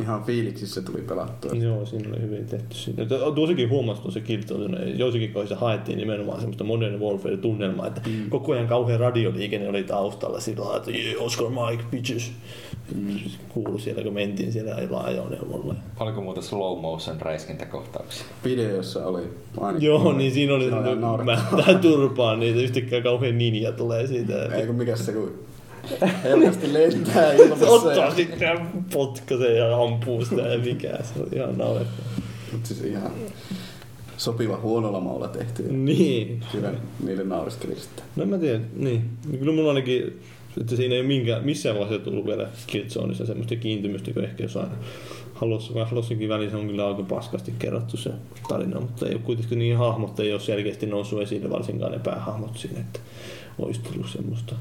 ihan fiiliksissä tuli pelattua. Joo, siinä oli hyvin tehty. Siinä. Tuossakin huomasi tuossa Killzone, joissakin kohdissa haettiin nimenomaan semmoista Modern Warfare-tunnelmaa, että mm. koko ajan kauhean radioliikenne oli taustalla sillä lailla, että yeah, Oscar Mike, bitches. Kuului siellä, kun mentiin siellä ajoneuvolla. Oliko muuten slow motion räiskintäkohtauksia? Videossa oli ainakin. Joo, niin siinä oli Se oli mättää turpaan niitä, yhtäkkiä kauhean ninja tulee siitä. Ei kun mikä se, kun helposti lentää ilmassa. Se ottaa ja- sitten ja potkaisee ja ampuu sitä ja mikä. Se on ihan naurettavaa. Mut siis ihan sopiva huonolla maulla tehty. Niin. Kyllä niille nauriskeli sitten. No en mä tiedä, niin. Kyllä mulla ainakin, että siinä ei minkään, missään vaiheessa tullut vielä Killzoneissa semmoista kiintymystä, kun ehkä jossain Halossa, vai Halossakin välissä on kyllä aika paskasti kerrottu se tarina, mutta ei ole kuitenkin niin hahmot ei ole selkeästi noussut esille, varsinkaan ne päähahmot siinä, että olisi tullut semmoista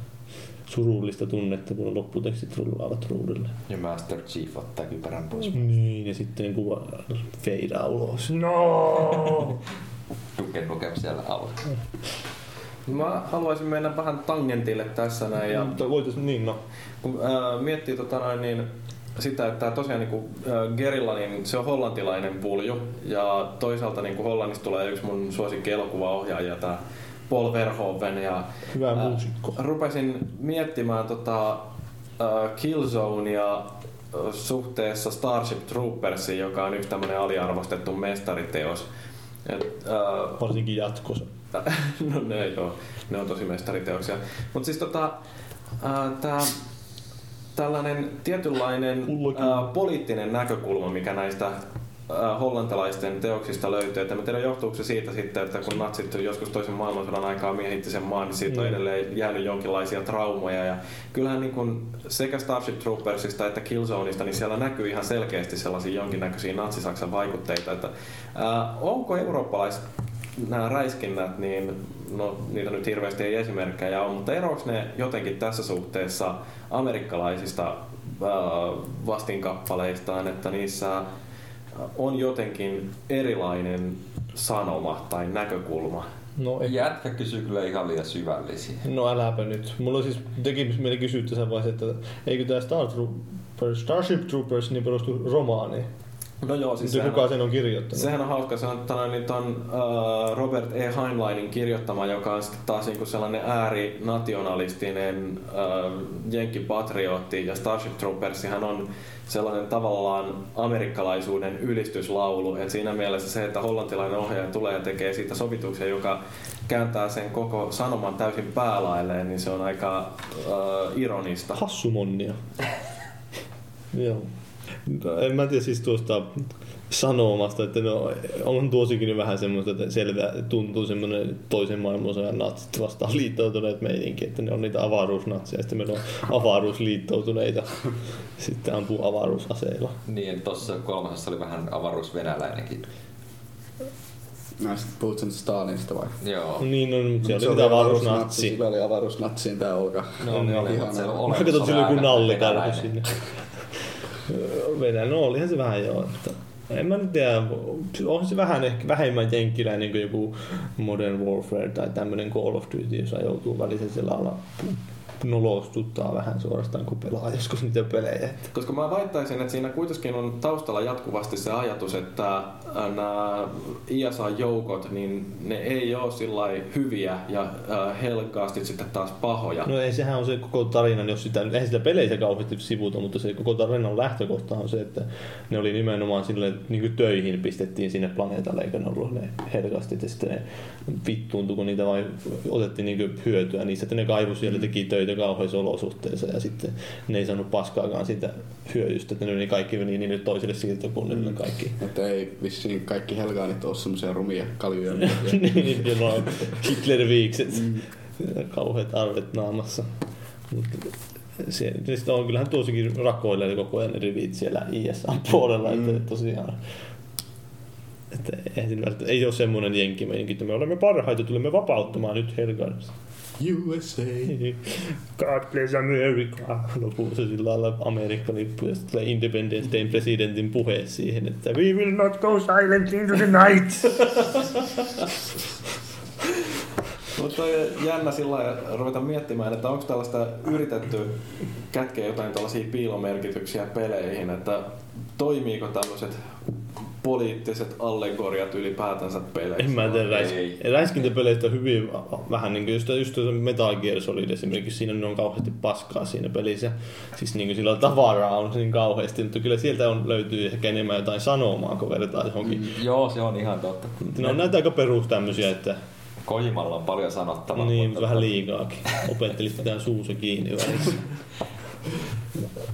surullista tunnetta, kun lopputekstit rullaavat ruudulle. Ja Master Chief ottaa kypärän pois. Niin, ja sitten kuva feidaa ulos. No! Duke Nukem siellä alla. Mä haluaisin mennä vähän tangentille tässä näin. Ja Mutta voitaisiin, niin no. kun ää, miettii tota noin, niin sitä, että tosiaan niin kuin, ää, Gerilla, niin se on hollantilainen pulju. Ja toisaalta niin kuin Hollannista tulee yksi mun suosikki elokuvaohjaaja, tää Paul Verhoeven. Ja, Hyvä muusikko. Rupesin miettimään tota, ää, Killzonea suhteessa Starship Troopersiin, joka on yksi tämmönen aliarvostettu mestariteos. Et, ää, Varsinkin jatkossa. no ne, joo, ne on tosi mestariteoksia. Mutta siis tota, ää, tää, tällainen tietynlainen ää, poliittinen näkökulma, mikä näistä ää, hollantilaisten teoksista löytyy. Että mä tiedän, johtuuko se siitä sitten, että kun natsit joskus toisen maailmansodan aikaa miehitti sen maan, niin siitä on Mm. edelleen jäänyt jonkinlaisia traumoja. Ja kyllähän niin kun sekä Starship Troopersista että Killzoneista, niin siellä näkyy ihan selkeästi sellaisia jonkinnäköisiä natsisaksan vaikutteita. Että, ää, onko eurooppalaiset nämä räiskinnät, niin no, niitä nyt hirveästi ei esimerkkejä ole, mutta eroako ne jotenkin tässä suhteessa amerikkalaisista vastinkappaleistaan, että niissä on jotenkin erilainen sanoma tai näkökulma? No, ei. Jätkä kysyy kyllä ihan liian syvällisiä. No äläpä nyt. Mulla siis teki mieli kysyä tässä vaiheessa, että eikö tämä Star Troopers, Starship Troopers niin perustu romaaniin? No joo, siis sehän kuka sen on kirjoittanut? Sehän on hauska, se on, tota, niin ton, uh, Robert E. Heinleinin kirjoittama, joka on sitten taas niinku sellainen äärinationalistinen uh, jenkkipatriotti ja Starship Troopersihan on sellainen tavallaan amerikkalaisuuden ylistyslaulu. Et siinä mielessä se, että hollantilainen ohjaaja tulee ja tekee siitä sovituksen, joka kääntää sen koko sanoman täysin päälailleen, niin se on aika uh, ironista. Hassumonnia. Joo. No, En mä tiedä siis tuosta sanomasta, että no, on tuosikin vähän semmoista, että selvä tuntuu semmoinen toisen maailmansodan natsit vastaan liittoutuneet meininki, että ne on niitä avaruusnatseja, ja sitten meillä on avaruusliittoutuneita, sitten ampuu avaruusaseilla. Niin, tuossa kolmasessa oli vähän avaruusvenäläinenkin. Mä sit puhut sen Stalinista vai? Joo. Niin on, mutta Mut se oli niitä avaruusnatsi. Sillä oli avaruusnatsiin tää olka. No, ne oli, mutta se on Mä katson sillä joku nallikarhu sinne. Venäjä, no olihan se vähän joo, mutta en mä nyt tiedä, onhan se vähän ehkä vähemmän jenkkiläinen kuin joku Modern Warfare tai tämmönen Call of Duty, jossa joutuu välisen sillä lailla nolostuttaa vähän suorastaan, kun pelaa joskus niitä pelejä. Koska mä väittäisin, että siinä kuitenkin on taustalla jatkuvasti se ajatus, että nämä ISA-joukot, niin ne ei ole sillä hyviä ja äh, helkkaasti sitten taas pahoja. No ei, sehän on se koko tarina, jos sitä, eihän sitä peleissä kauheasti sivuta, mutta se koko tarinan lähtökohta on se, että ne oli nimenomaan sille niin kuin töihin pistettiin sinne planeetalle, eikä ne ollut ne helkasti, ja sitten ne vittuuntui, kun niitä vain otettiin niin kuin hyötyä niistä, että ne kaivu siellä, teki töitä kauheissa olosuhteissa, ja sitten ne ei saanut paskaakaan siitä hyödystä, että ne kaikki meni niille toisille siirtokunnille kaikki. Että ei vissiin kaikki helgaanit oo semmosia rumia kaljuja. niin, jolla on Hitler-viikset. kauheat arvet naamassa. Mutta se, se on kyllähän tuossakin rakoilee koko ajan rivit siellä ISA-puolella, mm. että tosiaan että ei, ei ole semmoinen jenkkimeininki, että me olemme parhaita, tulemme vapauttamaan nyt Helgardista. USA. God bless America. Lopussa sillä lailla Amerikka-lippu ja sitten tulee Independence Dayn presidentin puhe siihen, että we will not go silent into the night. Mutta on jännä sillä lailla ruveta miettimään, että onko tällaista yritetty kätkeä jotain tällaisia piilomerkityksiä peleihin, että toimiiko tämmöiset poliittiset allegoriat ylipäätänsä peleissä? En mä tiedä, räis- Ei. räiskintäpeleistä on hyvin vähän, niin kuin just, just Metal Gear Solid esimerkiksi, siinä on kauheasti paskaa siinä pelissä. Siis niin kuin sillä tavaraa on niin kauheasti, mutta kyllä sieltä on, löytyy ehkä enemmän jotain sanomaa, kun vertaa johonkin. Mm. Joo, se on ihan totta. Ne on näitä aika perus tämmöisiä, että Kojimalla on paljon sanottavaa. niin, mutta- vähän liikaakin. Opettelit pitää suusa kiinni välissä.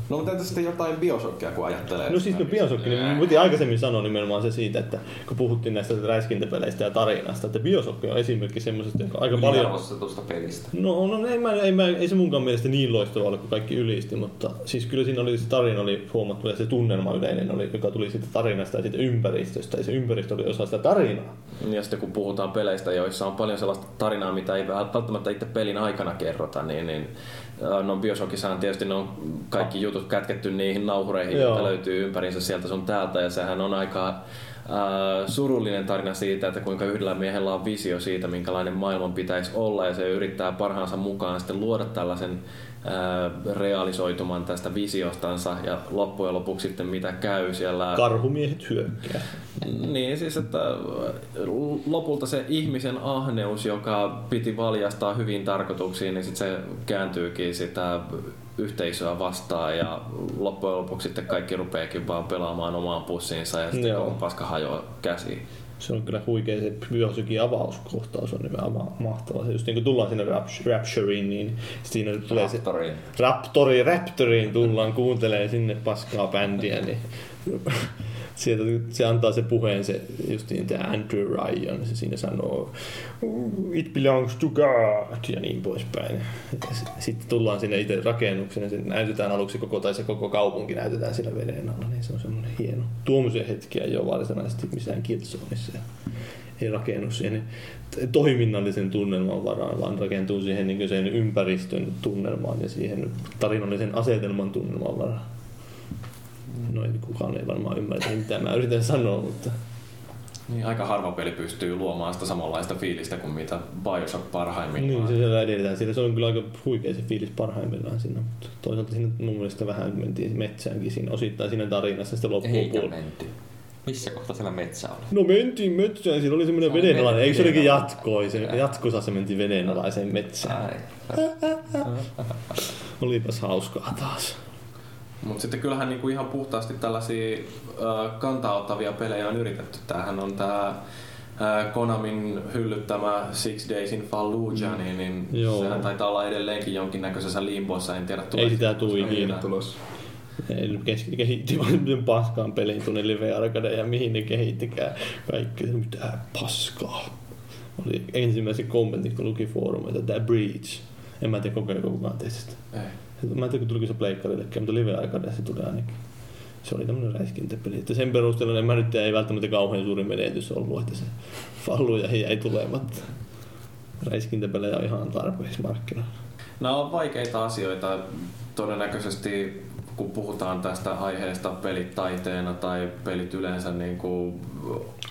No mutta entä sitten jotain bioshockia, kun ajattelee? No siis no Bioshock, niin mä piti aikaisemmin sanoa nimenomaan se siitä, että kun puhuttiin näistä räiskintäpeleistä ja tarinasta, että Bioshock on esimerkki semmoisesta, joka aika paljon... Yliarvostetusta pelistä. No, no ei, mä, ei, mä, ei se munkaan mielestä niin loistava ole kuin kaikki ylisti, mutta siis kyllä siinä oli se tarina oli huomattu ja se tunnelma yleinen oli, joka tuli siitä tarinasta ja siitä ympäristöstä ja se ympäristö oli osa sitä tarinaa. Ja sitten kun puhutaan peleistä, joissa on paljon sellaista tarinaa, mitä ei välttämättä itse pelin aikana kerrota, niin, niin no Bioshockissahan tietysti ne on kaikki jutut kätketty niihin nauhureihin, Joo. joita löytyy ympärinsä sieltä sun täältä, ja sehän on aika äh, surullinen tarina siitä, että kuinka yhdellä miehellä on visio siitä, minkälainen maailman pitäisi olla, ja se yrittää parhaansa mukaan sitten luoda tällaisen realisoituman tästä visiostansa, ja loppujen lopuksi sitten mitä käy siellä Karhumiehet hyökkää. niin, siis että lopulta se ihmisen ahneus, joka piti valjastaa hyvin tarkoituksiin, niin sitten se kääntyykin sitä yhteisöä vastaan ja loppujen lopuksi sitten kaikki rupeekin vaan pelaamaan omaan pussiinsa ja sitten paska hajoaa käsiin. Se on kyllä huikea se Bioshockin avauskohtaus on nimenomaan mahtava. Se just niin kuin tullaan sinne Rapt- Raptureen, niin siinä tulee se Raptoriin. Raptori, Raptoriin tullaan kuuntelee sinne paskaa bändiä, niin sieltä se antaa se puheen se just niin tämä Andrew Ryan, se siinä sanoo it belongs to God ja niin poispäin. Sitten tullaan sinne itse rakennukseen se näytetään aluksi koko, tai se koko kaupunki näytetään siellä veden alla, niin se on semmoinen hieno. Tuommoisia hetkiä ole varsinaisesti missään Killzoneissa ja ei rakennu siihen toiminnallisen tunnelman varaan, vaan rakentuu siihen niin sen ympäristön tunnelmaan ja siihen tarinallisen asetelman tunnelman varaan. No ei kukaan ei varmaan ymmärrä, mitä mä yritän sanoa, mutta Niin aika harva peli pystyy luomaan sitä samanlaista fiilistä kuin mitä Bioshock parhaimmillaan. niin se siellä edetään. Siellä se on kyllä aika huikea se fiilis parhaimmillaan siinä, mutta toisaalta siinä mun mielestä vähän mentiin metsäänkin siinä osittain siinä tarinassa sitten Eikä loppupuolella. menty. Missä kohta siellä metsä oli? No mentiin metsään, siinä oli semmoinen vedenalainen, eikö se olikin jatkoi, se jatkossa mentiin vedenalaiseen metsään. Ai. Olipas hauskaa taas. Mutta sitten kyllähän niinku ihan puhtaasti tällaisia äh, kantaottavia pelejä on yritetty. Tämähän on tämä Konamin hyllyttämä Six Days in Fallujah, niin, niin Joo. sehän taitaa olla edelleenkin jonkinnäköisessä limbossa, en tiedä Ei tuleeko sitä tule ikinä. Tulos. Ei nyt kes- kehitti vain sen paskaan pelin tuonne Live Arcade ja mihin ne kehittikään. Kaikki mitä paskaa. Oli ensimmäisen kommentin, kun luki foorumeita, tämä Breach. En mä tiedä kokeiliko kukaan teistä. Ei. Mä en tiedä, tuliko se pleikkarillekin, mutta Live Arcade se tuli ainakin. Se oli tämmönen räiskintäpeli. Että sen perusteella en mä nyt ei välttämättä kauhean suuri menetys ollut, että se fallu ja jäi tulematta. Räiskintäpelejä on ihan tarpeeksi markkinoilla. Nämä on vaikeita asioita. Todennäköisesti kun puhutaan tästä aiheesta pelit taiteena tai pelit yleensä niin kuin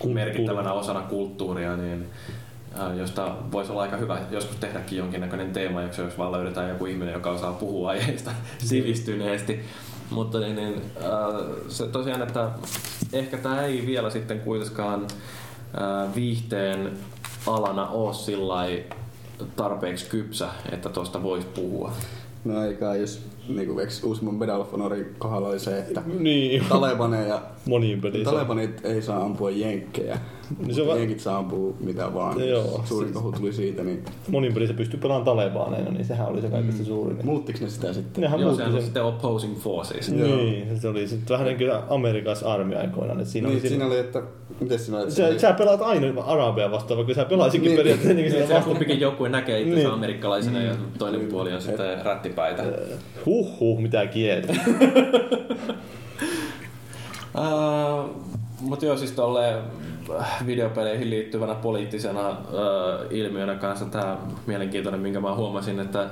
merkittävänä osana kulttuuria, niin josta voisi olla aika hyvä joskus tehdäkin jonkinnäköinen teema, jos jos vaan löydetään joku ihminen, joka osaa puhua aiheesta sivistyneesti. Mutta niin, niin, se tosiaan, että ehkä tämä ei vielä sitten kuitenkaan viihteen alana ole sillä tarpeeksi kypsä, että tuosta voisi puhua. No eikä, jos niin kuin uusimman Medal of Honorin kohdalla oli se, että Niin. Talebaneja Moniin peliin. Talebanit ei saa ampua jenkkejä. Niin se va- Jenkit saa ampua mitä vaan. Joo, Suurin siis- kohu tuli siitä, niin Monin pelissä pystyy pelaamaan talebaaneina, niin sehän oli se kaikista suurin. muuttiks ne sitä sitten? Nehän Joo, muutti sehän on sen. sitten opposing forces. Niin, se oli sitten vähän niin kuin Amerikas armi aikoinaan. Että siinä Niin, oli siinä oli, että... Miten siinä oli? Sä, sä pelaat aina Arabia vastaan, vaikka sä pelaisinkin Niin. niin, periaatteessa niin, Niin, niin, kumpikin joukkue näkee itsensä Niin. amerikkalaisena ja toinen puoli on sitten rättipäitä. Huh huh, mitä kieltä. Uh, mutta joo, siis tolle videopeleihin liittyvänä poliittisena uh, ilmiönä kanssa. Tämä mielenkiintoinen, minkä mä huomasin, että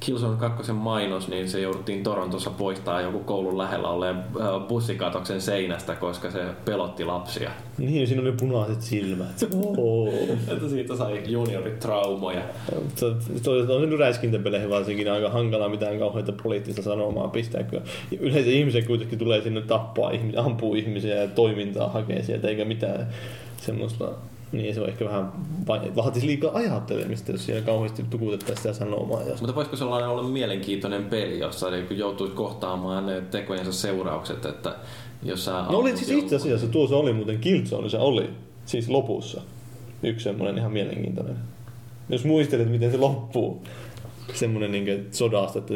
Killzone 2 mainos, niin se jouduttiin Torontossa poistaa joku koulun lähellä olleen uh, bussikatoksen seinästä, koska se pelotti lapsia. Niin, siinä oli punaiset silmät. Oh. Että siitä sai juniorit traumoja. Toisaalta on räiskintäpeleihin varsinkin aika hankala mitään kauheita poliittista sanomaa pistää. Kyllä. Yleensä ihmiset kuitenkin tulee sinne tappaa ihmisiä, ampuu ihmisiä ja toimintaa hakee sieltä, eikä mitään semmoista niin se on ehkä vähän vaatisi liikaa ajattelemista, jos siellä kauheasti tukutettaisiin sitä sanomaa. Ja... Mutta voisiko sellainen olla mielenkiintoinen peli, jossa niin joutuisi kohtaamaan ne tekojensa seuraukset, että jos sä No oli siis itse asiassa, tuossa oli muuten Killzone, se oli siis lopussa. Yksi semmoinen ihan mielenkiintoinen. Jos muistelet, miten se loppuu. Semmoinen niin sodasta, että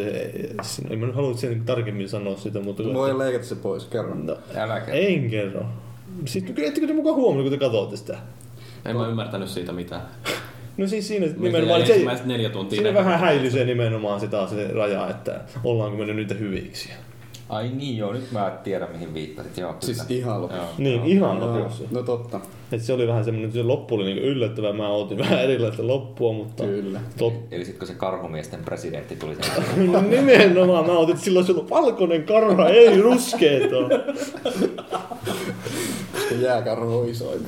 se, en mä nyt halua sen tarkemmin sanoa sitä, mutta... Voi leikata se pois, kerran. No, Älä kerro. en kerro. Siis kyllä ettekö te mukaan huomannut, kun te katsotte sitä? En mä ymmärtänyt siitä mitään. No siis siinä Nimenomaan se, neljä tuntia siinä vähän häilyisee nimenomaan sitä se raja, että ollaanko me nyt hyviksi. Ai niin joo, nyt mä tiedän mihin viittasit. Joo. Siis ihan lopussa. Joo. Niin, ihan lopussa. No totta. Et se oli vähän semmoinen, se loppu oli niinku yllättävää. Mä ootin vähän erilaista loppua, mutta Kyllä. tot, Eli sitten kun se karhumiesten presidentti tuli sen No nimenomaan, mä otin, että silloin se on valkoinen karha, ei ruskeeta. Se jääkarhu on isoin.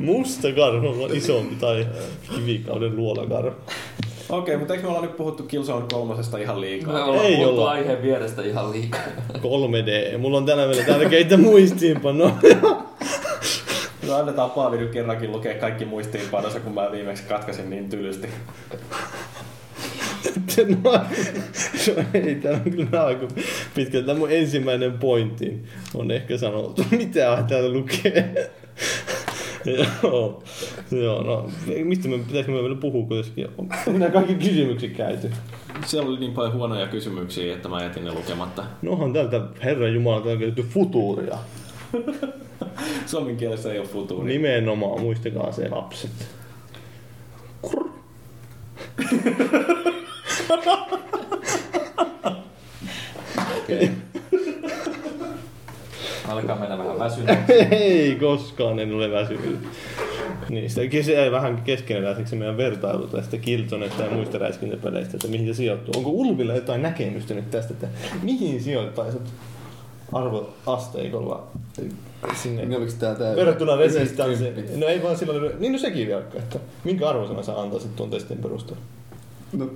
Musta karhu on isompi tai kivikauden luolakarhu. Okei, mutta eikö me olla nyt puhuttu Killzone kolmosesta ihan liikaa? Ei puhuttu olla. aiheen vierestä ihan liikaa. 3D. Mulla on tänään vielä tärkeitä muistiinpanoja. No annetaan Paavi nyt kerrankin lukea kaikki muistiinpanossa, kun mä viimeksi katkasin niin tylysti. no, no, ei, tää on kyllä aika pitkä. Tämä mun ensimmäinen pointti on ehkä sanottu. Mitä täällä lukee? Joo, joo, no, mistä me pitäisikö me vielä puhua kuitenkin? Onko nämä kaikki kysymykset käyty? Siellä oli niin paljon huonoja kysymyksiä, että mä jätin ne lukematta. No onhan täältä Herran Jumala on käytetty futuuria. Suomen kielessä ei ole futuuri. Nimenomaan, muistakaa se lapset. Alkaa mennä vähän väsynyt. Ei koskaan en ole väsynyt. Niin, sitä se jäi vähän keskeneräiseksi meidän vertailu tästä Killzonesta ja muista räiskintäpeleistä, että mihin se sijoittuu. Onko Ulvilla jotain näkemystä nyt tästä, että mihin sijoittaisit arvoasteikolla sinne Niin oliko tää tää... verrattuna Resistanssiin? No ei vaan silloin, niin no sekin vielä, että minkä arvosana sä antaisit tuon testin perusteella? No,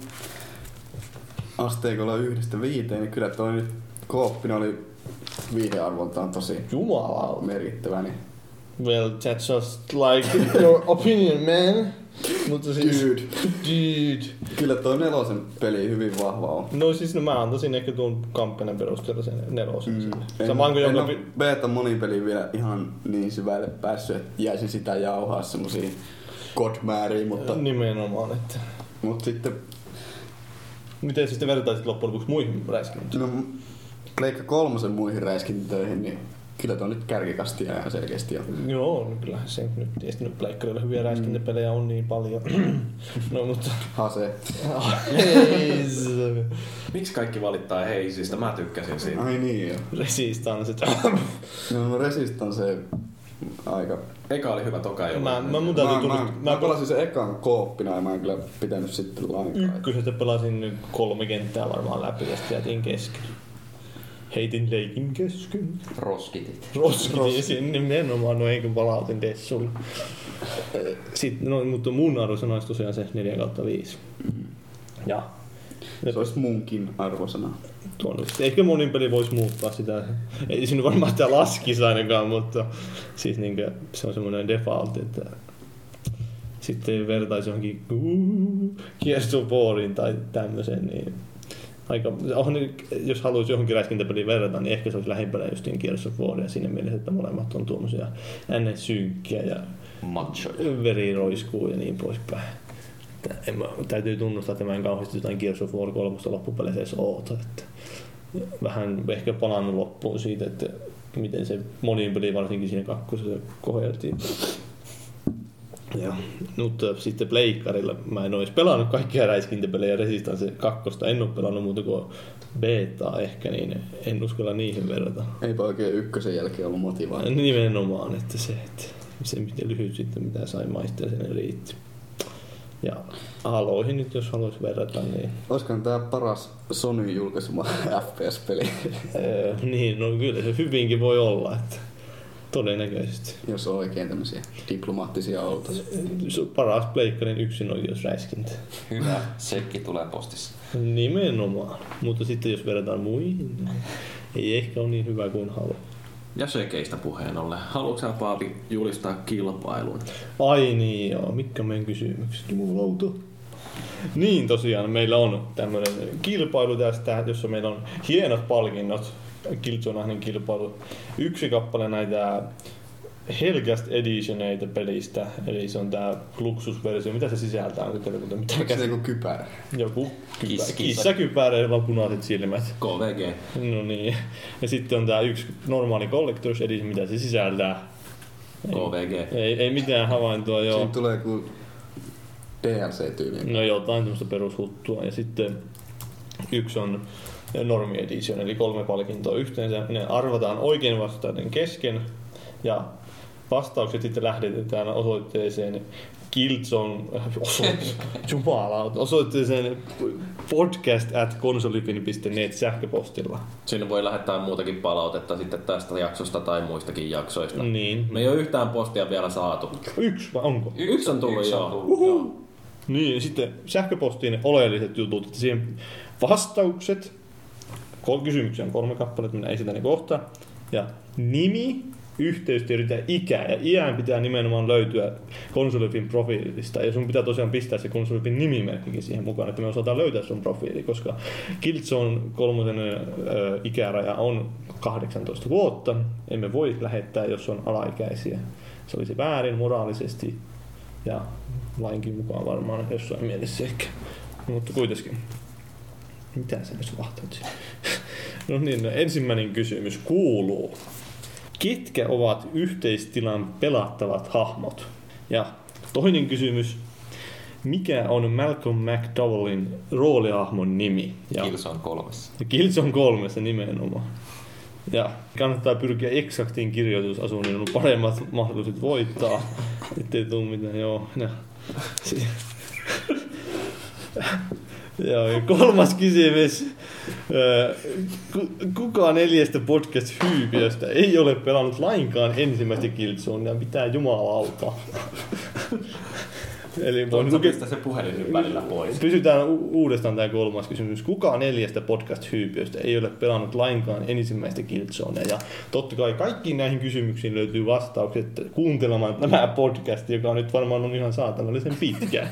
asteikolla yhdestä viiteen, niin kyllä toi nyt kooppina oli viidearvoltaan tosi Jumala. merkittävä. Niin Well, that's just like your opinion, man. Mutta siis... Dude. Dude. Kyllä toi nelosen peli hyvin vahva on. No siis no mä antaisin ehkä tuon kampanjan perusteella sen nelosen. Mm. En, Samaan kuin en joka... ole beta monipeli vielä ihan niin syvälle päässyt, että jäisin sitä jauhaa semmosia kodmääriä, mutta, Nimenomaan, että... mutta sitten Miten sitten vertaisit loppujen lopuksi muihin räiskintiin? no, Pleikka kolmosen muihin räiskintöihin, niin kyllä toi nyt kärkikastia ihan selkeästi on. Joo, no kyllähän se nyt tietysti nyt pleikkarilla hyviä räiskintäpelejä on niin paljon. no mutta... Hase. Miksi kaikki valittaa Heisistä? Mä tykkäsin siitä. Ai niin joo. Resistance. No, no Resistance aika... Eka oli hyvä, toka ei Mä, mä mun Mä, täytyy mä, mä, mä pelasin sen ekan kooppina ja mä en kyllä pitänyt sitten lainkaan. ykkösestä pelasin kolme kenttää varmaan läpi ja sitten jätin kesken. Heitin leikin kesken. Roskitit. Roskitin sinne nimenomaan, no eikö palautin Dessulle. Sitten, no, mutta mun arvosana olisi tosiaan se 4 kautta 5. Ja Se olisi munkin arvosana. tuon, ehkä monin peli voisi muuttaa sitä. Ei sinne varmaan sitä laskisi ainakaan, mutta siis niinkö, se on semmoinen default, että sitten vertaisi johonkin Gears tai tämmöisen, niin aika, on, jos haluaisi johonkin räiskintäpeliin verrata, niin ehkä se olisi lähimpänä justiin Gears of War ja siinä mielessä, että molemmat on tuommoisia ennen synkkiä ja Macho. veri roiskuu ja niin poispäin. En mä, täytyy tunnustaa, että mä en kauheasti jotain Gears of War 3 loppupeleissä edes oota. Että vähän ehkä palannut loppuun siitä, että miten se monin peli varsinkin siinä kakkosessa koheltiin. Ja, mutta sitten pleikkarilla mä en olisi pelannut kaikkia räiskintäpelejä Resistance 2. En ole pelannut muuta kuin beta ehkä, niin en uskalla niihin verrata. Eipä oikein ykkösen jälkeen ollut motivaatio. Nimenomaan, että se, että se miten lyhyt sitten mitä sai maistaa sen riitti. Ja Haloihin nyt jos haluaisi verrata, niin Olisikohan tää paras Sony julkaisema FPS-peli, Öö, niin, no kyllä se hyvinkin voi olla, että todennäköisesti. jos on oikein tämmöisiä diplomaattisia on paras pleikkarin yksinoikeusräiskintä. Hyvä, sekki tulee postissa. Nimenomaan. Mutta sitten jos verrataan muihin, niin ei ehkä ole niin hyvä kuin haluaa. Ja sekeistä puheen ollen. Haluatko sä Paavi julistaa kilpailun? Ai niin joo, mitkä meidän kysymykset? Jumalauta. Niin tosiaan, meillä on tämmöinen kilpailu tästä, jossa meillä on hienot palkinnot. Killzoneahdin kilpailu. Yksi kappale näitä Helgast Editioneita pelistä, eli se on tää luksusversio. Mitä se sisältää? Onko teillä se joku kypärä? Joku kypä, Kissa- kissakypärä, jolla on punaiset silmät. KVG. No niin. Ja sitten on tää yksi normaali Collector's Edition, mitä se sisältää. KVG. Ei, ei mitään havaintoa, joo. Siinä tulee joku DLC-tyyliin. No jotain tämmöistä perushuttua. Ja sitten yksi on Normi Edition, eli kolme palkintoa yhteensä. Ne arvataan oikein vastaajien kesken. Ja vastaukset sitten lähetetään osoitteeseen Killzone, osoite, jumala, osoitteeseen podcast at konsolipin.net sähköpostilla. Sinne voi lähettää muutakin palautetta sitten tästä jaksosta tai muistakin jaksoista. Niin. Me ei ole yhtään postia vielä saatu. Yksi vai onko? Yksi on tullut Yksi joo. on tullut, joo. Niin, sitten sähköpostiin oleelliset jutut, että siihen vastaukset, kysymyksiä on kolme kappaletta, minä esitän ne kohta, ja nimi, yhteystiedot ja ikä, ja iän pitää nimenomaan löytyä konsolifin profiilista, ja sun pitää tosiaan pistää se konsolifin nimimerkkikin siihen mukaan, että me osataan löytää sun profiili, koska Killzone kolmosen ikäraja on 18 vuotta, emme voi lähettää, jos on alaikäisiä. Se olisi väärin moraalisesti, ja lainkin mukaan varmaan jossain mielessä ehkä. Mutta kuitenkin. Mitä sä nyt siinä? No niin, no ensimmäinen kysymys kuuluu. Ketkä ovat yhteistilan pelattavat hahmot? Ja toinen kysymys. Mikä on Malcolm McDowellin roolihahmon nimi? Ja Killzone kolmessa. ja Killzone kolmessa nimenomaan. Ja kannattaa pyrkiä eksaktiin kirjoitusasuun, niin on paremmat mahdollisuudet voittaa. Ettei tuu mitään, joo. No. Joo, ja kolmas kysymys. Ö, ku- Kuka neljästä podcast-hyypiöstä ei ole pelannut lainkaan ensimmäistä Killzonea? Mitä jumalauta? Eli voin lukea, se puhelin nyt välillä pois. Pysytään u- uudestaan tämä kolmas kysymys. Kuka neljästä podcast-hyypiöstä ei ole pelannut lainkaan ensimmäistä Killzonea? Ja totta kai kaikkiin näihin kysymyksiin löytyy vastaukset kuuntelemaan tämä podcast, joka nyt varmaan on ihan saatanallisen pitkä.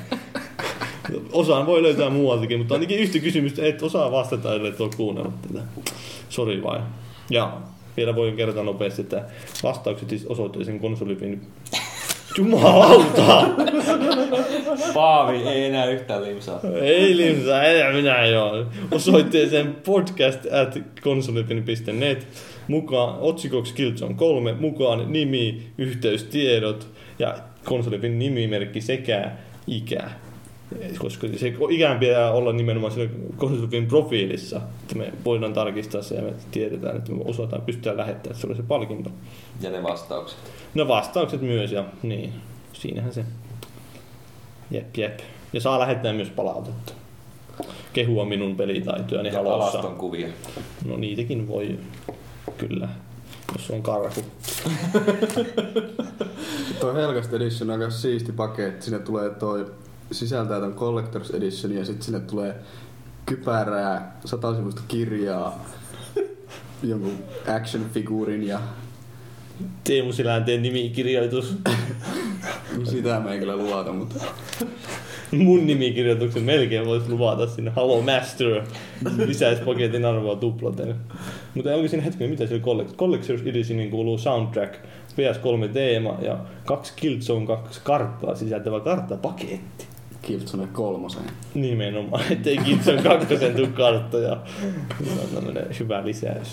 Osaan voi löytää muualtakin, mutta ainakin yhtä kysymystä et osaa vastata, ellei ole kuunnellut tätä. Sori vain. Ja vielä voin kertoa nopeasti, että vastaukset siis osoitteeseen konsolipin Jumalauta! Paavi ei enää yhtään limsaa. Ei limsaa, enää minä joo. Osoitteeseen podcast at konsolipin.net mukaan otsikoksi Killzone 3, mukaan nimi, yhteystiedot ja konsolipin nimimerkki sekä ikä. Koska se ikään pitää olla nimenomaan siinä konsolipin profiilissa, että me voidaan tarkistaa se ja me tiedetään, että me osataan pystyä lähettämään, että se oli se palkinto. Ja ne vastaukset. No vastaukset myös ja niin, siinähän se. Jep, jep. Ja saa lähettää myös palautetta. Kehua minun pelitaitoja niin alaston kuvia. No niitäkin voi kyllä, jos on karhu. Toi Helgast Edition on aika siisti paketti. Sinne tulee toi, sisältää ton Collector's Edition ja sitten sinne tulee kypärää, satasivuista kirjaa, jonkun action-figuurin ja Teemu Silänteen nimikirjoitus. sitä mä en kyllä luota, mutta mun nimikirjoituksen melkein voisi luvata sinne Halo Master. Lisäisi paketin arvoa tuplaten. Mutta onko siinä hetken, mitä siellä Collect- Collector's Editionin kuuluu soundtrack, PS3 teema ja kaksi Killzone 2 karttaa sisältävä karttapaketti. Killzone kolmoseen. Nimenomaan, ettei Killzone 2 tuu karttoja. Se on tämmönen hyvä lisäys.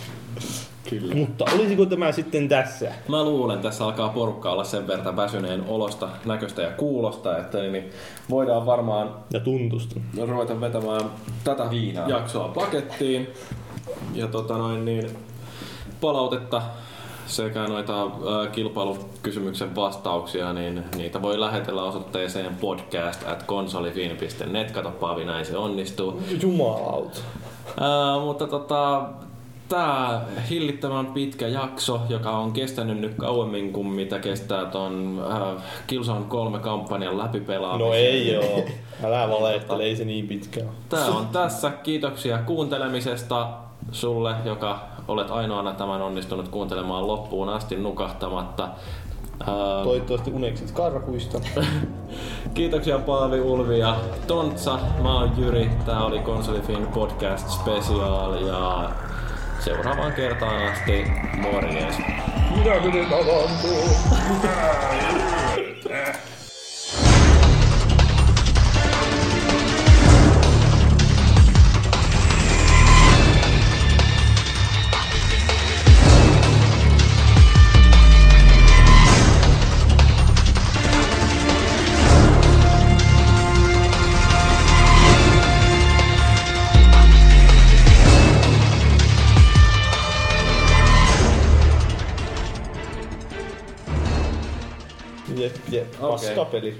Kyllä. Mutta olisiko tämä sitten tässä? Mä luulen, tässä alkaa porukka olla sen verran väsyneen olosta, näköistä ja kuulosta, että niin voidaan varmaan Ja tuntusta. ruveta vetämään tätä Viinaa. jaksoa pakettiin. Ja tota noin niin, palautetta sekä noita kilpailukysymyksen vastauksia, niin niitä voi lähetellä osoitteeseen podcast at konsolifin.net. Kato Paavi, näin se onnistuu. Jumalauta. Mutta tota, Tämä hillittävän pitkä jakso, joka on kestänyt nyt kauemmin kuin mitä kestää ton äh, Killzone 3 kampanjan läpipelaamisen. No ei oo. Älä valehtele, ei se niin pitkä. Tää on tässä. Kiitoksia kuuntelemisesta sulle, joka olet ainoana tämän onnistunut kuuntelemaan loppuun asti nukahtamatta. Ää, Toivottavasti uneksit karkuista. Kiitoksia Paavi, Ulvi ja Tontsa. Mä oon Jyri. Tää oli Konsolifin podcast special ja seuraavaan kertaan asti morjes. Minä menen avantoon. Jep, jep. Paskapeli.